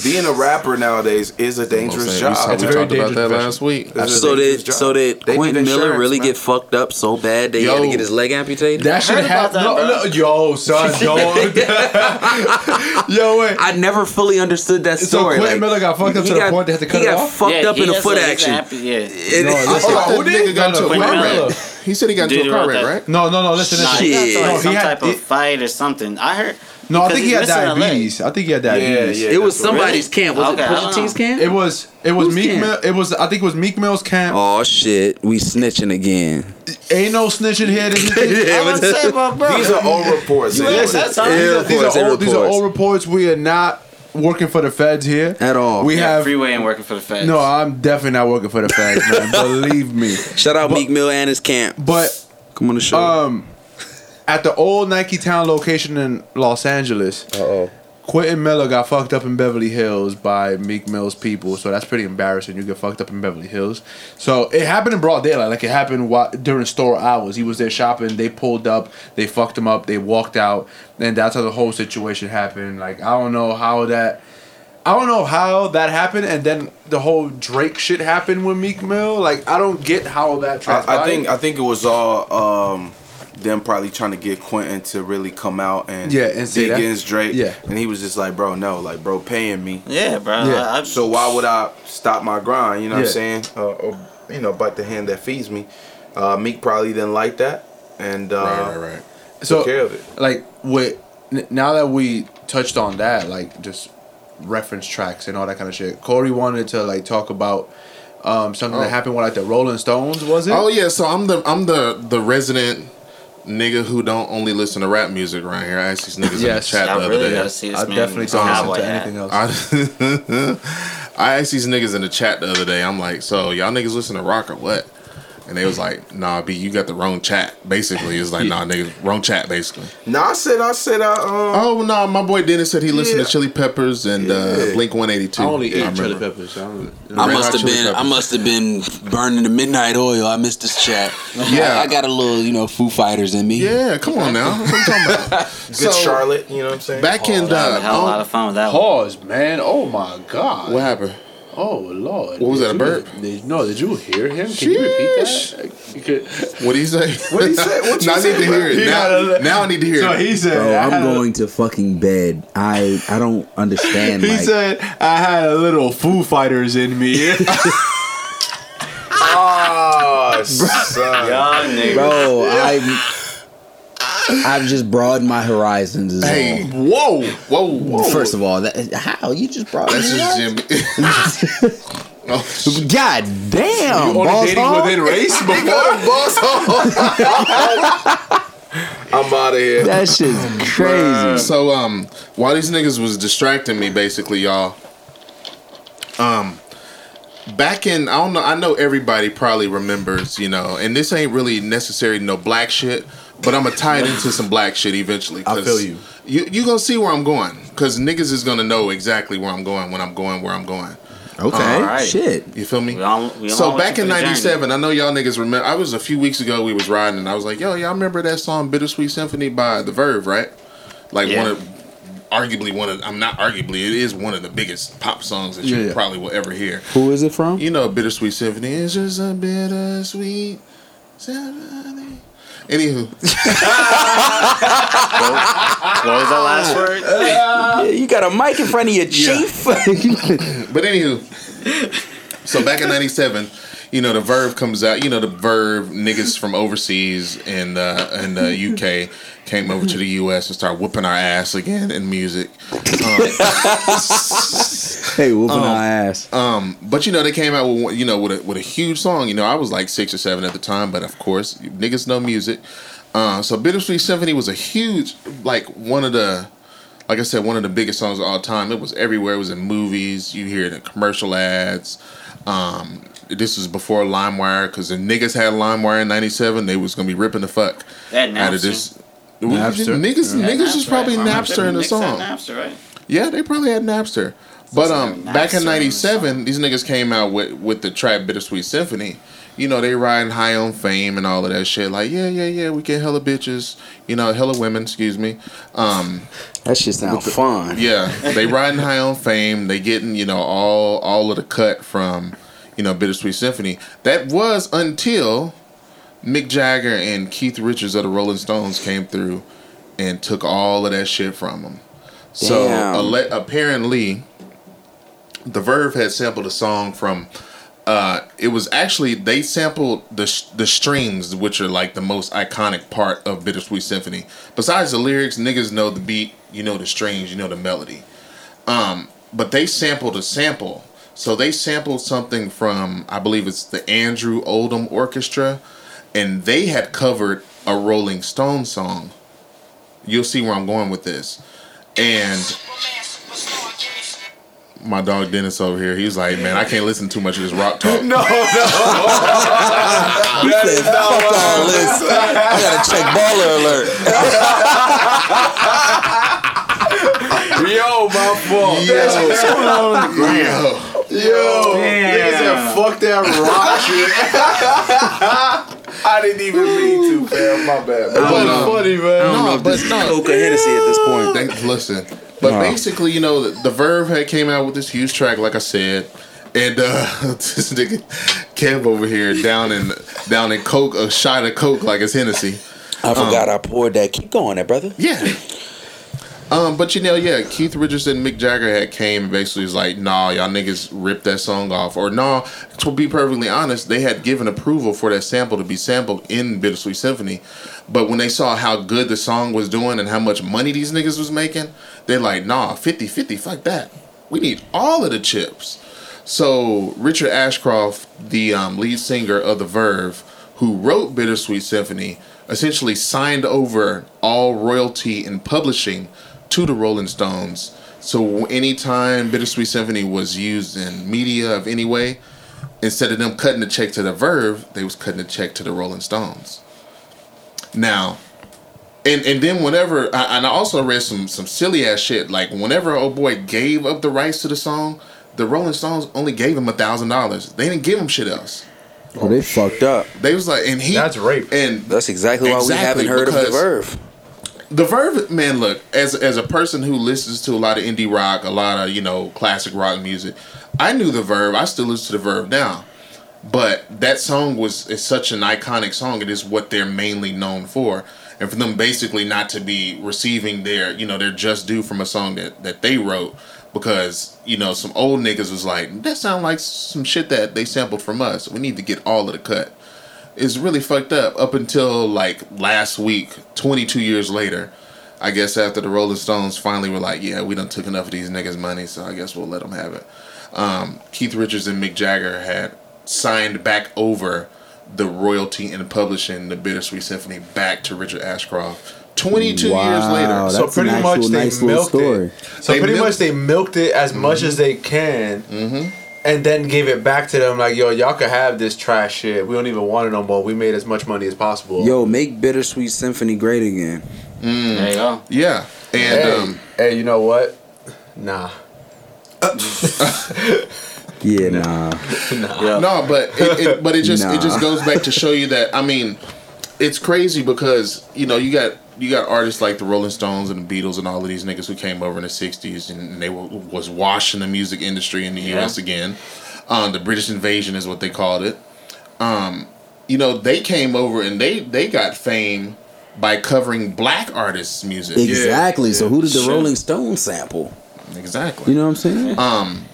being a rapper nowadays is a dangerous job. We talked It's a very about that dangerous last week. It's a So did so did They Quentin Miller really man. get fucked up so bad they had to get his leg amputated? That should heard about happened. No, no, yo, son, <laughs> don't. <laughs> yo, wait. I never fully understood that So story. Quentin like, Miller got fucked up he to the point they had to cut it off. he got fucked Yeah, up he in a foot action. happy- Yeah. And- No, listen, thought who did? nigga got No, into a Quentin car Miller. wreck. He said he got into a car wreck, right? No, no, no. Listen, Nah, listen. Shit. into, like, some type of fight or something. I heard. No, I think he had missing a leg. diabetes. I think he had diabetes. yeah. it was that's what- somebody's camp. Was Okay, it Pusha T's camp? It was. It was Who's Meek camp? Mill. It was. I think it was Meek Mill's camp. Oh shit, we snitching again. Ain't no snitching here. This <laughs> is- I was saying, but bro, These are all reports. You and ain't- that's all- These Yeah, are, these, reports, are all, these are reports. all reports. We are not working for the feds here At all. We yeah, have. freeway and working for the feds. No, I'm definitely not working for the feds, man. <laughs> Believe me. Shout out But- Meek Mill and his camp. But Come on the show. um, at the old Nike Town location in Los Angeles, oh. Quentin Miller got fucked up in Beverly Hills by Meek Mill's people, so that's pretty embarrassing. You get fucked up in Beverly Hills. So it happened in broad daylight, like it happened while, during store hours. He was there shopping. They pulled up. They fucked him up. They walked out, and that's how the whole situation happened. Like I don't know how that. I don't know how that happened, and then the whole Drake shit happened with Meek Mill. Like I don't get how that. I, I think I think it was all um, them probably trying to get Quentin to really come out and Yeah, and say dig against Drake. Yeah. and he was just like, bro, no, like, bro, paying me. Yeah, bro. Yeah. I, I, So why would I stop my grind? You know what I'm saying? Uh, or you know, bite the hand that feeds me. Uh, Meek probably didn't like that, and uh, Right, right, right. took care of it. like with n- now that we touched on that, like just reference tracks and all that kind of shit. Cori wanted to like talk about um, something Oh. that happened with like the Rolling Stones. Was it? Oh yeah, so I'm the I'm the the resident nigga who don't only listen to rap music around here. I asked these niggas Yes. in the chat I the really other gotta day. see this I man. definitely don't listen cowboy to hat. anything else. I, <laughs> I asked these niggas in the chat the other day. I'm like, so y'all niggas listen to rock or what? And they was like, Nah, B, you got the wrong chat. Basically, it's like, Nah, niggas, wrong chat. Basically. No, I said, I said, I um, Oh no, my boy Denis said he listened Yeah. to Chili Peppers and uh, Blink 182. I only eat remember. chili peppers. I I must have Chili been. I must have been burning the midnight oil. I missed this chat. Yeah. I, I got a little, you know, Foo Fighters in me. Yeah, come on now. That's what I'm talking about. <laughs> good Charlotte. You know what I'm saying? Back in I had a uh, hell of a lot of fun with that one. Pause, man. Oh my god. what happened? Oh lord. What was Did that, a you- burp? Did, no, did you hear him? Can you repeat that? Could- What did he say? <laughs> What did he say? What you now I need to hear it. He Now, now I need to hear So it. he said. Bro, I I'm had a- going to fucking bed. I I don't understand. <laughs> He like, said I had a little Foo Fighters in me. <laughs> Oh, son. Young bro, I I've just broadened my horizons. Hey, all. whoa, whoa, whoa. First of all, that, how you just broadened? that's just Jimmy. <laughs> oh. God damn, Only boss dating within race <laughs> before. boss <laughs> I'm out of here. That shit's crazy. So um, while these niggas was distracting me, basically, y'all. Um, back in I don't know. I know everybody probably remembers, you know, and this ain't really necessarily no black shit, but I'm gonna tie it into some black shit eventually. I 'cause feel you. You you gonna see where I'm going because niggas is gonna know exactly where I'm going when I'm going where I'm going. Okay, Alright. shit. You feel me? We on- we so back in for the journey. '97, I know y'all niggas remember. I was a few weeks ago. We was riding, and I was like, "Yo, y'all remember that song "Bittersweet Symphony" by The Verve, right? Like Yeah. one of, arguably one of. I'm not arguably. It is one of the biggest pop songs that you Yeah, yeah. probably will ever hear. Who is it from? You know, "Bittersweet Symphony" is just a bittersweet symphony. Anywho, <laughs> What was that last word? Yeah, you got a mic in front of your chief. <laughs> But anywho, so back in '97, you know the Verve comes out. You know the Verve niggas from overseas and uh, and the UK came over to the US and started whooping our ass again in music. hey, whooping our ass. Um, but you know they came out with you know with a with a huge song. You know I was like six or seven at the time, but of course niggas know music. Uh, so Bittersweet Symphony was a huge like one of the like I said, one of the biggest songs of all time. It was everywhere. It was in movies. You hear it in commercial ads. Um, this was before LimeWire because the niggas had LimeWire in '97. They was gonna be ripping the fuck out of this. Napster? Niggas, Yeah, niggas was probably right? Napster in the Niggas had song. Napster, right? Yeah, they probably had Napster. But um, Napster back in on the '97, these niggas came out with with the track "Bittersweet Symphony." You know, they riding high on fame and all of that shit. Like, yeah, yeah, yeah, we get hella bitches. You know, hella women. Excuse me. Um, That shit sound fun. yeah, they riding high on fame. They getting you know all all of the cut from you know Bittersweet Symphony. That was until Mick Jagger and Keith Richards of the Rolling Stones came through and took all of that shit from them. So ale- apparently, the Verve had sampled a song from. Uh, it was actually they sampled the sh- the strings, which are like the most iconic part of Bittersweet Symphony. Besides the lyrics, niggas know the beat, you know the strings, you know the melody. Um, but they sampled a sample, so they sampled something from I believe it's the Andrew Oldham Orchestra, and they had covered a Rolling Stone song. You'll see where I'm going with this, and my dog Denis over here, he's like, man, I can't listen too much of this rock talk. <laughs> No, no. <laughs> He said, fuck all this. I gotta check baller alert. <laughs> Yo, my fault. Yo, Yo, niggas said fuck that rock <laughs> shit. I didn't even mean to, fam. My bad. But But, it's um, funny, man. no, but no, Coke or Hennessy at this point. They, listen, but basically, you know, the, the Verve had came out with this huge track, like I said, and uh, <laughs> this nigga Kev over here down in down in Coke, a shot of Coke like it's Hennessy. I forgot I poured that. Keep going there, brother. Yeah. Um, but you know, yeah, Keith Richards and Mick Jagger had came and basically was like, nah, y'all niggas ripped that song off. Or nah, to be perfectly honest, they had given approval for that sample to be sampled in Bittersweet Symphony. But when they saw how good the song was doing and how much money these niggas was making, they're like, nah, 50-50, fuck that. We need all of the chips. So Richard Ashcroft, the um, lead singer of The Verve, who wrote Bittersweet Symphony, essentially signed over all royalty and publishing to the Rolling Stones. So anytime Bittersweet Symphony was used in media of any way, instead of them cutting the check to the Verve, they was cutting the check to the Rolling Stones. Now, and and then whenever I, and I also read some some silly ass shit like whenever old boy gave up the rights to the song, the Rolling Stones only gave him a thousand dollars. They didn't give him shit else. Oh, they fucked up. They was like, and he That's rape. and That's exactly why Exactly, we haven't heard of the Verve. The Verve, man, look as as a person who listens to a lot of indie rock, a lot of you know classic rock music, I knew the Verve. I still listen to the Verve now, but that song was is such an iconic song. It is what they're mainly known for, and for them basically not to be receiving their you know their just due from a song that that they wrote because you know some old niggas was like that sound like some shit that they sampled from us. We need to get all of the cut is really fucked up up until like last week, 22 years later. I guess after the Rolling Stones finally were like, yeah, we done took enough of these niggas' money, so I guess we'll let them have it. Um, Keith Richards and Mick Jagger had signed back over the royalty and publishing the Bittersweet Symphony back to Richard Ashcroft. 22 years later. So pretty actual much they nice milked story. it. So They pretty milked- much they milked it as much as they can, and then gave it back to them like, "Yo, y'all could have this trash shit. We don't even want it no more. We made as much money as possible." Yo, make Bittersweet Symphony great again. There you go. Yeah. And hey, um, hey, you know what? Nah, <laughs> Yeah, nah. Yeah. No, but it, it but it just it just goes back to show you that I mean, it's crazy because you know you got you got artists like the Rolling Stones and the Beatles and all of these niggas who came over in the '60s and they were, was washing the music industry in the U.S. again. Um, the British invasion is what they called it. Um, you know they came over and they they got fame by covering black artists' music. Exactly. So who did the Sure. Rolling Stones sample? Exactly. You know what I'm saying? Um,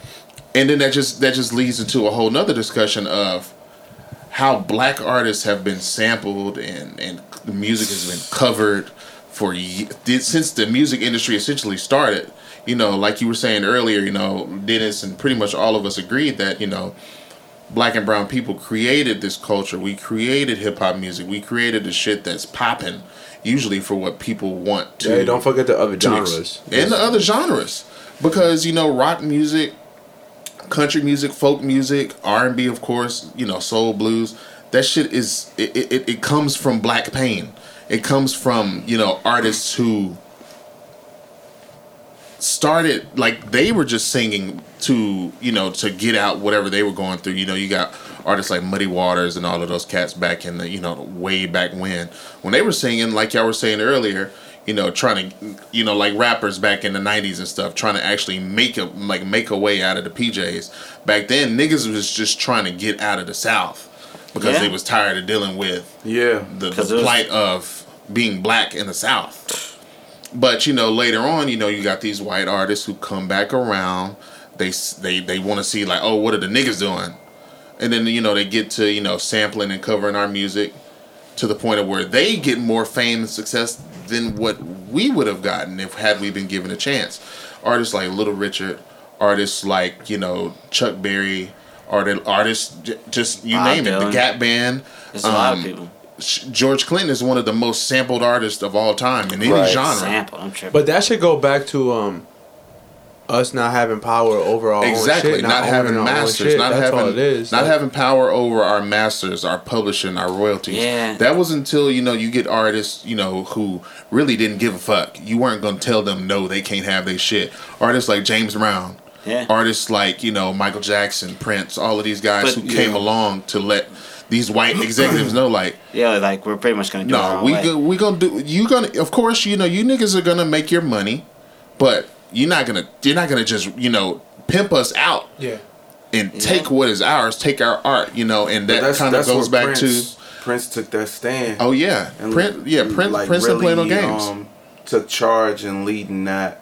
and then that just that just leads into a whole nother discussion of how black artists have been sampled and and the music has been covered for since the music industry essentially started. You know, like you were saying earlier, you know, Denis and pretty much all of us agreed that you know, black and brown people created this culture. We created hip hop music. We created the shit that's popping usually for what people want to. Hey, don't forget the other to ex- genres. and the other genres because you know rock music country music folk music r&b of course you know soul blues that shit is it, it, it comes from black pain it comes from you know artists who started like they were just singing to you know to get out whatever they were going through. You know you got artists like muddy waters and all of those cats back in the you know way back when when they were singing like y'all were saying earlier you know trying to you know like rappers back in the 90s and stuff trying to actually make a like make a way out of the pjs back then niggas was just trying to get out of the south because Yeah. they was tired of dealing with Yeah. the, 'Cause the it was- plight of being black in the South. But you know, later on, you know, you got these white artists who come back around. They they they want to see like, oh, what are the niggas doing? And then you know they get to you know sampling and covering our music to the point of where they get more fame and success than what we would have gotten if had we been given a chance. Artists like Little Richard, artists like you know Chuck Berry, art- artists j- just you Bob name it, the Gap Band. There's a lot of um, people. George Clinton is one of the most sampled artists of all time in any Right. genre. Sample. I'm tripping. But that should go back to um us not having power over our Exactly, own shit, not, owning having masters, not That's all having it is. not Like, having power over our masters, our publishing, our royalties. Yeah. that was until you know you get artists you know who really didn't give a fuck. You weren't gonna tell them no, they can't have their shit. Artists like James Brown, yeah. artists like you know Michael Jackson, Prince, all of these guys But- who came along to let these white <clears throat> executives know like Yeah, like we're pretty much gonna do it No, own we go, we gonna do. You gonna, of course, you know, you niggas are gonna make your money, but you're not gonna, you're not gonna just, you know, pimp us out yeah. and Yeah. take what is ours, take our art, you know, and that kind of goes back Prince, to, Prince took that stand. oh yeah, And Prince, yeah, Prince, like, Prince didn't play no really, games. Um, took charge and leading that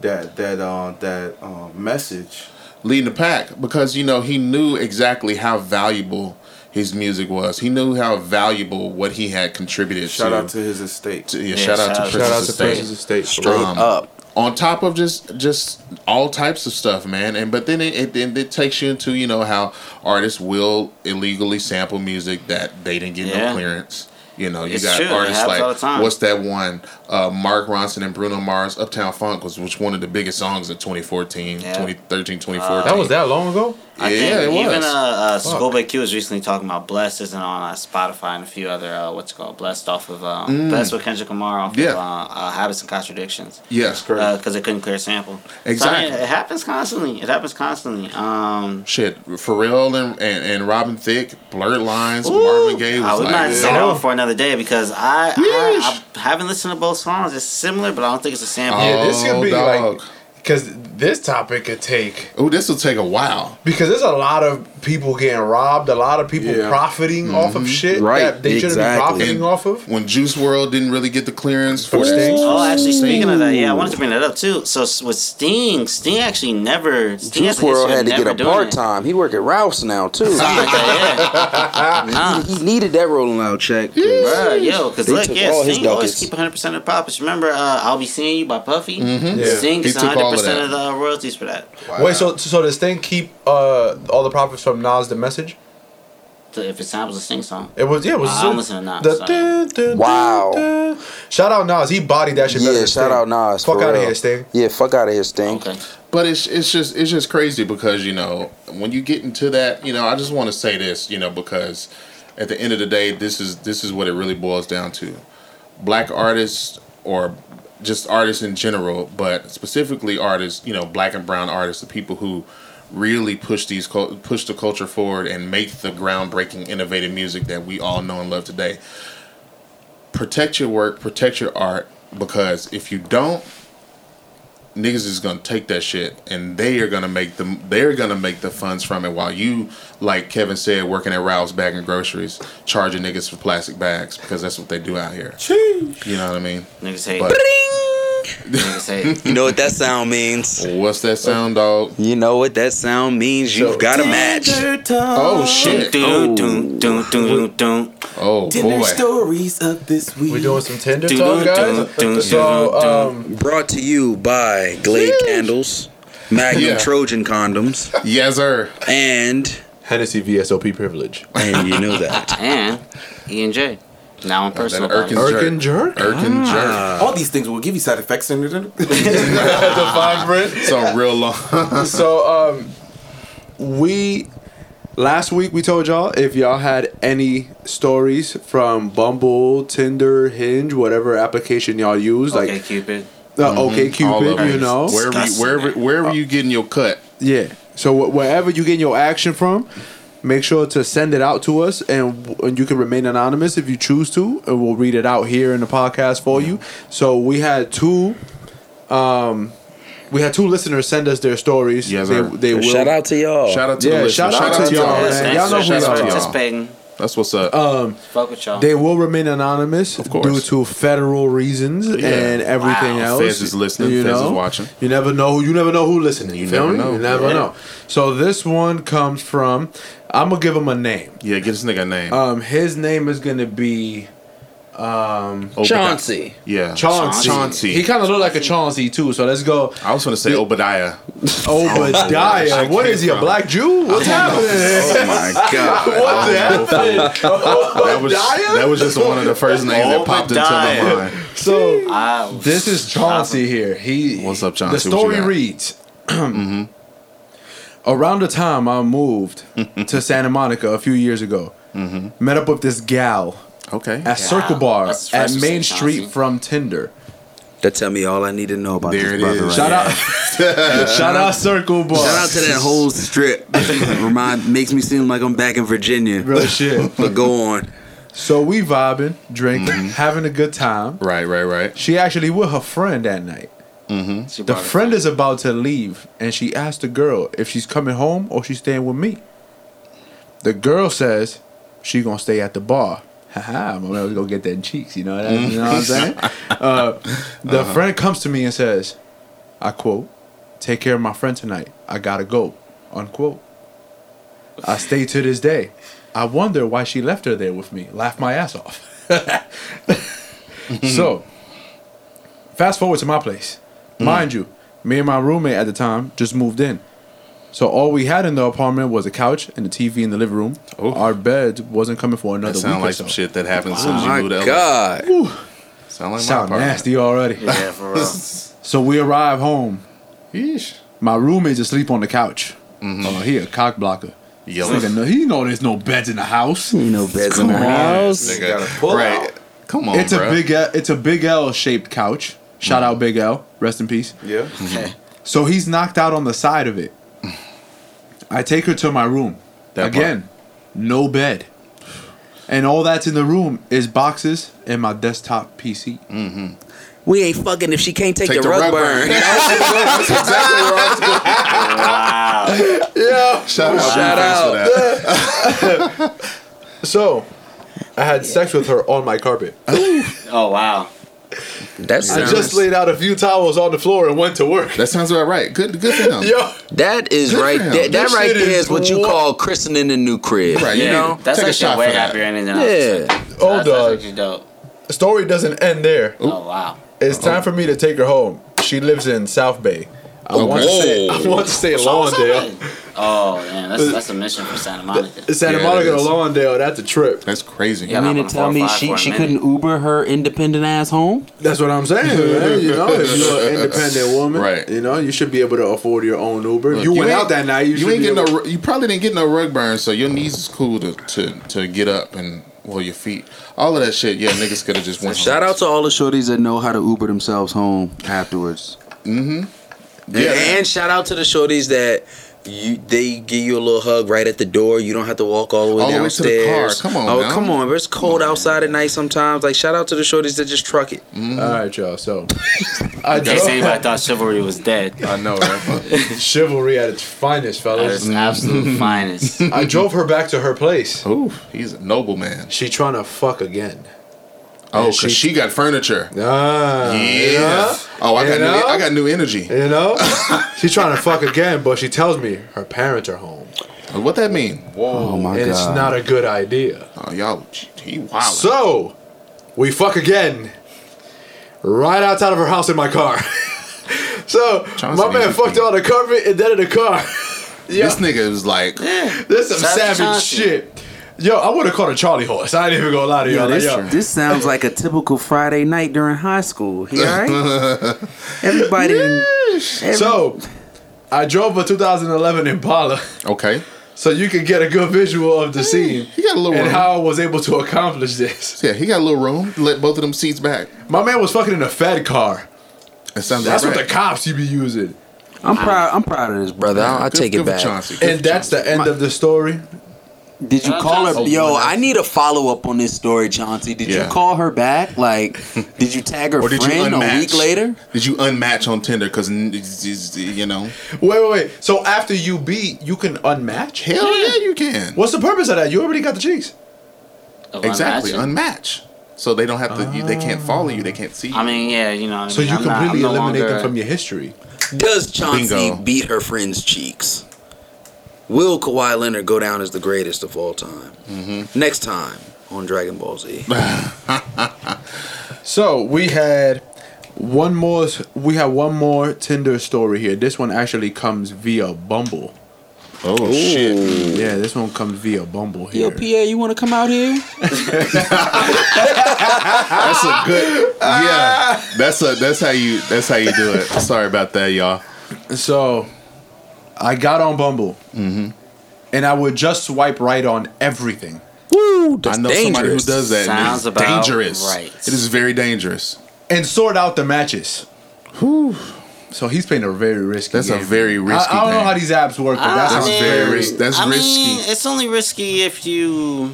that that uh that uh, message. leading the pack because you know he knew exactly how valuable his music was. He knew how valuable what he had contributed. Shout to. out to his estate. to- yeah, Yeah, shout out to out- Prince's Shout out to estate. Prince's estate. Straight Um, up. on top of just just all types of stuff, man. And but then it, it then it takes you into you know how artists will illegally sample music that they didn't get Yeah. no clearance. You know, you It's got true. Artists happens all the like what's that one? Uh, Mark Ronson and Bruno Mars, "Uptown Funk" was which one of the biggest songs in 2014, Yeah. 2013, 2014. That was that long ago. I yeah, think it even was. uh, uh Fuck. Schoolboy Q was recently talking about Blessed isn't on uh, Spotify and a few other uh, what's it called Blessed off of um, Mm. Blessed with Kendrick Lamar off Yeah. of uh, uh, Habits and Contradictions Yes, correct. because it couldn't clear a sample. So, I mean, Exactly. it happens constantly. It happens constantly. Um, shit. Pharrell and, and and Robin Thicke, Blurred Lines, ooh, Marvin Gaye I was would like, not yeah. sit on for another day because I, I I haven't listened to both songs. It's similar, but I don't think it's a sample. Yeah, this could Oh, be dog. like because this topic could take. Oh, this will take a while because there's a lot of people getting robbed, a lot of people yeah. profiting mm-hmm. off of mm-hmm. shit right. that they shouldn't exactly. be profiting off of. When Juice WRLD didn't really get the clearance for Sting. Oh, actually, Sting. speaking of that, yeah, I wanted to bring that up too. So with Sting, Sting actually never. Sting Juice WRLD had to get a part time. He work at Ralph's now too. yeah. <laughs> nah. he, he, needed that rolling out check. Yeah, yo, because look, yeah, Sting always keep 100 percent of the profits. Remember, uh, I'll be seeing you by Puffy. Mm-hmm. Yeah. Sting is 100 percent of, of, the royalties for that. Wow. Wait, so so does Sting keep uh, all the profits from Nas the Message? If it sounds a Sting song, it was yeah. It was. Uh, I'm listening to Nas. Da, da, wow. Da, shout out Nas. He bodied that shit. Yeah. shout Sting. out Nas. Fuck out of here, Sting. Yeah. Fuck out of here, Sting. Okay. But it's it's just it's just crazy because you know when you get into that you know I just want to say this you know because at the end of the day this is this is what it really boils down to. Black artists or just artists in general but specifically artists you know black and brown artists the people who really push these push the culture forward and make the groundbreaking innovative music that we all know and love today protect your work protect your art because if you don't niggas is gonna take that shit and they are gonna make them they're gonna make the funds from it while you like Kevin said working at Ralph's bagging groceries charging niggas for plastic bags because that's what they do out here you know what I mean Niggas hate. but Niggas hate. <laughs> You know what that sound means? what's that sound dog You know what that sound means? You've So- got a match. oh shit dun. oh boy stories of this week. We're doing some Tinder Dun, talk, dun, guys. dun, So, dun, dun. um, Brought to you by Glade Candles, Magnum Yeah. Trojan Condoms, yes sir and Hennessy VSOP privilege. and you know that. And E and J. Now I'm personal. That about it. Erkin Erkin jerk. Erkin jerk. All these things will give you side effects. And <laughs> <laughs> the fine print. So real long. <laughs> So um, we last week we told y'all if y'all had any stories from Bumble, Tinder, Hinge, whatever application y'all use, Okay, like Cupid. uh, OK Mm-hmm. All Cupid, of you it. know, wherever you, wherever wherever you getting your cut. yeah. So wh- wherever you getting your action from. Make sure to send it out to us, and, and you can remain anonymous if you choose to, and we'll read it out here in the podcast for you. So we had two, um, we had two listeners send us their stories. Yes, they, sir. they will. Shout out to y'all. Shout out to Yeah, the listeners. shout out to y'all, man. Y'all know who thanks y'all for are. participating. That's what's up. Um, Fuck with y'all. They will remain anonymous Of course. due to federal reasons and everything Wow. else. Feds is listening, Feds is watching. You never know. You never know who listening. You, You never me? know. You never Yeah. know. So this one comes from. I'm gonna give him a name. yeah, give this nigga a name. Um, his name is gonna be um Chauncey. Yeah. Chauncey. Chauncey. He kind of looked like a Chauncey too. So let's go. I was gonna say Obadiah. Obadiah. what is he? A black Jew? What's happening? Oh my <laughs> god. What's happening? That was Obadiah? that was just one of the first names that popped into my mind. So This is Chauncey here. He What's up, Chauncey? The What you story got? reads <clears throat> Around the time I moved <laughs> to Santa Monica a few years ago, mm-hmm. met up with this gal Okay. at Circle Bar That's at Main Street Chauncey. from Tinder. That tell me all I need to know about There this it brother is. right Shout out, <laughs> shout out Circle Bar. Shout out to that whole strip. <laughs> Remind makes me seem like I'm back in Virginia. Real shit. But go on. So we vibing, drinking, mm-hmm. having a good time. Right, right, right. She actually with her friend that night. She The friend is about to leave, and she asked the girl if she's coming home or she's staying with me. The girl says she gonna stay at the bar. <laughs> Haha, I'm gonna go get that cheeks. You know that? You know what I'm saying? <laughs> Uh, the friend comes to me and says, "I quote, take care of my friend tonight. I gotta go." Unquote. I stay to this day. I wonder why she left her there with me. Laugh my ass off. <laughs> so, fast forward to my place. Mm-hmm. Mind you, me and my roommate at the time just moved in. So all we had in the apartment was a couch and a TV in the living room. Oh. Our bed wasn't coming for another That week sound or like so. some shit that happened as soon as Oh you my moved to LA. god. Sound like my Sound apartment. nasty already. Yeah, for real. <laughs> So we arrive home. Yeesh. My roommate's asleep on the couch. Mm-hmm. Oh, he a cock blocker. Yellow. Nigga, know- he know there's no beds in the house. Ain't no beds in the Come on. house. Nigga. Right. Come on, It's a big L, it's a big L shaped couch. Shout out Big L. Rest in peace. Yeah. <laughs> Mhm. So he's knocked out on the side of it. I take her to my room. That Again, no bed. And all that's in the room is boxes and my desktop PC. Mm-hmm. We ain't fucking if she can't take, Take the, the rug, rug burn. burn. <laughs> That's exactly where I was going. <laughs> Wow. Yeah. Shout out. Shout out. for that. So, I had sex with her on my carpet. Oh wow. That I just laid out a few towels on the floor and went to work. That sounds about right. Good, good for him. <laughs> Yo, that is right Damn, there. That right there is is what you wa- call christening a new crib. Right, You yeah. know? That's Take actually shot way for that. happier than Yeah. else. Oh, that's, dog. That's actually dope. the story doesn't end there. Oh wow. It's time for me to take her home. She lives in South Bay. I Okay. want to say I want to say Lawndale. Oh man, that's that's a mission for Santa Monica. Santa Yeah, Monica to is. Lawndale, that's a trip. That's crazy. Yeah. You mean Hop to on tell me 405 she, for a she minute. couldn't Uber her independent ass home? That's what I'm saying, man. You know, if you're <laughs> an independent woman, Right. You know, you should be able to afford your own Uber. Look, you, went out that night. You, You, should ain't be getting able- no. You probably didn't get no rug burn, so your knees is cool to to to get up and well your feet. All of that shit. Yeah, niggas could have just went. Shout out to all the shorties that know how to Uber themselves home afterwards. Mm-hmm. And, Yeah. and shout out to the shorties that you they give you a little hug right at the door. You don't have to walk all the way All the way to the downstairs. car. Come on Oh, now. come on. But it's cold outside at night sometimes. Like shout out to the shorties that just truck it. Mm-hmm. All right, y'all. So, <laughs> I In case drove, anybody thought chivalry was dead. I know, right? <laughs> chivalry at its finest, That fellas. is absolute <laughs> finest. I drove her back to her place. Ooh, he's a noble man. She trying to fuck again. Oh, And cause she, got furniture. Ah, Yeah. you know? Oh, I You got new. I got new energy. You know, <laughs> she's trying to fuck again, but she tells me her parents are home, What that mean? Oh my and god. it's not a good idea. Oh, y'all, he wild. So, we fuck again. Right outside of her house in my car. <laughs> so, Chauncey my man fucked pee. on the carpet and then in the car. <laughs> yeah, this nigga was like, this some Shout out to savage shit. Yo, I would have called a Charlie horse. I ain't even gonna lie to y'all. Like, this, yo, this sounds like a typical Friday night during high school. You all right? <laughs> Everybody. every- So, I drove a 2011 Impala, Okay. so you can get a good visual of the scene He got a little room and room. how I was able to accomplish this. yeah, he got a little room. Let both of them seats back. My man was fucking in a Fed car. That sounds That's right. what the cops you be using. I'm proud. I'm proud of this brother. I'll, I'll take it back. Chauncey. And for that's the Chauncey. end of the story. Did you call her? Yo, I need a follow up on this story, Chauncey. Did Yeah. you call her back? Like, <laughs> did you tag her Or did you friend a unmatch? week later? Did you unmatch on Tinder? Because you know, Wait, wait, wait. So after you beat, you can unmatch? hell yeah, you can. What's the purpose of that? You already got the cheeks. Of Exactly, unmatching. unmatch. So they don't have to. You, they can't follow you. They can't see. You. I mean, yeah, you know. What I So mean? you I'm not- completely I'm no eliminate longer- them from your history. Does Chauncey Bingo. beat her friend's cheeks? Will Kawhi Leonard go down as the greatest of all time? Mm-hmm. Next time on Dragon Ball Z. <laughs> So we had one more. We have one more Tinder story here. This one actually comes via Bumble. oh shit! Yeah, this one comes via Bumble here. Yo, here. Pierre, you want to come out here? <laughs> That's a good. Yeah, <laughs> that's a. That's how you. That's how you do it. Sorry about that, y'all. So I got on Bumble, mm-hmm. and I would just swipe right on everything. Woo, that's I know dangerous. somebody who does that. Sounds about dangerous. right. It is very dangerous. and sort out the matches. So he's playing a very risky. That's a very risky I, I don't know how these apps work, but that's, That's a very very. ris- that's I risky. Mean, it's only risky if you.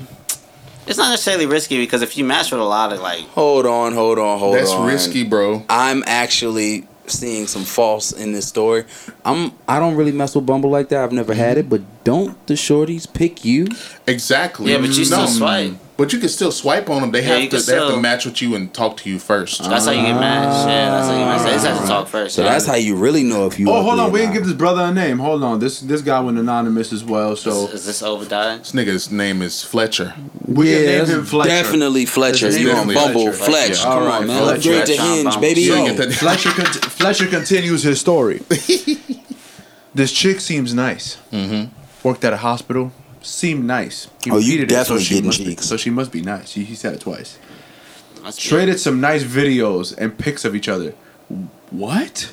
It's not necessarily risky because if you match with a lot of like, Hold on, hold on, hold That's on. That's risky, bro. I'm actually seeing some false in this story. I'm I don't really mess with Bumble like that. I've never had it, but don't the shorties pick you? Exactly. yeah, but you still No, swipe. But you can still swipe on them. They Yeah, have to. can They have to match with you and talk to you first. That's how you get matched. Yeah, that's how you get matched. They just have to talk first. So yeah. that's how you really know if you. Oh, hold on. We didn't give this brother a name. Hold on. This this guy went anonymous as well. So Is, is this Obadiah? This nigga's name is Fletcher. we yeah, can name that's him Fletcher. Definitely Fletcher. You name on Bumble, Fletcher. Fletch? Yeah. Come All on, man. Let's Fletcher. to Fletcher hinge, baby. You So, <laughs> Fletcher, cont- Fletcher continues his story. <laughs> this chick seems nice. Mm-hmm. Worked at a hospital. Seemed nice. He Oh, you repeated it, definitely she getting must be- cheeks. so she must be nice. He, he said it twice. That's good. Traded some nice videos and pics of each other. What?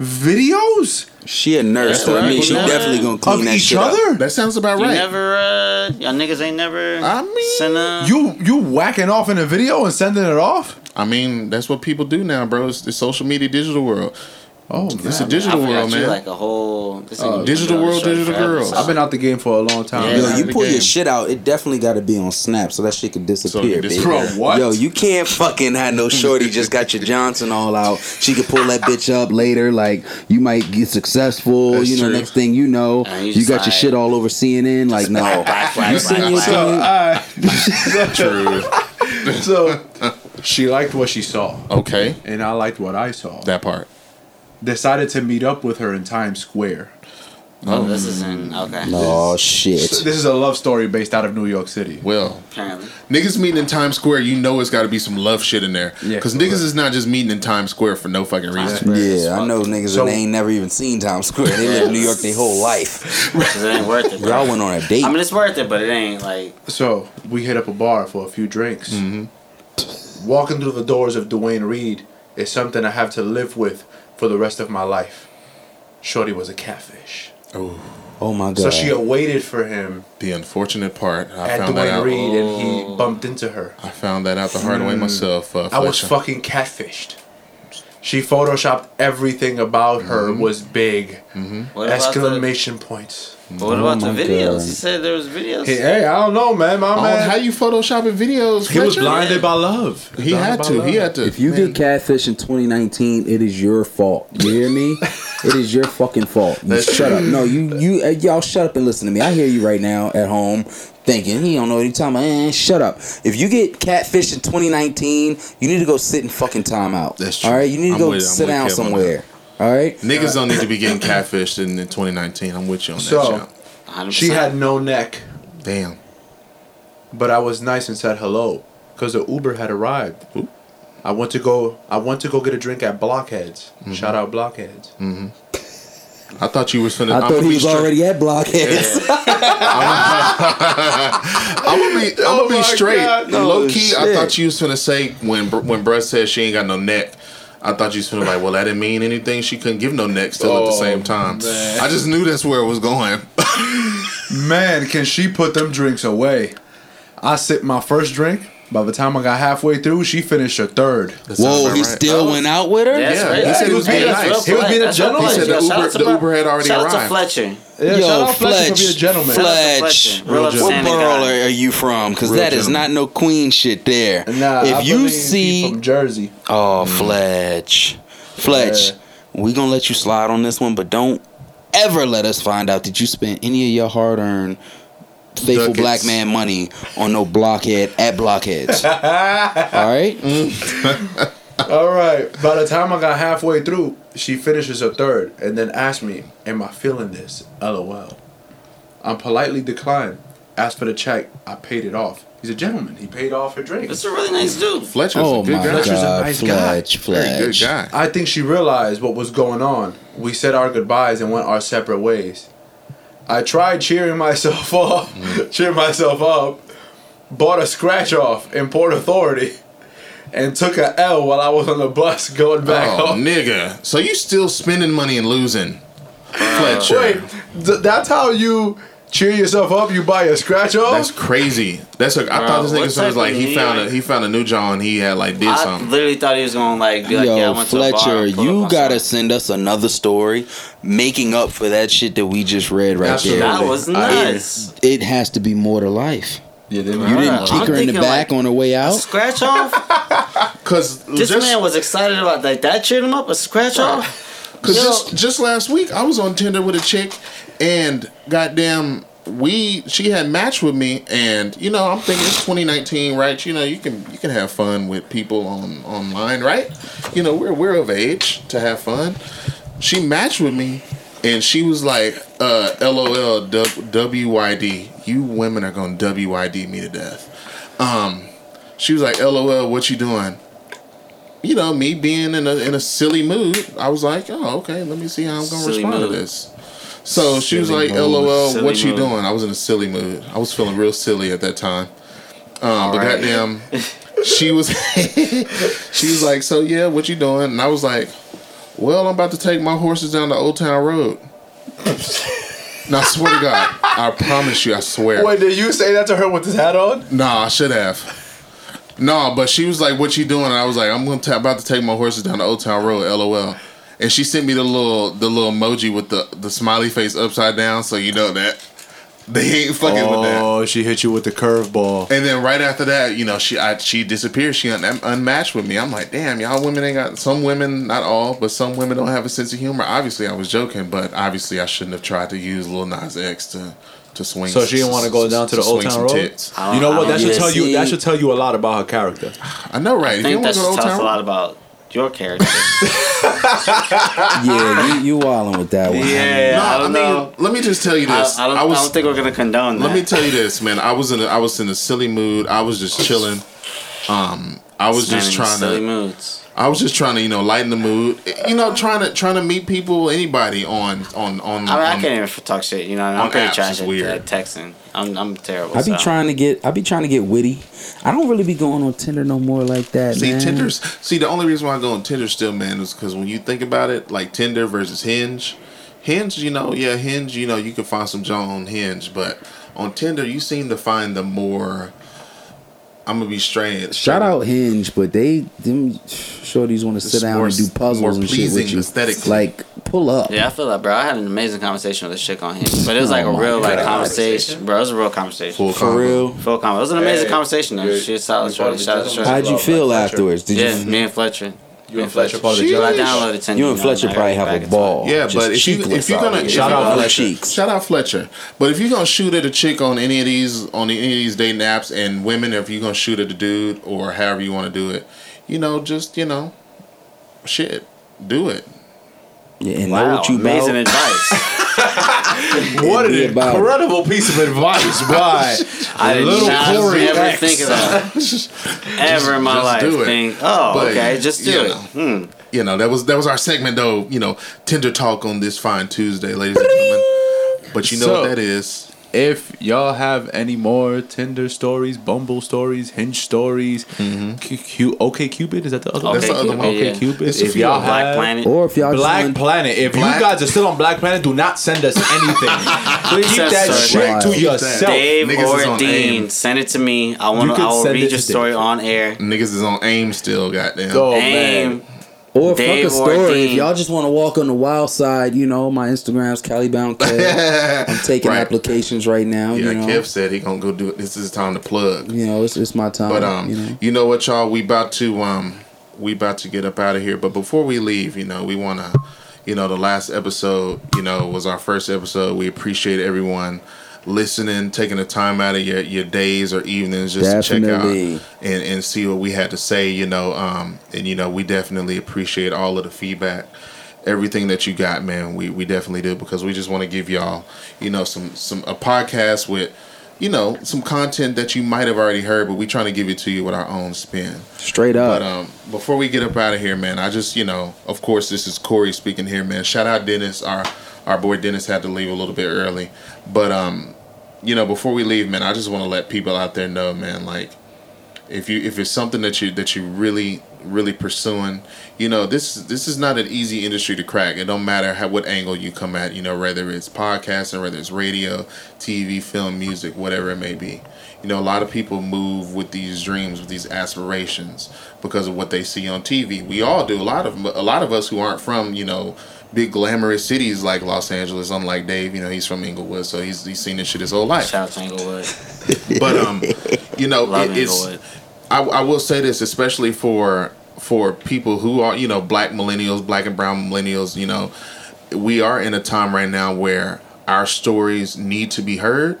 Videos She a nurse, Yeah, so I mean, she Yeah. definitely gonna clean of that each shit up. other? That sounds about right. You right. never, uh, y'all niggas ain't never I mean- sent a. You you whacking off in a video and sending it off? I mean, that's what people do now, bro. It's the social media, digital world. Oh, It's a man. digital I forgot world, you man. like a whole this Oh, digital world, digital forever, girls. I've been out the game for a long time. Yeah. Yo, you the pull your shit out, it definitely got to be on Snap, so that shit could disappear, can baby. disappear. Bro, what? Yo, you can't fucking have no shorty just got your Johnson all out. She could pull that bitch up later. Like you might get successful. That's you know, true. next thing you know, And you you, got your shit all over CNN. Like no, Black, black, you black, send your black. thing. True. <laughs> so she liked what she saw, Okay, and I liked what I saw. that part. Decided to meet up with her in Times Square. Oh, oh. this is in okay. Oh shit. This is a love story based out of New York City. Well, Apparently, niggas meeting in Times Square, you know it's got to be some love shit in there. Yeah, Because correct. niggas is not just meeting in Times Square for no fucking reason. Yeah, I know niggas So- that ain't never even seen Times Square. They live in New York their whole life. <laughs> 'Cause it ain't worth it. Bro. Y'all went on a date. I mean, it's worth it, but it ain't like So we hit up a bar for a few drinks. Mm-hmm. Walking through the doors of Duane Reade is something I have to live with for the rest of my life. Shorty was a catfish. oh Oh my god. So she waited for him The unfortunate part, I at found that Duane out. Reade and he bumped into her. I found that out the hard way myself. Uh, I was fucking catfished. She photoshopped everything about her was big. what about the, Exclamation points. What about the Oh my videos? God. He said there was videos. Hey, hey, I don't know, man. My Oh, man. how you photoshopping videos? he was Fletcher? blinded by love. He had to. by He had to. If you man. get catfish in 2019, it is your fault. You hear me? it is your fucking fault. You shut up. No, you you uh, y'all shut up and listen to me. I hear you right now at home thinking he don't know what he's talking about. Eh, shut up. If you get catfish in 2019, you need to go sit in fucking timeout. That's true. All right, you need to I'm go with- I'm sit down somewhere. All right. Niggas don't need to be getting catfished in, in 2019. I'm with you on that So- shit. 100%. She had no neck, Damn. but I was nice and said hello because the Uber had arrived. I went to go. I went to go get a drink at Blockheads. Mm-hmm. Shout out Blockheads. Mm-hmm. I thought you was finna. I I'm thought gonna he be was straight- already at Blockheads. <laughs> I'm gonna be. I'm Oh gonna be my straight. God. Low oh, key, I thought you was finna say when when Brett said she ain't got no neck. I thought you was like, well, that didn't mean anything. She couldn't give no neck still at the Oh, same time. man. I just knew that's where it was going. <laughs> Man, can she put them drinks away? I sipped my first drink. By the time I got halfway through, she finished her third. That sounds Whoa, about he right. still oh, went out with her? That's Yeah, right. he said he was being nice. He was being a gentleman. He said the Uber- the Uber had already Shout out to. Fletcher. Yeah, Yo, shout out Fletcher for being a Fletch. gentleman. Shout out Fletch. Fletcher. Real What borough are you from? Because Real that is gentleman. not no queen shit there. Nah, I if you believe he see, from Jersey, oh mm. Fletch, Fletch, we gonna let you slide on this one, but don't ever let us find out that you spent any of your hard-earned faithful Ducats. black man money on no blockhead at blockheads. <laughs> All right, mm. <laughs> All right. By the time I got halfway through, she finishes her third and then asks me, Am I feeling this? LOL. I'm politely declined. Asked for the check. I paid it off. He's a gentleman. He paid off her drink. That's a really nice dude. Fletcher's oh a good my guy. Fletcher's a God, nice guy. Fletch, Very good guy. I think she realized what was going on. We said our goodbyes and went our separate ways. I tried cheering myself <laughs> up, mm. cheer myself up, bought a scratch off in Port Authority, and took a L while I was on the bus <laughs> going back Oh, home. nigga. So you still spending money and losing? Fletcher. Wait, th- that's how you cheer yourself up? You buy a scratch off? That's crazy. That's a, I Bro, thought this what nigga was like of he found a he found a new John. And he had like did I something. literally thought he was gonna like be like, yeah, I Yo, went to a bar Fletcher, you gotta something. send us another story making up for that shit that we just read right Absolutely. there. That was I- nuts. It has to be more to life. yeah, You Bruh, didn't I'm kick her in the back like, on her way out. Scratch off. <laughs> Cause This just, man was excited about like that. Cheered him up. A scratch off. Cause just just last week I was on Tinder with a chick, and goddamn we she had matched with me, and you know I'm thinking it's 2019, right? You know you can you can have fun with people on online, right? You know we're we're of age to have fun. She matched with me, and she was like, uh, "LOL, WYD. You women are gonna WYD me to death." Um, she was like, "LOL, what you doing?" You know, me being in a in a silly mood, I was like, oh, okay, let me see how I'm gonna Silly respond mood. to this. So she was like, mood, LOL, silly what you mood. doing? I was in a silly mood. I was feeling real silly at that time. Um, but Alright. goddamn, she was <laughs> she was like, so yeah, what you doing? And I was like, well, I'm about to take my horses down the Old Town Road. <laughs> now, I swear to God, I promise you, I swear. Wait, did you say that to her with his hat on? Nah, I should have. No, but she was like, "What you doing?" And I was like, "I'm gonna ta- about to take my horses down the Old Town Road." LOL. And she sent me the little the little emoji with the the smiley face upside down, so you know that <laughs> they ain't fucking with that. Oh, she hit you with the curveball. And then right after that, you know, she I, she disappeared. She un- unmatched with me. I'm like, damn, y'all women ain't got. Some women, not all, but some women don't have a sense of humor. Obviously, I was joking, but obviously, I shouldn't have tried to use Lil Nas X to to swing. So she didn't wanna go down to the Old Town Road? tits. I don't- You know what? That should tell you. That should tell you a lot about her character. <sighs> I know, right? I you think don't that go should tell us a lot about your character. <laughs> yeah, you, you wilding with that one. yeah, No, I I, don't mean, know. let me just tell you this. I don't, I, was. don't think we're gonna condone that. let me tell you <laughs> this, man. I was in. A, I was in a silly mood. I was just chilling. Um, I was just trying silly to. moods. I was just trying to, you know, lighten the mood. You know, trying to trying to meet people, anybody on on on. I mean, I can't even talk shit. You know, I'm on pretty apps trash at, weird. at texting. I'm I'm terrible. I be so. trying to get I be trying to get witty. I don't really be going on Tinder no more like that. See, man. Tinder's. See, the only reason why I go on Tinder still, man, is because when you think about it, like Tinder versus Hinge, Hinge, you know, yeah, Hinge, you know, you can find some John on Hinge, but on Tinder, you seem to find the more. I'm gonna be straight. Shout out Hinge, but they them shorties want to sit down more- and do puzzles and shit with you. aesthetically. Like pull up. Yeah, I feel that, bro. I had an amazing conversation with this chick on Hinge, but it was like Oh a my real like conversation, bro. It was a real conversation. Full For real. Full comment. It was an amazing Hey, conversation though. She was solid, shorty. Shout out to shorty. How'd you feel afterwards? Did Yeah, you? me and Fletcher. You and Fletcher part of the I downloaded ten. You and Fletcher probably have a ball. Yeah, but if you if you're gonna Shout out Fletcher. cheeks. shout out Fletcher. But if you're gonna shoot at a chick on any of these on any of these dating apps and women, if you're gonna shoot at a dude or however you want to do it, you know, just you know, shit, do it. Yeah, and know Wow, what you amazing about. advice. <laughs> <laughs> What an about it. incredible piece of advice. <laughs> Why? I Little Corey ever X. think of that <laughs> ever in my just life. do it. Think, oh, But, okay, just do you it. know. Hmm. you know that was that was our segment though. You know, Tinder talk on this fine Tuesday, ladies and gentlemen. But you know So- what that is. If y'all have any more Tinder stories, Bumble stories, Hinge stories, mm-hmm. Q, Q, OK Cupid is that the other Okay one? That's the other Cupid, one. yeah. OK Cupid. It's If y'all of. Black have Planet. Or if y'all just Black want, Planet. If Black- you guys are still on Black Planet, do not send us <laughs> anything. Keep that us shit Wow. to Keep yourself. Dave Niggas or Dean, aim. send it to me. I want to. I will read your story on air. Niggas is on aim still, goddamn. Oh, Aim. man. Or fuck a or story. If y'all just want to walk on the wild side, you know, my Instagram's Calibound Kev. <laughs> I'm taking Right. applications right now. Yeah, you know, Kev said he gonna go do it. This is time to plug. you know, it's, it's my time. But um, you know. you know what, y'all? We about to um, we about to get up out of here. But before we leave, you know, we wanna, you know, the last episode, you know, was our first episode. We appreciate everyone listening, taking the time out of your, your days or evenings just to check out and, and see what we had to say. You know, um, and you know, we definitely appreciate all of the feedback. Everything that you got, man, we, we definitely do because we just want to give y'all, you know, some some a podcast with you know, some content that you might have already heard, but we trying to give it to you with our own spin. Straight up. But um, before we get up out of here, man, I just you know, of course, this is Corey speaking here, man. Shout out Denis, our our boy Denis had to leave a little bit early, but um, you know, before we leave, man, I just want to let people out there know, man, like if you if it's something that you that you really really pursuing you know this this is not an easy industry to crack. It don't matter how what angle you come at you know whether it's podcasting whether it's radio tv film music whatever it may be. You know a lot of people move with these dreams with these aspirations because of what they see on tv we all do. A lot of a lot of us who aren't from you know big glamorous cities like los angeles unlike dave you know he's from inglewood so he's, he's seen this shit his whole life Shout out to Inglewood. <laughs> but um you know it, it's I, I will say this, especially for for people who are you know black millennials, black and brown millennials. You know, we are in a time right now where our stories need to be heard.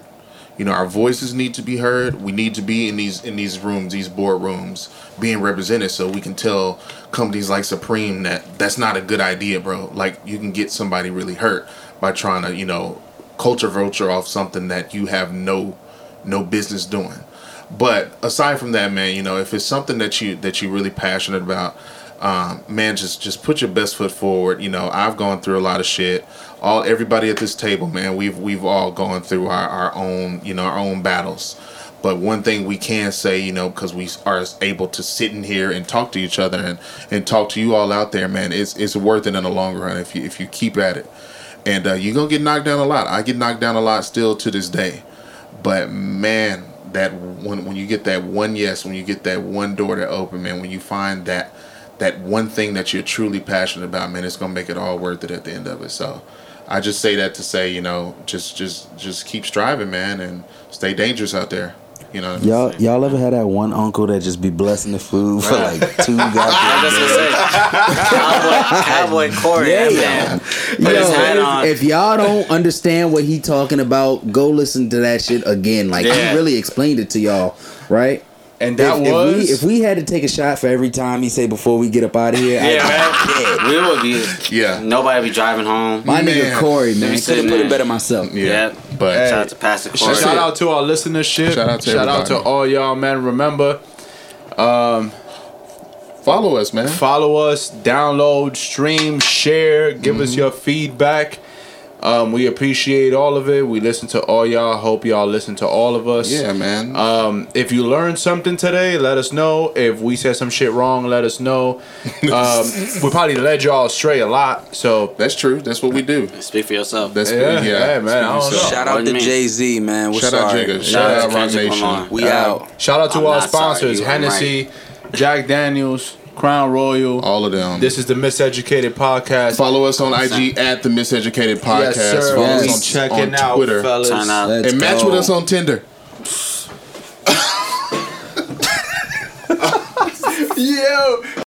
You know, our voices need to be heard. We need to be in these in these rooms, these boardrooms, being represented, so we can tell companies like Supreme that that's not a good idea, bro. Like you can get somebody really hurt by trying to you know culture vulture off something that you have no no business doing. But aside from that, man, you know, if it's something that you that you're really passionate about, um, man, just just put your best foot forward. You know, I've gone through a lot of shit. All everybody at this table, man, we've we've all gone through our, our own you know our own battles. But one thing we can say, you know, because we are able to sit in here and talk to each other and, and talk to you all out there, man, it's it's worth it in the long run if you if you keep at it. And uh, you're gonna get knocked down a lot. I get knocked down a lot still to this day. But man, that when when you get that one yes, when you get that one door to open, man, when you find that that one thing that you're truly passionate about, man, it's gonna make it all worth it at the end of it. So I just say that to say, you know, just just just keep striving, man, and stay dangerous out there. You know, Y'all, y'all ever had that one uncle that just be blessing the food for like two <laughs> I goddamn was just gonna say, Cowboy, Cowboy Corey, Yeah, that man. Put Yo, his hat on. if y'all don't understand what he talking about, go listen to that shit again. Like Yeah. he really explained it to y'all, right? And that if, was if we, if we had to take a shot for every time he say before we get up out of here, yeah, I'd right. We would be. yeah, Nobody be driving home. My Man. nigga Corey, man, be could have put it better myself. yeah. Yep. But Shout out to Pastor Corey. That's Shout out to our listenership. Shout out to Shout out to all y'all, man. Remember, follow us, man. follow us, download, stream, share, give us Mm-hmm. your feedback. Um, we appreciate all of it. We listen to all y'all. Hope y'all listen to all of us. Yeah, man. Um, if you learned something today, let us know. If we said some shit wrong, let us know. <laughs> Um, we probably led y'all astray a lot. So That's true. That's what we do. Speak for yourself. That's Yeah, yeah, yeah, man, I don't know. Shout out to. Jay Z, man. We're Shout out sorry. Jigga. Shout Shout out out to Roc Kendrick Nation. We out. shout out to I'm our not sorry, sponsors: you are Hennessy, Jack Daniels, Crown Royal. All of them. This is the Miseducated Podcast. Follow us on IG at the Miseducated Podcast. Yes, sir. Follow Yes. us We on, checking on out, Twitter. fellas. Turn. Let's and match go. with us on Tinder. <laughs> Yo,